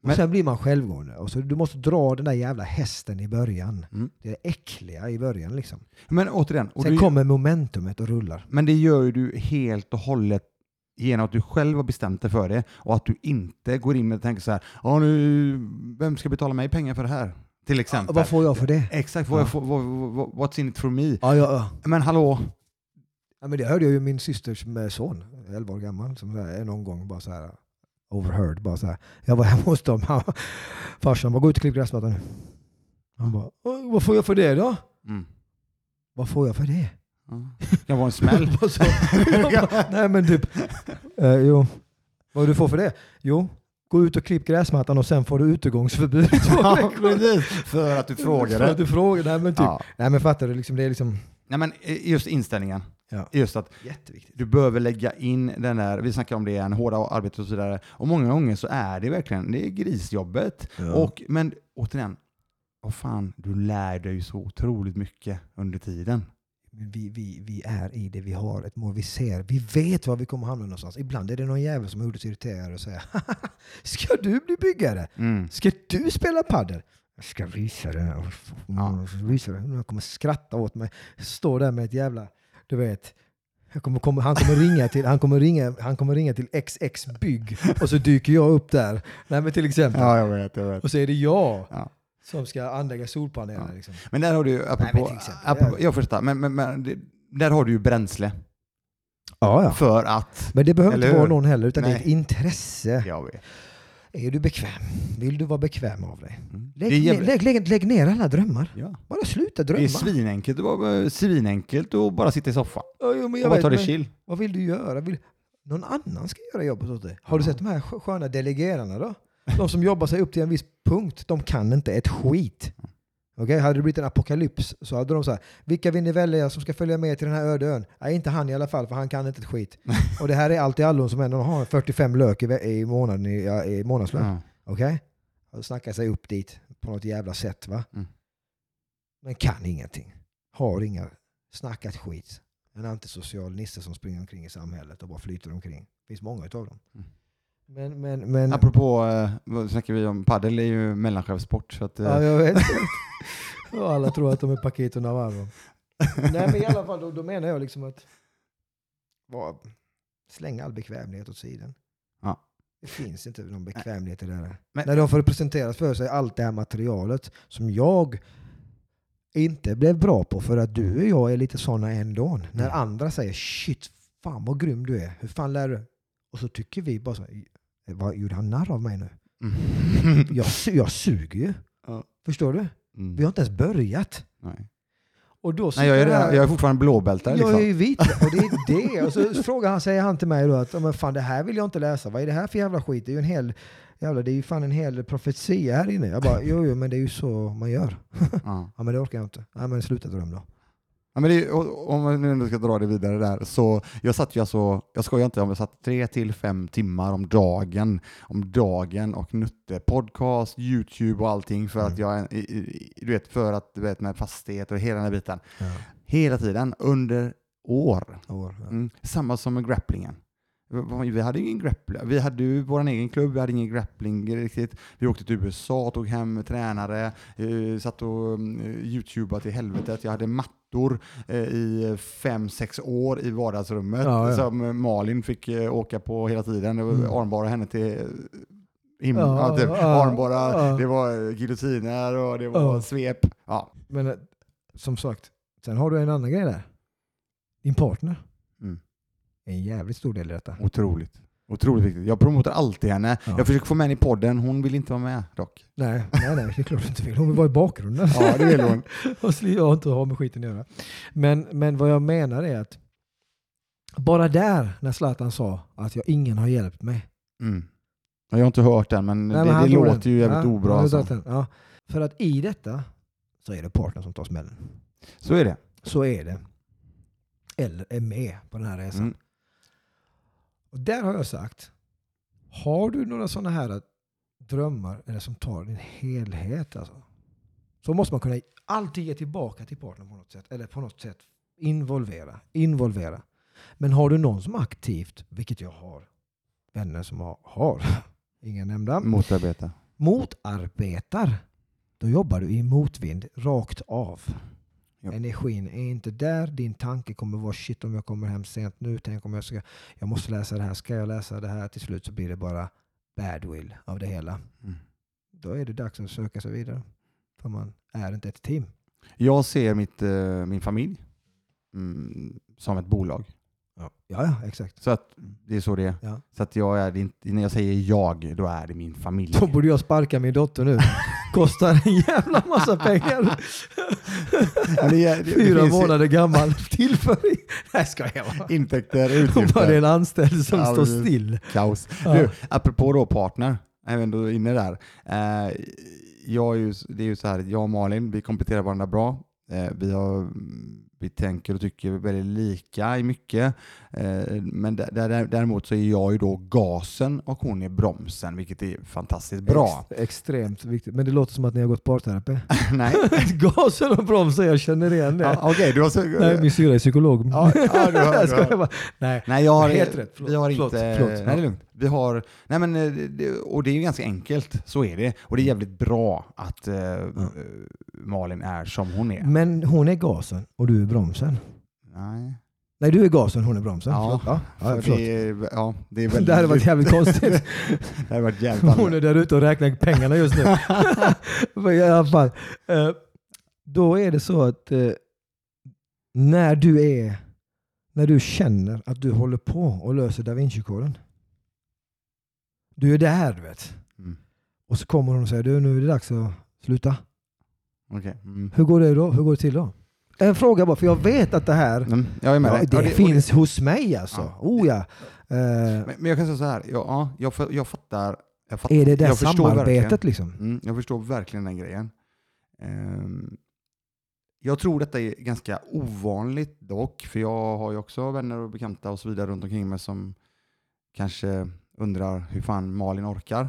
det. Och Men- sen blir man självgående. Och så du måste dra den där jävla hästen i början. Mm. Det är äckliga i början liksom. Men återigen, Sen kommer momentumet och rullar. men det gör ju du helt och hållet genom att du själv har bestämt dig för det och att du inte går in med och tänker så här, ja nu, vem ska betala mig pengar för det här? Till exempel. Vad får jag för det? Exakt, vad Ja. får, vad, vad, what's in it for me? Ja, ja, ja. Men hallå, ja men det hörde jag ju min systers son, 11 år gammal, som så här, någon gång bara så här overheard. Bara så här. Jag var hemma hos dem. Farsan bara, gå ut och klipp gräsmattan nu. Han bara, "Oj, vad får jag för det då? mm. Vad får jag för det? det var en smäll. Så. Bara, Nej men typ, eh, jo. Vad du får för det? Jo, gå ut och klipp gräsmattan och sen får du utegångsförbud. ja, precis. För att du För frågade. att du frågar. Nej men typ. Ja. Nej men fattar du, liksom, det är liksom Nej, men eh, just inställningen. Ja. Just att jätteviktigt. du behöver lägga in den där, vi snackar om det igen, hårda arbetet och så vidare. Och många gånger så är det verkligen, det är grisjobbet. Ja. Och, men återigen, vad fan, du lär dig ju så otroligt mycket under tiden. Vi, vi, vi är i det vi har, ett mål vi ser. Vi vet var vi kommer hamna någonstans. Ibland är det någon jävel som har gjort oss irriterade och säger Ska du bli byggare? Mm. Ska du spela padel? Jag ska visa det. Ja. Jag ska visa det. Jag kommer skratta åt mig. Stå där med ett jävla, du vet. Kommer, kommer, han, kommer ringa till, han, kommer ringa, han kommer ringa till XX bygg och så dyker jag upp där. Nej men till exempel. Ja, jag vet, jag vet. Och så är det jag Ja. som ska anlägga solpaneler. Ja. Liksom. Men där har du ju, apropå, men till exempel, apropå jag förstår, men, men, men där har du ju bränsle Ja, ja. för att, Men det behöver inte vara någon heller, utan det är Nej. ett intresse. jag vet. Är du bekväm? Vill du vara bekväm av dig? Mm. Lägg, det, jävligt, lägg, lägg, lägg ner alla drömmar. ja. Bara sluta det drömma. är svinenkelt, det var svinenkelt att bara sitta i soffan Ja, jo, men jag och vet, ta det men chill. Vad vill du göra? Vill, någon annan ska göra jobbet åt dig. Har du Ja. sett de här skö- sköna delegerarna då? De som jobbar sig upp till en viss punkt, de kan inte ett skit. Okej, Hade det blivit en apokalyps så hade de så här, vilka vill ni välja som ska följa med till den här öde ön? Nej, inte han i alla fall, för han kan inte ett skit. Och det här är allt i allo som ändå har 45 lök i, i månaden i, i månadslön. Ja. Okej? Och snackar sig upp dit på något jävla sätt va? Mm. Men kan ingenting. Har inga, snackat skit. En antisocial nisse som springer omkring i samhället och bara flyter omkring. Det finns många utav dem. Mm. Men, men, men... Apropå, eh, vad snackar vi om? Padel är ju mellanchefssport. Så att, eh, Ja, jag vet. Och alla tror att de är Paquito Navarro. Nej men i alla fall, då, då menar jag liksom att var, släng all bekvämlighet åt sidan. Ja. Det finns inte någon bekvämlighet i det där. Men- När de får presenteras för sig allt det här materialet som jag inte blev bra på för att du och jag är lite sådana ändå. När Mm. andra säger shit, fan vad grym du är. Hur fan lär du? Och så tycker vi bara så här, vad gjorde han narr av mig nu? Mm. Jag, jag suger ju. Ja. Förstår du? Mm. Vi har inte ens börjat. Nej. Och då Nej, jag, är, redan- jag är fortfarande blåbältare. jag är Liksom. ju vit och det är det. Och så frågar han, säger han till mig då att "Ja, men fan, det här vill jag inte läsa. Vad är det här för jävla skit? Det är ju en hel, jävla, det är ju fan en hel profetia här inne. Jag bara, jo, jo, men det är ju så man gör. Ja. Ja, men det orkar jag inte. Ja, men sluta dröm då. Ja, men det, om man nu ska dra det vidare där, så jag satt ju alltså, jag skojar inte om jag satt tre till fem timmar om dagen, om dagen och nötte podcast, YouTube och allting för att Mm. jag, i- i- du vet, för att, du vet, med fastighet och hela den här biten. Ja. Hela tiden, under år. År, ja. Mm. Samma som med grapplingen. Vi- hade ju ingen grappling. Vi hade ju vår egen klubb, vi hade ingen grappling riktigt. Vi åkte till USA, tog hem tränare, eh, satt och mm, youtubade till helvetet. Jag hade mattor eh, i fem, sex år i vardagsrummet Ja, ja. som Malin fick eh, åka på hela tiden. Det var Mm. armbara henne till eh, him- Ja, typ, armbara, det var eh, giljotiner och det var svep. Ja. Men eh, som sagt, sen har du en annan grej där. Din partner en jävligt stor del i detta. Otroligt. Otroligt viktigt. Jag promotar alltid henne. Ja. Jag försöker få med henne i podden. Hon vill inte vara med dock. Nej, nej, nej, det är klart du inte vill. Hon vill vara i bakgrunden. Ja, det vill hon. och sli- och inte ha med skiten att göra. Men, men vad jag menar är att bara där, när Zlatan sa att jag, ingen har hjälpt mig. Mm. Jag har inte hört den, men Nej, det, men det låter den. ju jävligt Ja, obra. Alltså. Ja. För att i detta så är det partnern som tar smällen. Så är det. Så är det. Eller är med på den här resan. Mm. Och där har jag sagt, har du några sådana här drömmar eller som tar din helhet alltså, så måste man kunna alltid ge tillbaka till partnern på något sätt. Eller på något sätt involvera. involvera. Men har du någon som aktivt, vilket jag har, vänner som har, har inga nämnda, Motarbeta. motarbetar, då jobbar du i motvind rakt av. Ja. Energin är inte där. Din tanke kommer vara shit om jag kommer hem sent nu. Tänk om jag ska, jag måste läsa det här. Ska jag läsa det här? Till slut så blir det bara badwill av det hela. Mm. Då är det dags att söka sig vidare. För man är inte ett team. Jag ser mitt, eh, min familj mm, som ett bolag. Ja, ja, ja exakt. Så att det är så det är. Ja. Så att jag är, det inte, när jag säger jag, då är det min familj. Då borde jag sparka min dotter nu. Kostar en jävla massa pengar. Ja, det är- det- det Fyra ju månader gammal. Tillföring. Nej, ska jag bara. Intäkter, Hon bara det är utgifter, en anställd som står still. kaos. Ja. Du, apropå då partner, även då inne där. Eh, jag är ju, det är ju så här, jag och Malin, vi kompletterar varandra bra. Eh, vi, har, vi tänker och tycker väldigt lika i mycket. Eh, men där, där, däremot så är jag ju då gasen och hon är bromsen, vilket är fantastiskt bra. Ex extremt viktigt. Men det låter som att ni har gått parterapi. Nej. Gasen och bromsen, jag känner igen det. Ja, Okej, du har så... Nej, min syrra är psykolog. Ja, ja, du har- jag du har- bara. Nej. Nej, jag har, Helt rätt. Förlåt. vi har Förlåt. inte... Förlåt. Nej, det är lugnt. Vi har... Nej, men, eh, och det är ju ganska enkelt, så är det. Och det är jävligt bra att eh, eh, Malin är som hon är. Men hon är gasen och du är bromsen. Nej. Nej, du är gasen, hon är bromsen. Ja. Ja, ja, det, är- ja, det är väldigt... Det hade varit jävligt konstigt. det hade varit jävligt Hon är där ute och räknar pengarna just nu. I alla fall. eh, Då är det så att eh, när du är när du känner att du håller på och löser da Vinci-koden. Du är där du vet. Mm. Och så kommer hon och säger du nu är det dags att sluta. Okej. Mm. Hur går det då? Hur går det till då? En fråga bara, för jag vet att det här Mm, jag är med ja, det, Ja, och finns hos mig alltså. Ja. Oh ja. Eh, Men, men jag kan säga så här, ja, ja, jag, jag fattar. Jag fattar är det det jag samarbetet liksom? Mm, jag förstår verkligen den grejen. Ehm, jag tror detta är ganska ovanligt dock, för jag har ju också vänner och bekanta och så vidare runt omkring mig som kanske undrar hur fan Malin orkar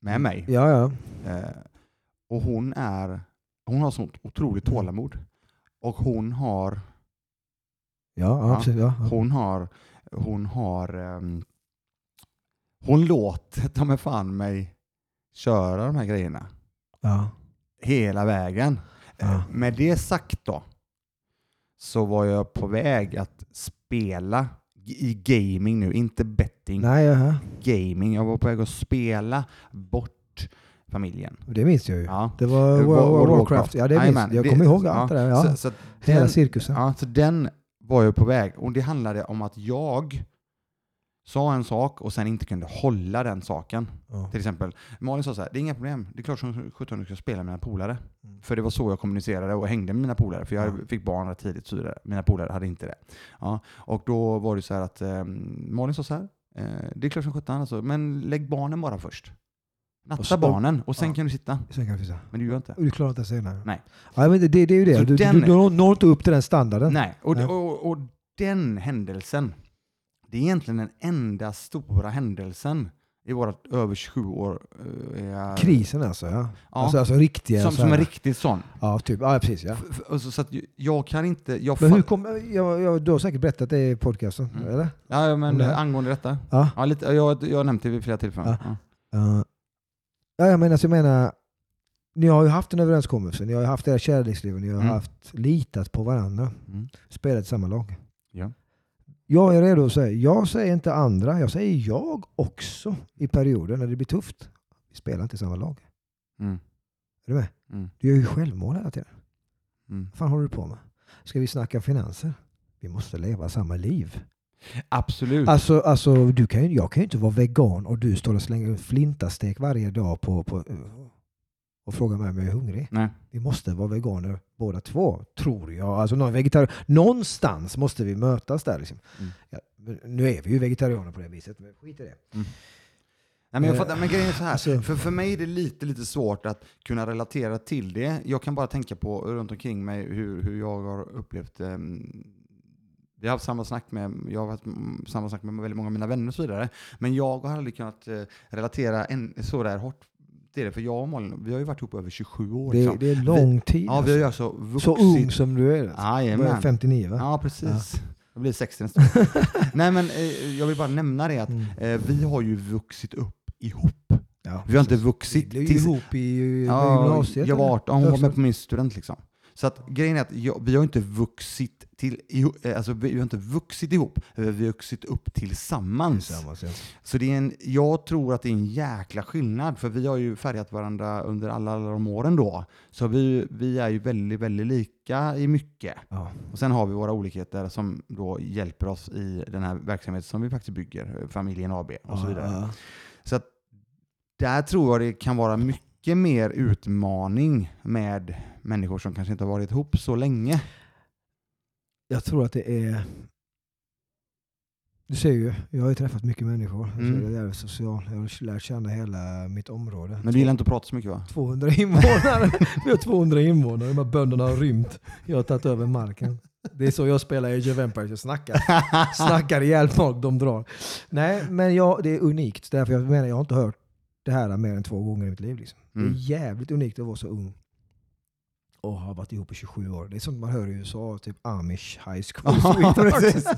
med mig. Ja, ja. Eh, och hon är, hon har sånt otroligt Mm. tålamod. Och hon har, Ja, ja, Ja. Ja, ja. hon har, hon har, ehm, hon låter ta mig fan mig köra de här grejerna ja. hela vägen. Ja. Eh, Med det sagt då, så var jag på väg att spela i gaming nu, inte betting, Nej, ja. gaming. Jag var på väg att spela bort familjen. det minns jag ju. Ja. Det var World, World World of Warcraft. Ja, det minns Jajamän, jag. kommer ihåg allt det där. Ja. Så, så Hela den, cirkusen. ja, så den var jag på väg och det handlade om att jag sa en sak och sen inte kunde hålla den saken. Ja. Till exempel, Malin sa så här, det är inga problem, det är klart som sjutton du ska spela med mina polare. Mm. För det var så jag kommunicerade och hängde med mina polare, för jag Ja. fick barn rätt tidigt, så mina polare hade inte det. Ja, och då var det så här att eh, Malin sa så här, eh, det är klart som sjutton alltså, men lägg barnen bara först. Natta Och så- barnen och sen ja. kan du sitta. Sen kan säga. Men du gör inte. Och du klarar inte senare. Nej. Ja, men det, det, det är ju det. Så Du, den- du, du når- inte upp till den standarden. Nej, och, Nej. och, och den händelsen, det är egentligen den enda stora händelsen i vårt över 27 år. eh, Krisen alltså. Ja. Ja, Alltså, alltså riktiga. som, som är riktigt sån. Ja, typ. Ja, precis. Ja. F- alltså, så att jag kan inte... Jag Men hur kom, jag, jag, du har säkert berättat det i podcasten, Mm. eller? ja, men det angående detta. Ja. Ja, lite, jag, jag har nämnt det vid flera tillfällen. Ja. Ja. Ja, ja jag, menar, jag menar, ni har ju haft en överenskommelse, ni har ju haft era kärleksliv, ni har Mm. haft litat på varandra, Mm. spelat i samma lag. Ja. Jag är redo att säga, jag säger inte andra, jag säger jag också i perioder när det blir tufft. Vi spelar inte i samma lag. Mm. Är du med? Mm. Du gör ju självmål hela tiden. Mm. Vad fan håller du på med? Ska vi snacka finanser? Vi måste leva samma liv. Absolut. Alltså, alltså du kan jag kan ju inte vara vegan och du står och slänger flintastek varje dag på, på, och frågar mig om jag är hungrig. Nej. Vi måste vara veganer båda två, tror jag. Alltså någon vegetarian. Någonstans måste vi mötas där. Liksom. Mm. Ja, nu är vi ju vegetarianer på det viset, men skit i det. Nej, men jag Eh, fattar, men grejen är så här. alltså- för, för mig är det lite, lite svårt att kunna relatera till det. Jag kan bara tänka på runt omkring mig hur, hur jag har upplevt ehm, vi har haft samma snack med, jag har haft mm, samma snack med väldigt många av mina vänner och så vidare. Men jag har aldrig kunnat eh, relatera en, så där hårt till det. För jag och Malin, vi har ju varit ihop över 27 år. Det, liksom. det är lång tid. ja, vi har ju alltså. vuxit. Så ung som du är. Alltså. Jajamän. 59 va? Ja, precis. Jag blir 60 nästa Nej, men eh, jag vill bara nämna det att Mm. eh, vi har ju vuxit upp ihop. Ja, Vi har inte vuxit Vi blev ihop i Ja, gymnasiet. jag var eller? 18, hon var med på min student liksom. Så att grejen är att jag, vi har inte vuxit till, eh, alltså vi har inte vuxit ihop, vi har vuxit upp tillsammans. Tillsammans, ja. Så det är en, jag tror att det är en jäkla skillnad, för vi har ju färgat varandra under alla, alla de åren då. Så vi, vi är ju väldigt, väldigt lika i mycket. Ja. Och sen har vi våra olikheter som då hjälper oss i den här verksamheten som vi faktiskt bygger, eh, familjen AB och så vidare. Ja, Så att där tror jag det kan vara mycket mer utmaning med människor som kanske inte har varit ihop så länge. Jag tror att det är... Du ser ju, jag har ju träffat mycket människor. Alltså, Mm. Jag är social. Jag har lärt känna hela mitt område. Men du gillar inte att prata så mycket va? 200 invånare. Vi har 200 invånare. De här bönderna har rymt. Jag har tagit över marken. Det är så jag spelar Age of Empires. Jag snackar, snackar ihjäl folk, de drar. Nej, men jag, det är unikt. Därför jag menar, jag har inte hört det här mer än två gånger i mitt liv. Liksom. Det Mm. är jävligt unikt att vara så ung. Och ha varit ihop i 27 år. Det är sånt man hör i USA, typ Amish high school. Ja, precis.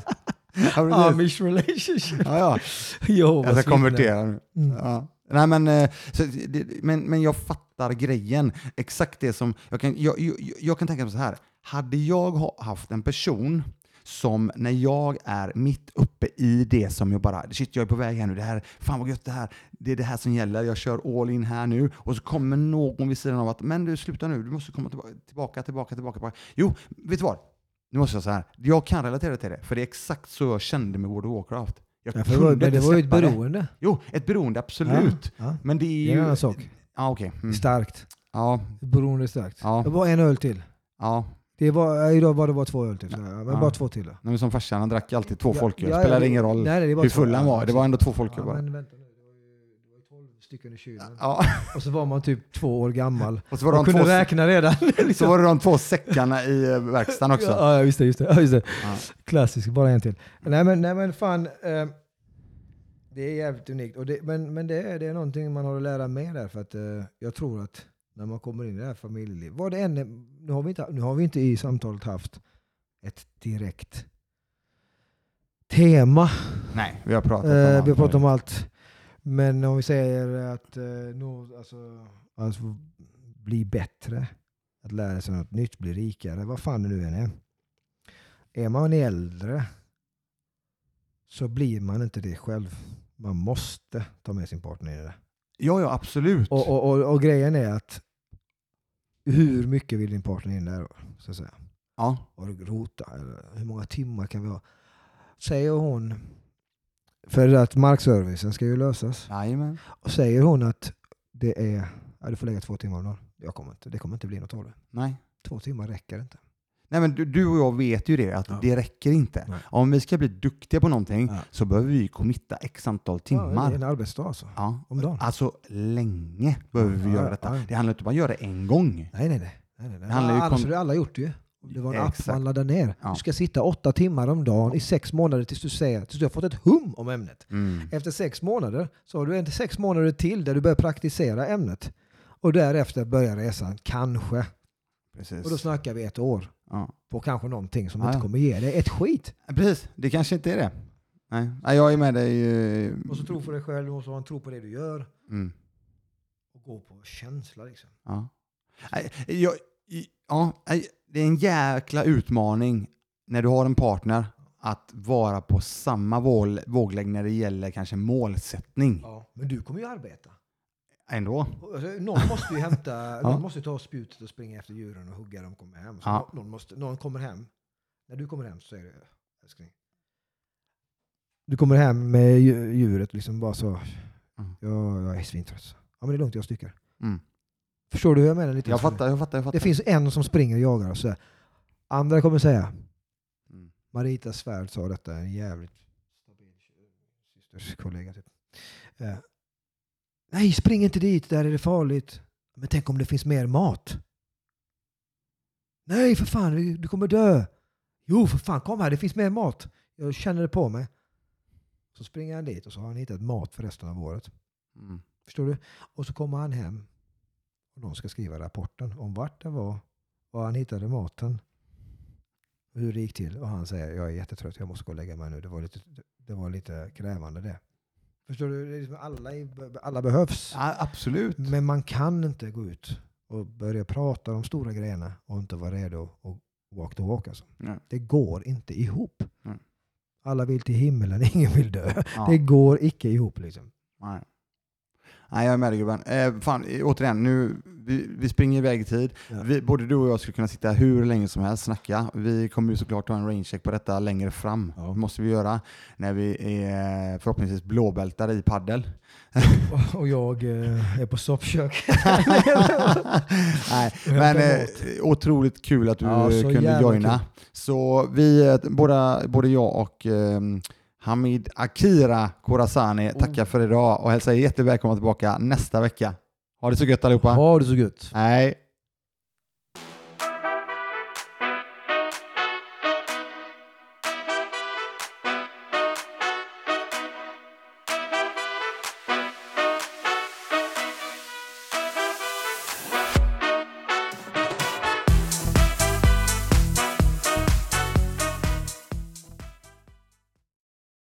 Ja. Amish relationship. Ja, ja. Jehovas Jag ska konvertera nu. Mm. Ja. Nej, men, eh, så, det, men, men jag fattar grejen. Exakt det som... Jag kan, jag, jag, jag kan tänka mig så här. Hade jag ha- haft en person som när jag är mitt uppe i det som jag bara, shit jag är på väg här nu, det här, fan vad gött det här, det är det här som gäller, jag kör all in här nu och så kommer någon vid sidan av att, men du sluta nu, du måste komma tillbaka, tillbaka, tillbaka, tillbaka. Jo, vet du vad? Nu måste jag säga här, jag kan relatera till det, för det är exakt så jag kände med World of Warcraft. Jag Ja, det kunde det inte var ju ett släppa det. beroende. Jo, ett beroende, absolut. Ja, Men det är det ju... är en annan sak. Ja, okej. Mm. Starkt. Ja, Beroende starkt. Ja. Det var en öl till. ja. Det var, idag var det bara två öl till. så här, Men Ja. bara två till. Nej, men som farsan, han drack alltid två Ja, folköl. ja, Spelar ja, ingen roll nej, hur full han var. Det var ändå två folköl bara. men vänta nu. Det var ju, det var ju 12 stycken i kylen. Ja. Och så var man typ två år gammal. Och så var, de kunde två, räkna redan. så liksom. var det de två säckarna i eh, verkstaden också. Ja, ja, just det. Just det. Just det. Klassisk, bara en till. Nej men, nej, men fan. Eh, det är jävligt unikt. Och det, men men det, är, det är någonting man har att lära med där. För att eh, jag tror att när man kommer in i det här familjelivet. Vad det än är, nu, har vi inte, nu har vi inte i samtalet haft ett direkt tema. Nej, vi har pratat om Eh, allt vi har pratat om allt. Men om vi säger att eh, nå, alltså, alltså, bli bättre, att lära sig något nytt, bli rikare, vad fan det nu än är. Är man äldre så blir man inte det själv. Man måste ta med sin partner i det. Ja, ja, absolut. Och, och, och, och grejen är att hur mycket vill din partner in där? Så att säga. Ja. Du rota? Eller hur många timmar kan vi ha? Säger hon, för att markservicen ska ju lösas. Jajamän. Och säger hon att det är, ja, du får lägga två timmar om dagen. Jag kommer inte, det kommer inte bli något av det. Nej. Två timmar räcker inte. Nej, men du, du och jag vet ju det, att Ja. det räcker inte. Nej. Om vi ska bli duktiga på någonting Ja. så behöver vi committa x antal Ja, det är timmar. en arbetsdag alltså. Ja. Om dagen. Alltså länge behöver vi Ja, göra ja, detta. ja. Det handlar inte om att göra det en gång. Nej, nej, nej. nej, nej. Det handlar ju Annars kon- hade alla gjort det ju. Det var en app Exakt. man laddar ner. Ja. Du ska sitta åtta timmar om dagen i sex månader tills du, säger, tills du har fått ett hum om ämnet. Mm. Efter sex månader så har du inte sex månader till där du börjar praktisera ämnet. Och därefter börjar resan, kanske. Precis. Och då snackar vi ett år ja. på kanske någonting som Ja, inte kommer ge dig ett skit. Precis, det kanske inte är det. Nej, jag är med dig. eh, Du måste tro på dig själv, måste ha en tro på det du gör. Mm. Och gå på känsla liksom. Ja. Jag, ja, det är en jäkla utmaning när du har en partner att vara på samma våg, våglängd när det gäller kanske målsättning. Ja. Men du kommer ju arbeta. Ändå. Alltså, någon måste ju hämta, Ja. någon måste ta spjutet och springa efter djuren och hugga dem och komma hem. Ja. någon, måste, någon kommer hem. När du kommer hem så säger du, älskling. Du kommer hem med dju- djuret liksom bara så. Mm. Ja, jag är svintrött. Ja men det är lugnt, jag sticker. Mm. Förstår du hur jag menar? Lite Jag fattar, jag fattar. Jag fattar. Det finns en som springer och jagar och sådär. Andra kommer säga, Mm. Marita Svärd sa detta, en jävligt stabil systerskollega. Typ. Eh, Nej, spring inte dit, där är det farligt. Men tänk om det finns mer mat? Nej, för fan, du kommer dö. Jo, för fan, kom här, det finns mer mat. Jag känner det på mig. Så springer han dit och så har han hittat mat för resten av året. Mm. Förstår du? Och så kommer han hem och de ska skriva rapporten om vart det var, var han hittade maten, hur det gick till. Och han säger jag är jättetrött, jag måste gå och lägga mig nu. Det var lite, det var lite krävande det. Förstår du? Liksom alla, alla behövs. Ja, absolut. Men man kan inte gå ut och börja prata om stora grejerna och inte vara redo att walk the walk. Alltså. Nej. Det går inte ihop. Nej. Alla vill till himmelen, ingen vill dö. Ja. Det går icke ihop. Liksom. Nej. Nej, jag är med dig gubben. Eh, fan, eh, återigen, nu, vi, vi springer iväg i tid. Ja. Vi, både du och jag skulle kunna sitta hur länge som helst och snacka. Vi kommer ju såklart ha en rangecheck på detta längre fram. Ja. Det måste vi göra när vi är förhoppningsvis blåbältade i paddel. Och jag eh, är på soppkök. Nej, men eh, otroligt kul att du Ja, kunde joina. kul. Så vi, eh, båda, både jag och ehm, Hamid Akira Khorasani Oh. tackar för idag och hälsar er jättevälkomna tillbaka nästa vecka. Ha det så gött allihopa. Ha det så gött. Nej.